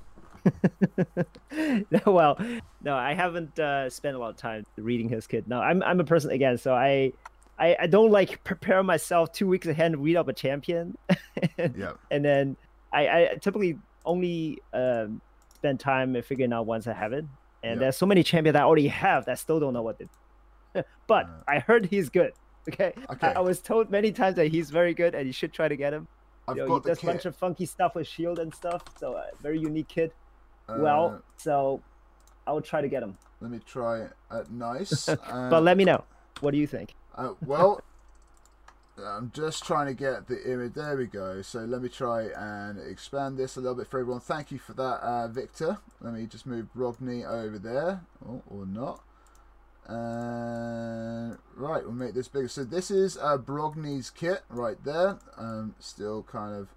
no, well, no, I haven't uh, spent a lot of time reading his kit. No, I'm I'm a person again, so I I, I don't like prepare myself two weeks ahead and read up a champion, Yeah. and then I, I typically only um, spend time figuring out once I have it. And Yeah. there's so many champions I already have that still don't know what to do. but I heard he's good. Okay. Okay. I, I was told many times that he's very good and you should try to get him. I've You know, he got the does a bunch of funky stuff with shield and stuff. So uh, very unique kid. Uh, well, so I will try to get him. let me try. Uh, nice. but let me know. What do you think? Uh, well, I'm just trying to get the image. There we go. So let me try and expand this a little bit for everyone. Thank you for that, uh, Victor. Let me just move Brogni over there, oh, or not. Uh, right, we'll make this bigger. So this is uh, Brogni's kit right there. Um, still kind of.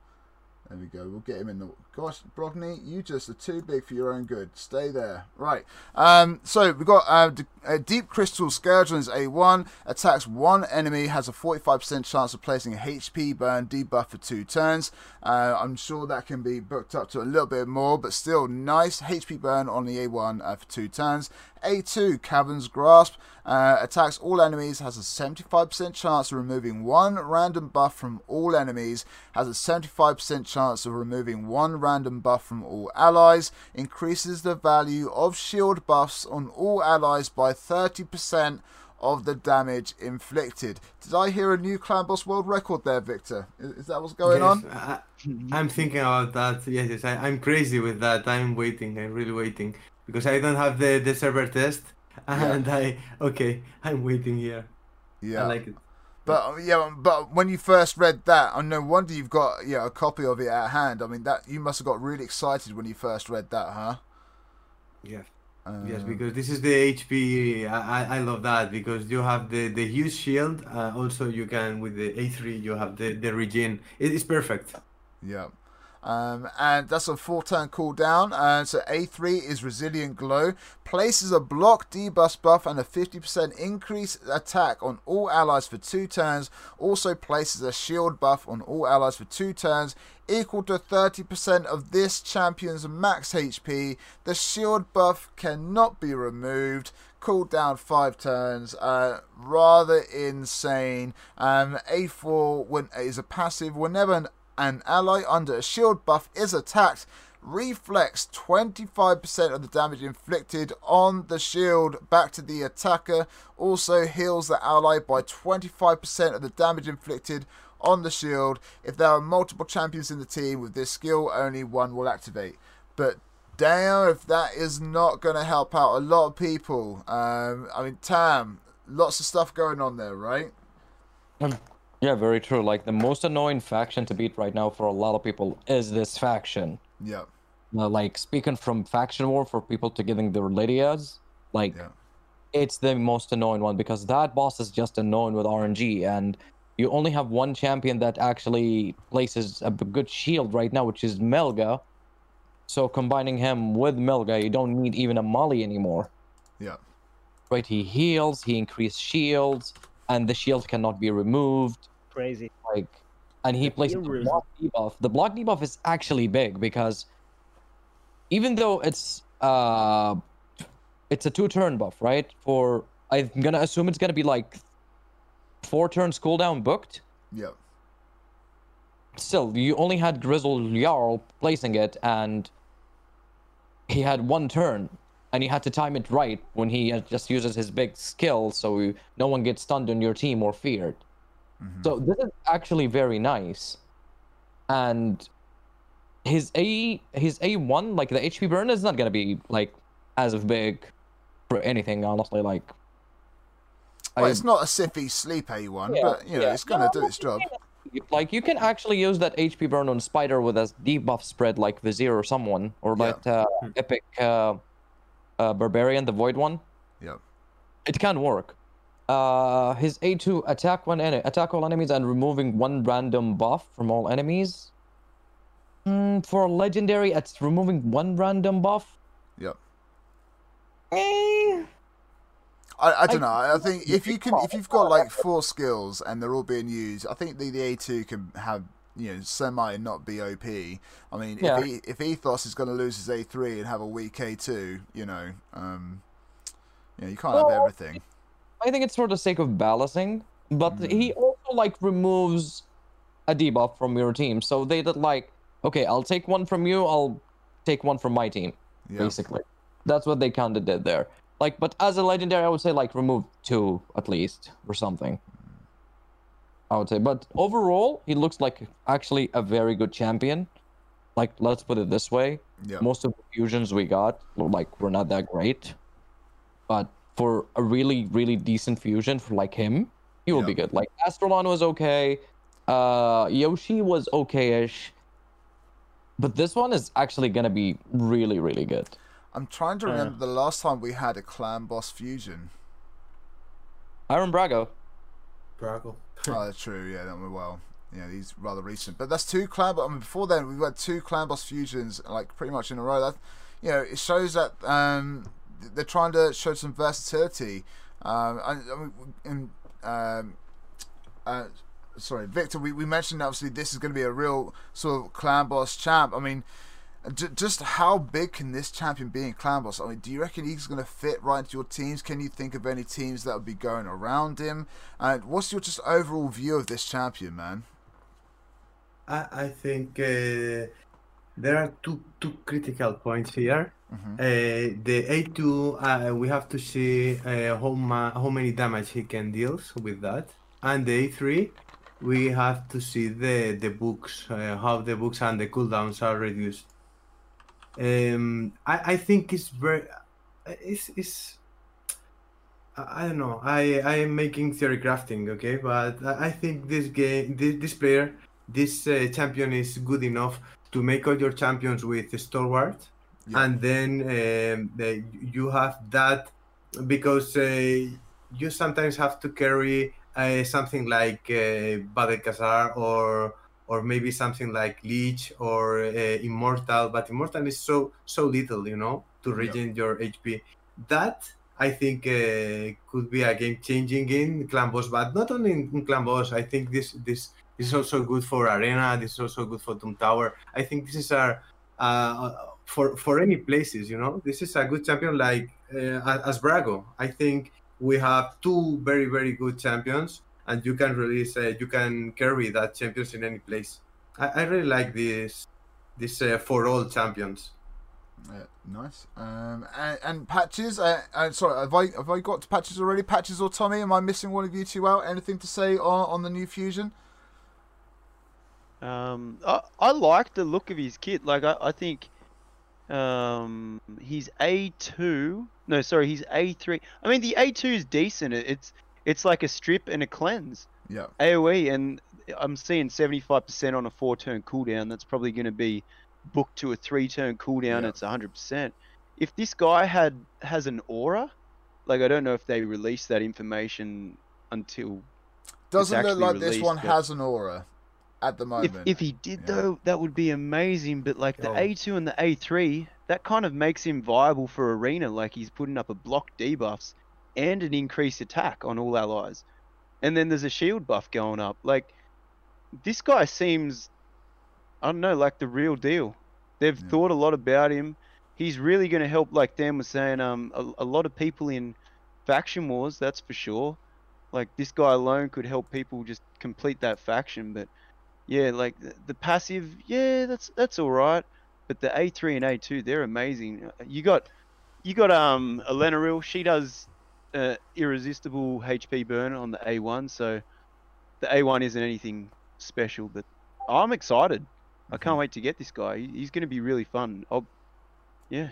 There we go. We'll get him in the. Gosh, Brogni, you just are too big for your own good. Stay there. Right. Um. So we've got uh, a deep crystal scourge on his A1. Attacks one enemy. Has a 45% chance of placing a HP burn debuff for two turns. Uh, I'm sure that can be booked up to a little bit more, but still nice HP burn on the A1 uh, for two turns. A2 Cavern's Grasp uh, attacks all enemies. Has a 75% chance of removing one random buff from all enemies. Has a 75% chance of removing one random buff from all allies. Increases the value of shield buffs on all allies by 30% of the damage inflicted. Did I hear a new Clan Boss world record there, Victor? Is, is that what's going Yes, on? I, I'm thinking about that. Yes, yes. I, I'm crazy with that. I'm waiting. I'm really waiting because I don't have the, the server test, and I okay. I'm waiting here. Yeah. I like it. But uh, yeah, but when you first read that, oh, no wonder you've got yeah a copy of it at hand. I mean that you must have got really excited when you first read that, huh? Yeah. Um, Yes, because this is the HP. I, I I love that because you have the, the huge shield. Uh, also, you can with the A3 you have the the regen. It is perfect. Yeah. Um, and that's a four turn cooldown. And so A3 is Resilient Glow. Places a block debuff buff and a 50% increase attack on all allies for two turns. Also places a shield buff on all allies for two turns, equal to 30% of this champion's max HP. The shield buff cannot be removed. Cooldown five turns. Uh, rather insane. Um, A4 when, is a passive. Whenever an an ally under a shield buff is attacked, reflects 25% of the damage inflicted on the shield back to the attacker. Also heals the ally by 25% of the damage inflicted on the shield. If there are multiple champions in the team with this skill, only one will activate. But damn, if that is not going to help out a lot of people. Um, I mean, Tam, lots of stuff going on there, right? Yeah, very true. Like the most annoying faction to beat right now for a lot of people is this faction. Yeah. Uh, like speaking from faction war for people to getting their Lydias, like Yeah. it's the most annoying one because that boss is just annoying with RNG and you only have one champion that actually places a good shield right now, which is Melga. So combining him with Melga, you don't need even a Molly anymore. Yeah. Right? He heals, he increases shields, and the shield cannot be removed Crazy. like and he The plays the block debuff. The block debuff is actually big because even though it's uh it's a two turn buff, right? For I'm gonna assume it's gonna be like four turns cooldown booked. Yeah. Still, you only had Grizzled Jarl placing it and he had one turn and he had to time it right when he uh, just uses his big skill so no one gets stunned on your team or feared. Mhm. So this is actually very nice. And his A his A1, like the HP burn is not gonna be like as of big for anything, honestly. Like Well, I- it's not a Siphi sleep A1, Yeah, but you know yeah. it's gonna No, do its job. like you can actually use that HP burn on Spider with a debuff spread like Vizier or someone, or Yeah. like uh, Epic uh, uh, Barbarian, the Void one. Yeah, It can work. Uh, his A2 attack one enemy, attack all enemies and removing one random buff from all enemies. Mm, for legendary, it's removing one random buff. Yep. Eh, I, I don't I- know. I think if you can, if you've got like four skills and they're all being used, I think the, the A two can have you know semi not be OP. I mean, Yeah. if he, if Ethos is going to lose his A three and have a weak A two, you know, um, you know, you can't have everything. I think it's for the sake of balancing, but Mm. he also like removes a debuff from your team. So they did like, okay, I'll take one from you, I'll take one from my team, Yeah. basically. That's what they kind of did there. Like, but as a legendary, I would say like remove two at least or something. I would say, but overall, he looks like actually a very good champion. Like, let's put it this way: Yeah. most of the fusions we got were like were not that great but for a really really decent fusion for like him he will be good like Astralon was okay uh yoshi was okay-ish but this one is actually gonna be really really good I'm trying to Yeah. remember the last time we had a clan boss fusion. iron brago Brago. oh, that's true. Yeah, that went well. Yeah, he's rather recent, but that's two clan. But I mean, before then we've had two clan boss fusions like pretty much in a row. That you know, it shows that um, they're trying to show some versatility. Um, um, uh, sorry, Victor, we, we mentioned obviously this is going to be a real sort of clan boss champ. I mean, just how big can this champion be in clan boss? I mean, do you reckon he's going to fit right into your teams? Can you think of any teams that would be going around him? And what's your just overall view of this champion, man? I, I think uh, there are two two critical points here. Mhm. Uh, the A2, uh, we have to see uh, how, ma- how many damage he can deal with that. And the A3, we have to see the, the books, uh, how the books and the cooldowns are reduced. Um, I, I think it's very, it's, it's, I don't know. I, I am making theory crafting, okay? But I I think this game, this, this player, this uh, champion is good enough to make all your champions with stalwart Yeah. and then um, the, you have that because uh, you sometimes have to carry uh, something like uh, Bad El Kazar or or maybe something like Leech or uh, Immortal, but Immortal is so so little, you know, to Yeah. your HP. That I think uh, could be a game changing in Clan Boss, but not only in, Clan Boss. I think this this this is also good for Arena. This is also good for Doom Tower. I think this is our uh, for for any places. You know, this is a good champion like uh, as Brago. I think we have two very very good champions, and you can really say you can carry that champions in any place. I, I really like this this uh, for all champions. Yeah, nice. Um, and, and patches. Uh, uh, sorry, have I have I got to patches already? Patches or Tommy? Am I missing one of you two out? Anything to say on, on the new fusion? Um, I, I like the look of his kit. Like I, I think, um, he's A two. No, sorry, he's A three. I mean, the A two is decent. It's it's like a strip and a cleanse. Yeah. AOE, and I'm seeing 75% on a four turn cooldown. That's probably going to be booked to a three turn cooldown. Yeah. It's 100%. If this guy had has an aura, like I don't know if they released that information until Doesn't look like this one but- has an aura at the if, moment. if he did Yeah. though, that would be amazing. But like the Oh. A2 and the A3, that kind of makes him viable for arena. Like he's putting up a block debuffs and an increased attack on all allies, and then there's a shield buff going up. Like this guy seems, I don't know, like the real deal. They've Yeah. thought a lot about him. He's really going to help. Like Dan was saying, um, a, a lot of people in faction wars. That's for sure. Like this guy alone could help people just complete that faction, but yeah, like the, the passive, yeah, that's that's all right. But the A3 and A2, they're amazing. You got you got um Elenaril, she does uh, irresistible HP burn on the A1, so the A1 isn't anything special, but I'm excited. I can't wait to get this guy. He's going to be really fun. I'll, yeah.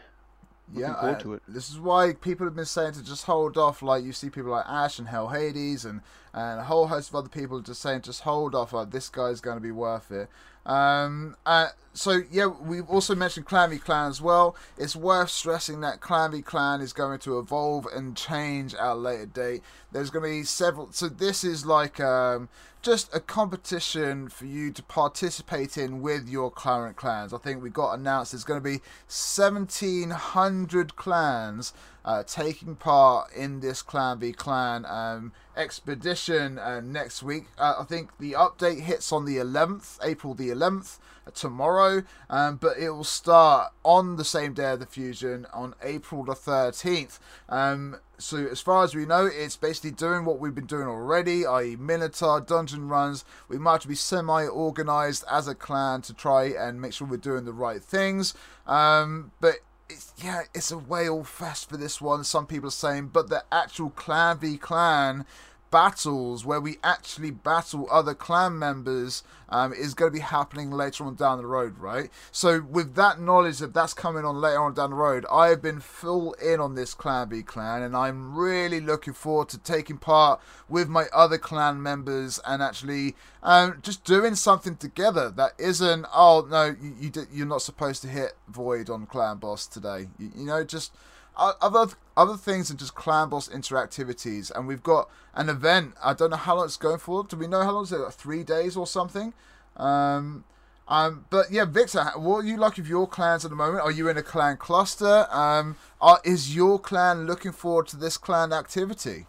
Yeah, forward to it. This is why people have been saying to just hold off. Like you see people like Ash and HellHades and and a whole host of other people just saying just hold off. Like this guy's going to be worth it. Um, uh, so yeah, we've also mentioned Clan v Clan as well. It's worth stressing that Clan v Clan is going to evolve and change at a later date. There's going to be several. So this is like um, just a competition for you to participate in with your current clans. I think we got announced there's going to be 1,700 clans uh, taking part in this Clan v Clan um, expedition uh, next week. Uh, I think the update hits on the 11th, April the 11th, uh, tomorrow, um, but it will start on the same day of the fusion on April the 13th. Um, so as far as we know, it's basically doing what we've been doing already, i.e. Minotaur, dungeon runs. We might be semi-organized as a clan to try and make sure we're doing the right things. Um, but it's, yeah, it's a whale fest for this one. Some people are saying, but the actual clan v clan battles where we actually battle other clan members um, is going to be happening later on down the road, right? So with that knowledge that that's coming on later on down the road, I have been full in on this clan B clan, and I'm really looking forward to taking part with my other clan members and actually um, just doing something together that isn't oh no you, you you're not supposed to hit void on clan boss today, you, you know just other other things than just clan boss interactivities and we've got an event. I don't know how long it's going for. Do we know how long? Is it like three days or something? Um um but yeah victor what are you like with your clans at the moment? Are you in a clan cluster? Um are, is your clan looking forward to this clan activity?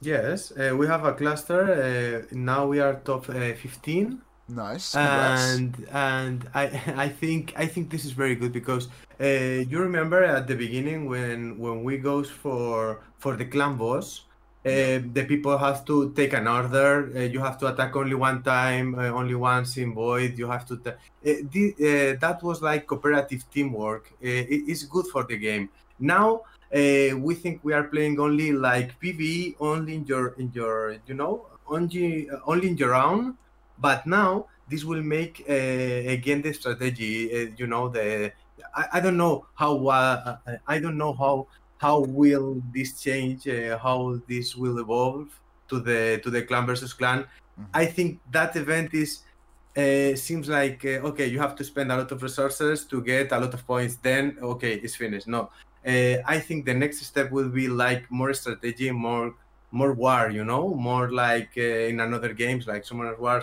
Yes, uh, we have a cluster. Uh, now we are top uh, 15. Nice congrats. and and I I think I think this is very good because uh, you remember at the beginning when when we goes for for the clan boss, uh, the people have to take an order. Uh, you have to attack only one time, uh, only once in void. You have to. ta- uh, the, uh, that was like cooperative teamwork. Uh, it is good for the game. Now uh, we think we are playing only like PVE, only in your in your you know only only in your own but now this will make uh, again the strategy uh, you know the I, I don't know how uh, i don't know how how will this change uh, how this will evolve to the to the clan versus clan. Mhm. i think that event is uh, seems like uh, okay you have to spend a lot of resources to get a lot of points then okay it's finished. No. Uh, i think the next step will be like more strategy more more war you know more like uh, in another games like Summoners War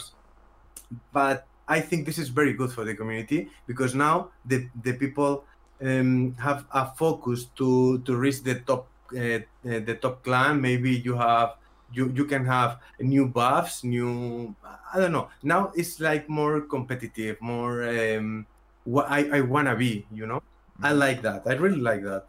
but i think this is very good for the community because now the the people um, have a focus to to reach the top uh, uh, the top clan. Maybe you have you you can have new buffs new i don't know. Now it's like more competitive more um what i i wanna be you know? I like that. I really like that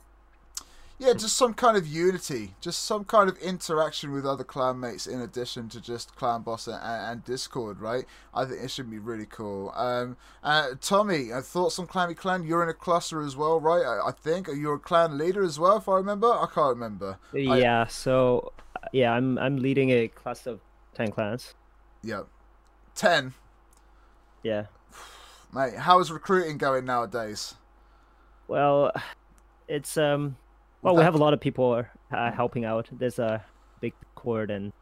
Yeah, just some kind of unity, just some kind of interaction with other clanmates in addition to just Clan Boss and, and Discord, right? I think it should be really cool. Um, uh, Tommy, uh, thoughts on Clammy Clan? You're in a cluster as well, right? I, I think you're a clan leader as well, if I remember. I can't remember. I- Yeah, so uh, yeah, I'm I'm leading a cluster of ten clans. Yeah, ten, Yeah. mate. How is recruiting going nowadays? Well, it's um. Well, we have a lot of people uh, helping out. There's a big cord and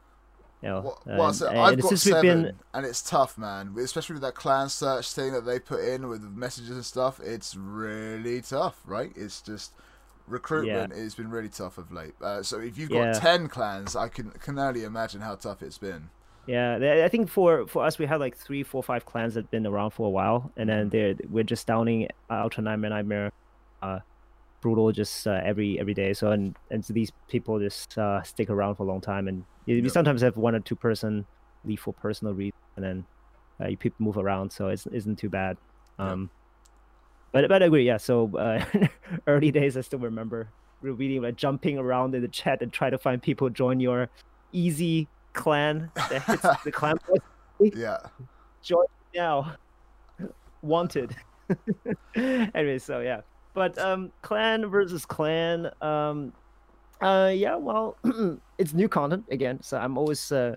you know. Well, uh, well so and I've got since we've seven, been- and it's tough, man. Especially with that clan search thing that they put in with messages and stuff. It's really tough, right? It's just recruitment. It's been really tough of late. Uh, so if you've got Yeah. ten clans, I can can only imagine how tough it's been. Yeah, I think for for us we had like three, four, five clans that've been around for a while, and then they're we're just downing Ultra Nightmare, Nightmare, uh, Brutal just uh, every every day. So and and so these people just uh, stick around for a long time, and we Yeah. sometimes have one or two person leave for personal reasons, and then uh, you people move around, so it isn't too bad. Um, but but I agree, yeah. So uh, early days, I still remember really like jumping around in the chat and try to find people join your easy clan that hits the clan Yeah, join now wanted anyway so yeah but um clan versus clan um uh yeah well it's new content again so i'm always uh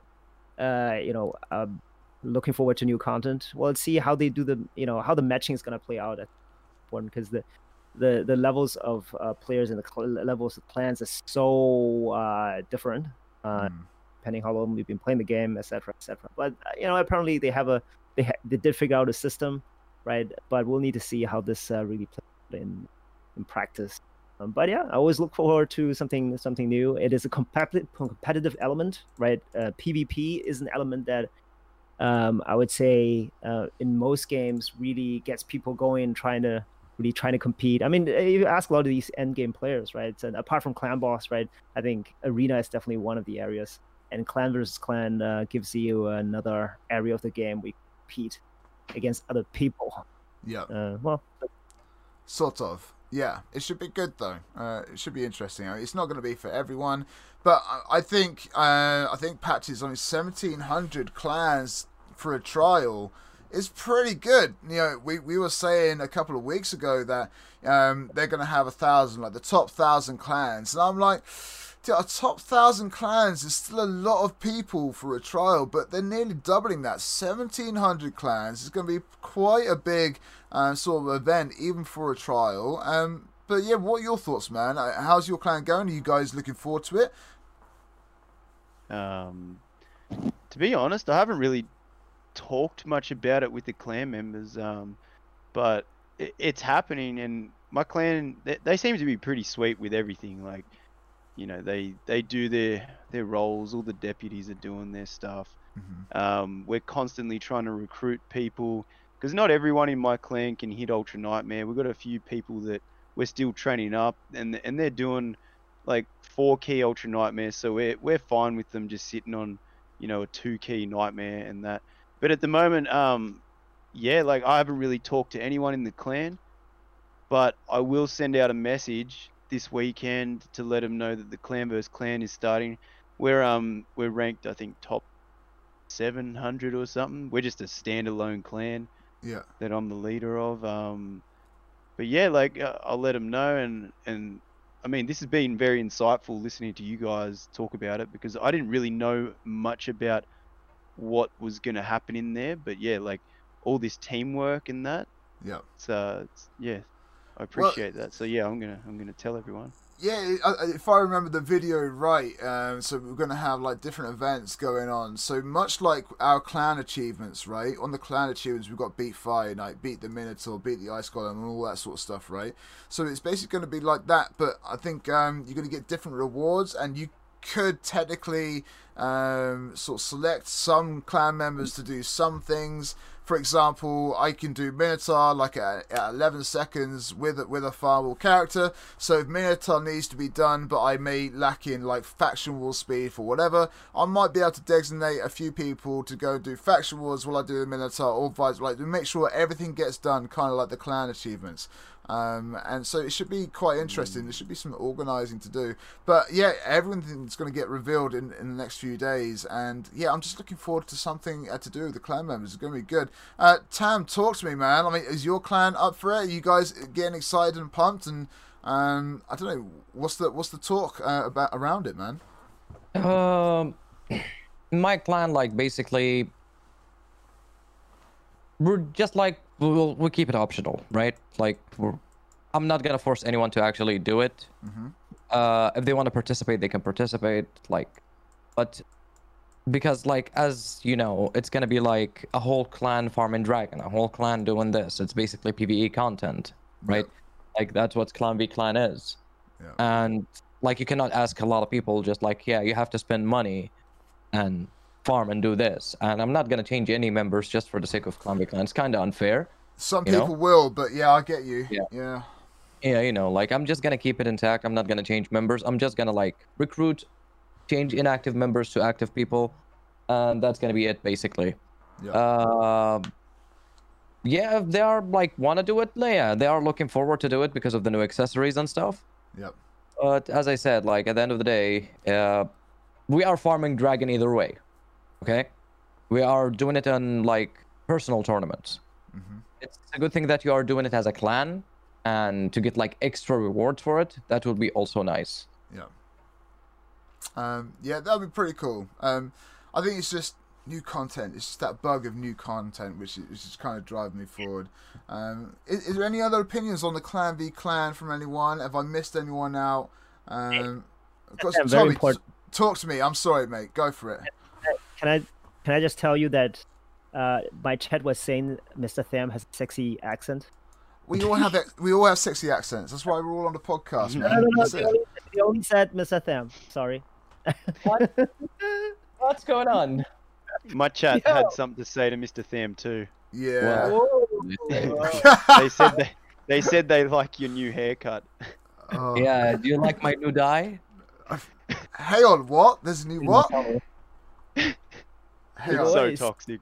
uh, you know, um, looking forward to new content. Well, let's see how they do the, you know, how the matching is gonna play out at one because the the the levels of uh, players and the cl- levels of clans are so uh, different. Uh, Mm. depending how long we've been playing the game, etc., etc. But uh, you know, apparently they have a they ha- they did figure out a system, right? But we'll need to see how this uh, really plays in in practice. Um, but yeah, I always look forward to something something new. It is a competitive competitive element, right? Uh, PvP is an element that um, I would say uh, in most games really gets people going, trying to really trying to compete. I mean, you ask a lot of these end game players, right? And apart from clan boss, right? I think arena is definitely one of the areas, and clan versus clan uh, gives you another area of the game we compete against other people. Yeah. Uh, well, Sort of. Yeah, it should be good though. Uh, it should be interesting. It's not going to be for everyone, but I- I think uh, I think patches on seventeen hundred clans for a trial is pretty good. You know, we, we were saying a couple of weeks ago that um, they're going to have a thousand, like the top thousand clans, and I'm like. Dude, A top thousand clans is still a lot of people for a trial, but they're nearly doubling that. Seventeen hundred clans is going to be quite a big um, sort of event, even for a trial. Um, but yeah, what are your thoughts, man? Uh, How's your clan going? Are you guys looking forward to it? Um, to be honest, I haven't really talked much about it with the clan members. Um, but it, it's happening, and my clan they, they seem to be pretty sweet with everything. Like, you know, they they do their their roles. All the deputies are doing their stuff. Um, we're constantly trying to recruit people because not everyone in my clan can hit Ultra Nightmare. We've got a few people that we're still training up, and and they're doing like four key Ultra Nightmare, so we're we're fine with them just sitting on, you know, a two key Nightmare and that. But at the moment, um, yeah, like I haven't really talked to anyone in the clan, but I will send out a message this weekend to let them know that the clan versus clan is starting. We're um we're ranked I think top 700 or something. We're just a standalone clan Yeah. that I'm the leader of. Um, but yeah, like uh, I'll let them know, and and I mean this has been very insightful listening to you guys talk about it because I didn't really know much about what was gonna happen in there. But yeah, like all this teamwork and that, Yeah. it's uh, it's, yeah, I appreciate that. So yeah, I'm gonna I'm gonna tell everyone. Yeah, if I remember the video right, um, so we're going to have like different events going on. So much like our clan achievements, right? On the clan achievements, we've got beat Fire Knight, beat the Minotaur, beat the Ice Golem, and all that sort of stuff, right? So it's basically going to be like that, but I think um, you're going to get different rewards, and you could technically um, sort of select some clan members to do some things. For example, I can do Minotaur like at, at 11 seconds with with a fireball character. So if Minotaur needs to be done, but I may lack in like faction war speed for whatever, I might be able to designate a few people to go do faction wars while I do the Minotaur, or vice like to make sure everything gets done, kind of like the clan achievements. Um, and so it should be quite interesting. There should be some organising to do. But yeah, everything's going to get revealed in, in the next few days. And yeah, I'm just looking forward to something uh, to do with the clan members. It's going to be good. Uh, Tam, talk to me, man. I mean, is your clan up for it? Are you guys getting excited and pumped? And um, I don't know, what's the what's the talk uh, about around it, man? Um, my clan, like basically, we're just like we'll we keep it optional, right? Like we're, I'm not gonna force anyone to actually do it. Uh, if they want to participate, they can participate. Like, but because like as you know, it's gonna be like a whole clan farming dragon, a whole clan doing this. It's basically PVE content, right? Like that's what clan v clan is Yeah. and like you cannot ask a lot of people just like yeah you have to spend money and farm and do this and i'm not going to change any members just for the sake of clan clan it's kind of unfair Some You know? people will, but yeah, I get you. Yeah. yeah. yeah you know like i'm just going to keep it intact i'm not going to change members i'm just going to like recruit change inactive members to active people and that's going to be it basically Yeah. uh, yeah if they are like want to do it yeah they are looking forward to do it because of the new accessories and stuff Yep. But as I said, like at the end of the day, uh, we are farming dragon either way. Okay, we are doing it in like personal tournaments. Mhm. It's a good thing that you are doing it as a clan, and to get like extra rewards for it, that would be also nice. Yeah. Um, yeah, that'd be pretty cool. Um, I think it's just new content. It's just that bug of new content, which is, which is kind of driving me forward. Um, is, is there any other opinions on the Clan v Clan from anyone? Have I missed anyone out? Um, I've got- Yeah, very Tommy, important. talk to me. I'm sorry, mate. Go for it. Can I can I just tell you that uh, my chat was saying Mr. Tam has a sexy accent. We all have ex- we all have sexy accents. That's why we're all on the podcast, No, man. no, no. That's it. only, only said Mr. Tam. Sorry. What's going on? My chat Yo. had something to say to Mr. Tam too. Yeah. They said they, they said they like your new haircut. Oh. Yeah, do you like my new dye? Hang on, what? There's a new what? Hang It's on. so toxic.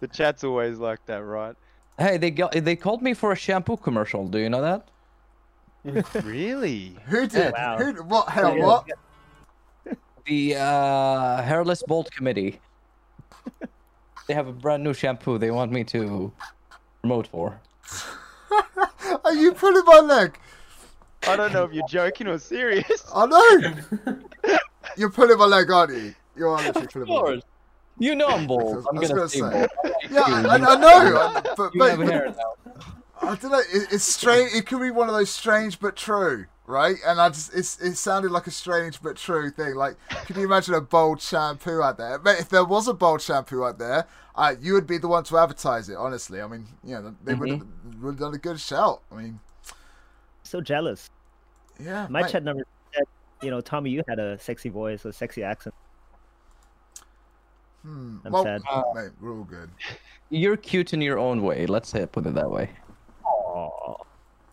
The chat's always like that, right? Hey, they got they called me for a shampoo commercial. Do you know that? really? Who did? Wow. Who? What? Hang on, Yeah. what? The uh, hairless bald committee. they have a brand new shampoo they want me to promote for. Are you pulling my leg? I don't know if you're joking or serious. I know. You're pulling my leg, aren't you? You are literally pulling my leg. Course. You know I'm bald. I'm I was gonna gonna say say. bald. Yeah, I, I, I know. I- But, You but have hair now. I don't know. It, it's strange. It could be one of those strange but true, right? And I just it's it sounded like a strange but true thing. Like, can you imagine a bold shampoo out there? But if there was a bold shampoo out there, uh, you would be the one to advertise it. Honestly, I mean, you know, they would have would have done a good shout. I mean, So jealous. yeah. My mate. chat never said, you know, Tommy, you had a sexy voice, a sexy accent. Hmm. I'm well, sad. mate, we're all good. You're cute in your own way. Let's say put it that way. Oh,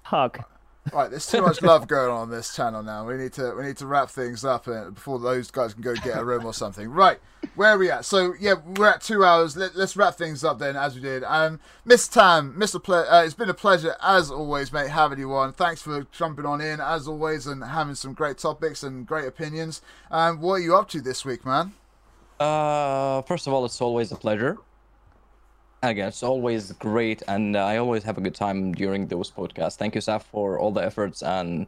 hug. Right, there's too much love going on on this channel now. We need to we need to wrap things up uh, before those guys can go get a room or something. Right, where are we at? So yeah, we're at two hours. Let, let's wrap things up then, as we did. Um, Miss Tam, Mr. Ple- uh, it's been a pleasure as always, mate, having you on. Thanks for jumping on in as always and having some great topics and great opinions. Um, what are you up to this week, man? Uh, first of all, it's always a pleasure. Again, it's always great, and uh, I always have a good time during those podcasts. Thank you, Saf, for all the efforts, and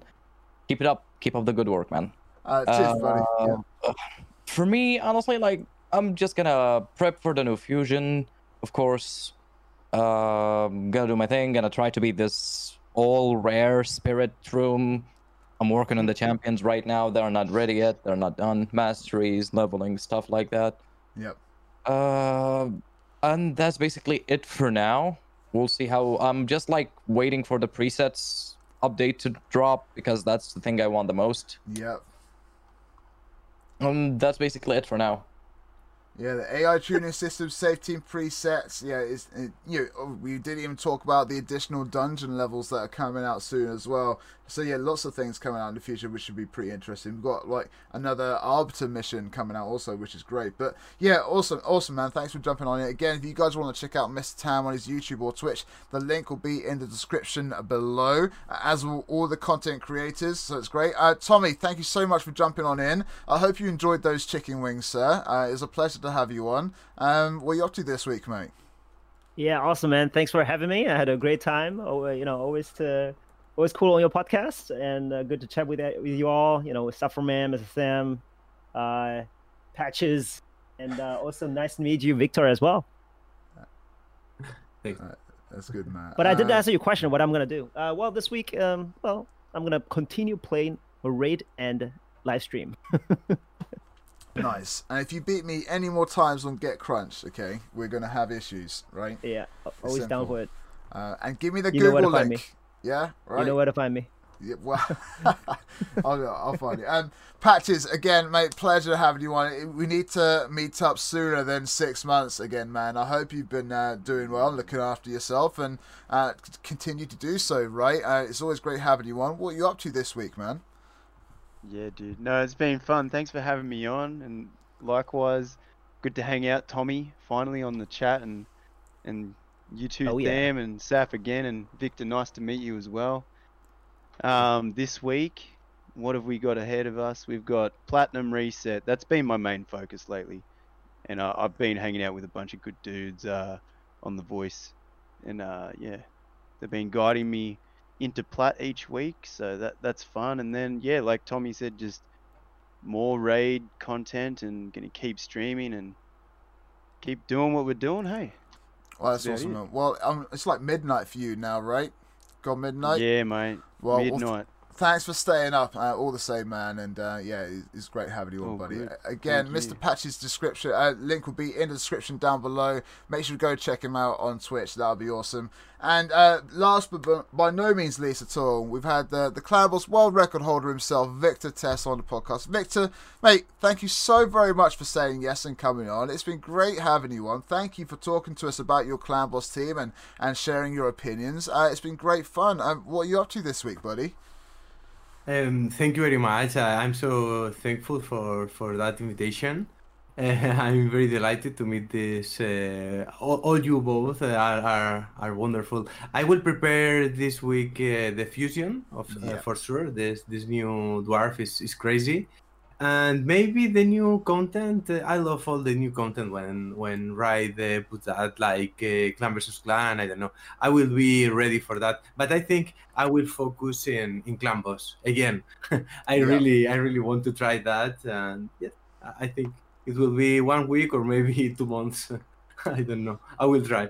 keep it up. Keep up the good work, man. Uh, cheers, buddy. Yeah. Uh, For me, honestly, like I'm just gonna prep for the new fusion, of course. Um, gonna do my thing. Gonna try to beat this all rare spirit room. I'm working on the champions right now. They're not ready yet. They're not done. Masteries, leveling, stuff like that. Yep. Uh, and that's basically it for now. We'll see how. I'm just like waiting for the presets update to drop because that's the thing I want the most. Yep. Um, that's basically it for now. Yeah, the AI tuning system, safe team presets. Yeah, it's it, you. Know, oh, we didn't even talk about the additional dungeon levels that are coming out soon as well. So yeah, lots of things coming out in the future, which should be pretty interesting. We've got like another Arbiter mission coming out also, which is great. But yeah, awesome, awesome, man. Thanks for jumping on it again. If you guys want to check out Mr. Tam on his YouTube or Twitch, the link will be in the description below, as will all the content creators. So it's great. Uh, Tommy, thank you so much for jumping on in. I hope you enjoyed those chicken wings, sir. Uh, it was a pleasure to have you on. Um, what are you up to this week, mate? Yeah, awesome, man. Thanks for having me. I had a great time. Oh, uh, you know, always to always cool on your podcast, and uh, good to chat with with you all. You know, with Sufferman, Mr. Sam, uh, Patches, and uh, also nice to meet you, Victor, as well. That's good, man. But I did Uh, answer your question. What I'm gonna do? Uh, well, this week, um, well, I'm gonna continue playing a raid and live stream. Nice. And if you beat me any more times on Get Crunch, okay, we're gonna have issues, right? Yeah, always down for it. Uh, and give me the You Google link. Yeah, right. You know where to find me. Yeah, well, I'll, I'll find it. Um, Patches, again, mate, pleasure having you on. We need to meet up sooner than six months again, man. I hope you've been uh, doing well, looking after yourself, and uh, continue to do so, right? Uh, it's always great having you on. What are you up to this week, man? Yeah, dude. No, it's been fun. Thanks for having me on, and likewise, good to hang out, Tommy. Finally on the chat, and and you two, Oh, yeah. Tam and Saf again, and Victor. Nice to meet you as well. Um, this week, what have we got ahead of us? We've got Platinum Reset. That's been my main focus lately, and uh, I've been hanging out with a bunch of good dudes uh, on The Voice, and uh, yeah, they've been guiding me into plat each week, so that that's fun. And then yeah, like Tommy said, just more raid content and gonna keep streaming and keep doing what we're doing. Hey. Well, that's awesome. Well, um, it's like midnight for you now, right? Gone midnight. Yeah, mate. Well, Midnight. Thanks for staying up. Uh, all the same, man. And uh, yeah, it's great having you on, Oh, buddy. good. Again, Thank Mr. you. Patch's description uh, link will be in the description down below. Make sure to go check him out on Twitch. That'll be awesome. And uh, last but by no means least at all, we've had the the Clan Boss world record holder himself, Victor Tess, on the podcast. Victor, mate, thank you so very much for saying yes and coming on. It's been great having you on. Thank you for talking to us about your Clan Boss team and and sharing your opinions. Uh, it's been great fun. Um, what are you up to this week, buddy? Um, thank you very much. I, I'm so thankful for, for that invitation. Uh, I'm very delighted to meet this. Uh, all, all you both are, are are wonderful. I will prepare this week uh, the fusion of uh, Yeah. for sure. This this new dwarf is, is crazy, and maybe the new content. Uh, I love all the new content when when Ride uh, puts that like uh, clan versus clan. I don't know. I will be ready for that. But I think I will focus in in clan boss again. I Yeah. really I really want to try that, and yeah, I think it will be one week or maybe two months. I don't know. I will try.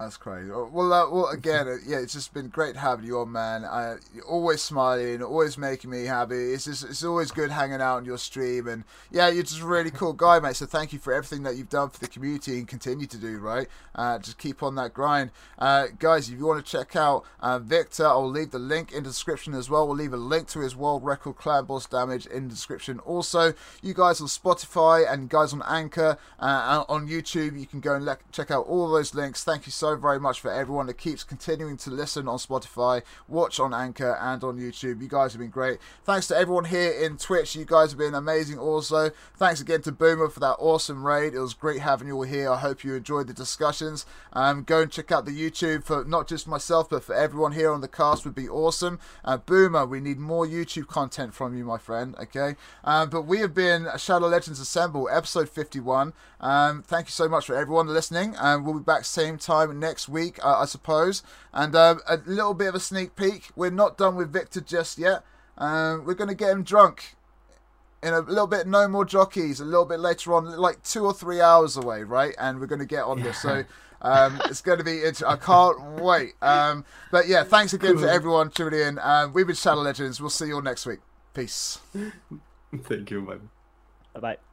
That's crazy. Well, uh, well, again, uh, yeah, it's just been great having you on, man. I, you're always smiling, always making me happy. It's just, it's always good hanging out on your stream, and yeah, you're just a really cool guy, mate. So thank you for everything that you've done for the community and continue to do. Right, uh, just keep on that grind, uh, guys. If you want to check out uh, Victor, I'll leave the link in the description as well. We'll leave a link to his world record clan boss damage in the description. Also, you guys on Spotify and guys on Anchor, uh, on YouTube, you can go and check out all those links. Thank you so very much for everyone that keeps continuing to listen on Spotify, watch on Anchor, and on YouTube. You guys have been great. Thanks to everyone here in Twitch. You guys have been amazing also. Thanks again to Boomer for that awesome raid. It was great having you all here. I hope you enjoyed the discussions. Um, go and check out the YouTube for not just myself, but for everyone here on the cast would be awesome. Uh, Boomer, we need more YouTube content from you, my friend. Okay. Um, but we have been Shadow Legends Assemble, episode 51. Um, thank you so much for everyone listening. And we'll be back same time next week, uh, I suppose. And um, a little bit of a sneak peek. We're not done with Victor just yet. Um, we're going to get him drunk in a little bit. No more jockeys. A little bit later on, like two or three hours away, right? And we're going to get on this. So. Um, it's going to be. It's, I can't wait. Um, but yeah, thanks again to everyone tuning in. Um, we've been Shadow Legends. We'll see you all next week. Peace. Thank you, man. Bye bye.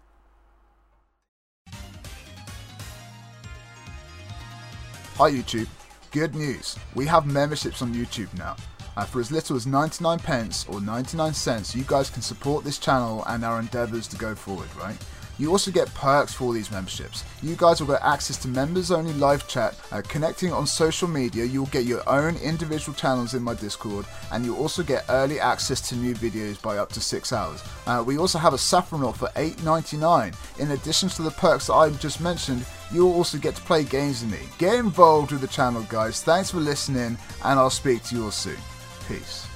Hi YouTube. Good news. We have memberships on YouTube now. And for as little as 99 pence or 99 cents, you guys can support this channel and our endeavors to go forward, right? You also get perks for these memberships. You guys will get access to members only live chat, uh, connecting on social media, you'll get your own individual channels in my Discord, and you'll also get early access to new videos by up to 6 hours. Uh, we also have a Saffron for $8.99. In addition to the perks that I just mentioned, you'll also get to play games with me. Get involved with the channel, guys. Thanks for listening, and I'll speak to you all soon. Peace.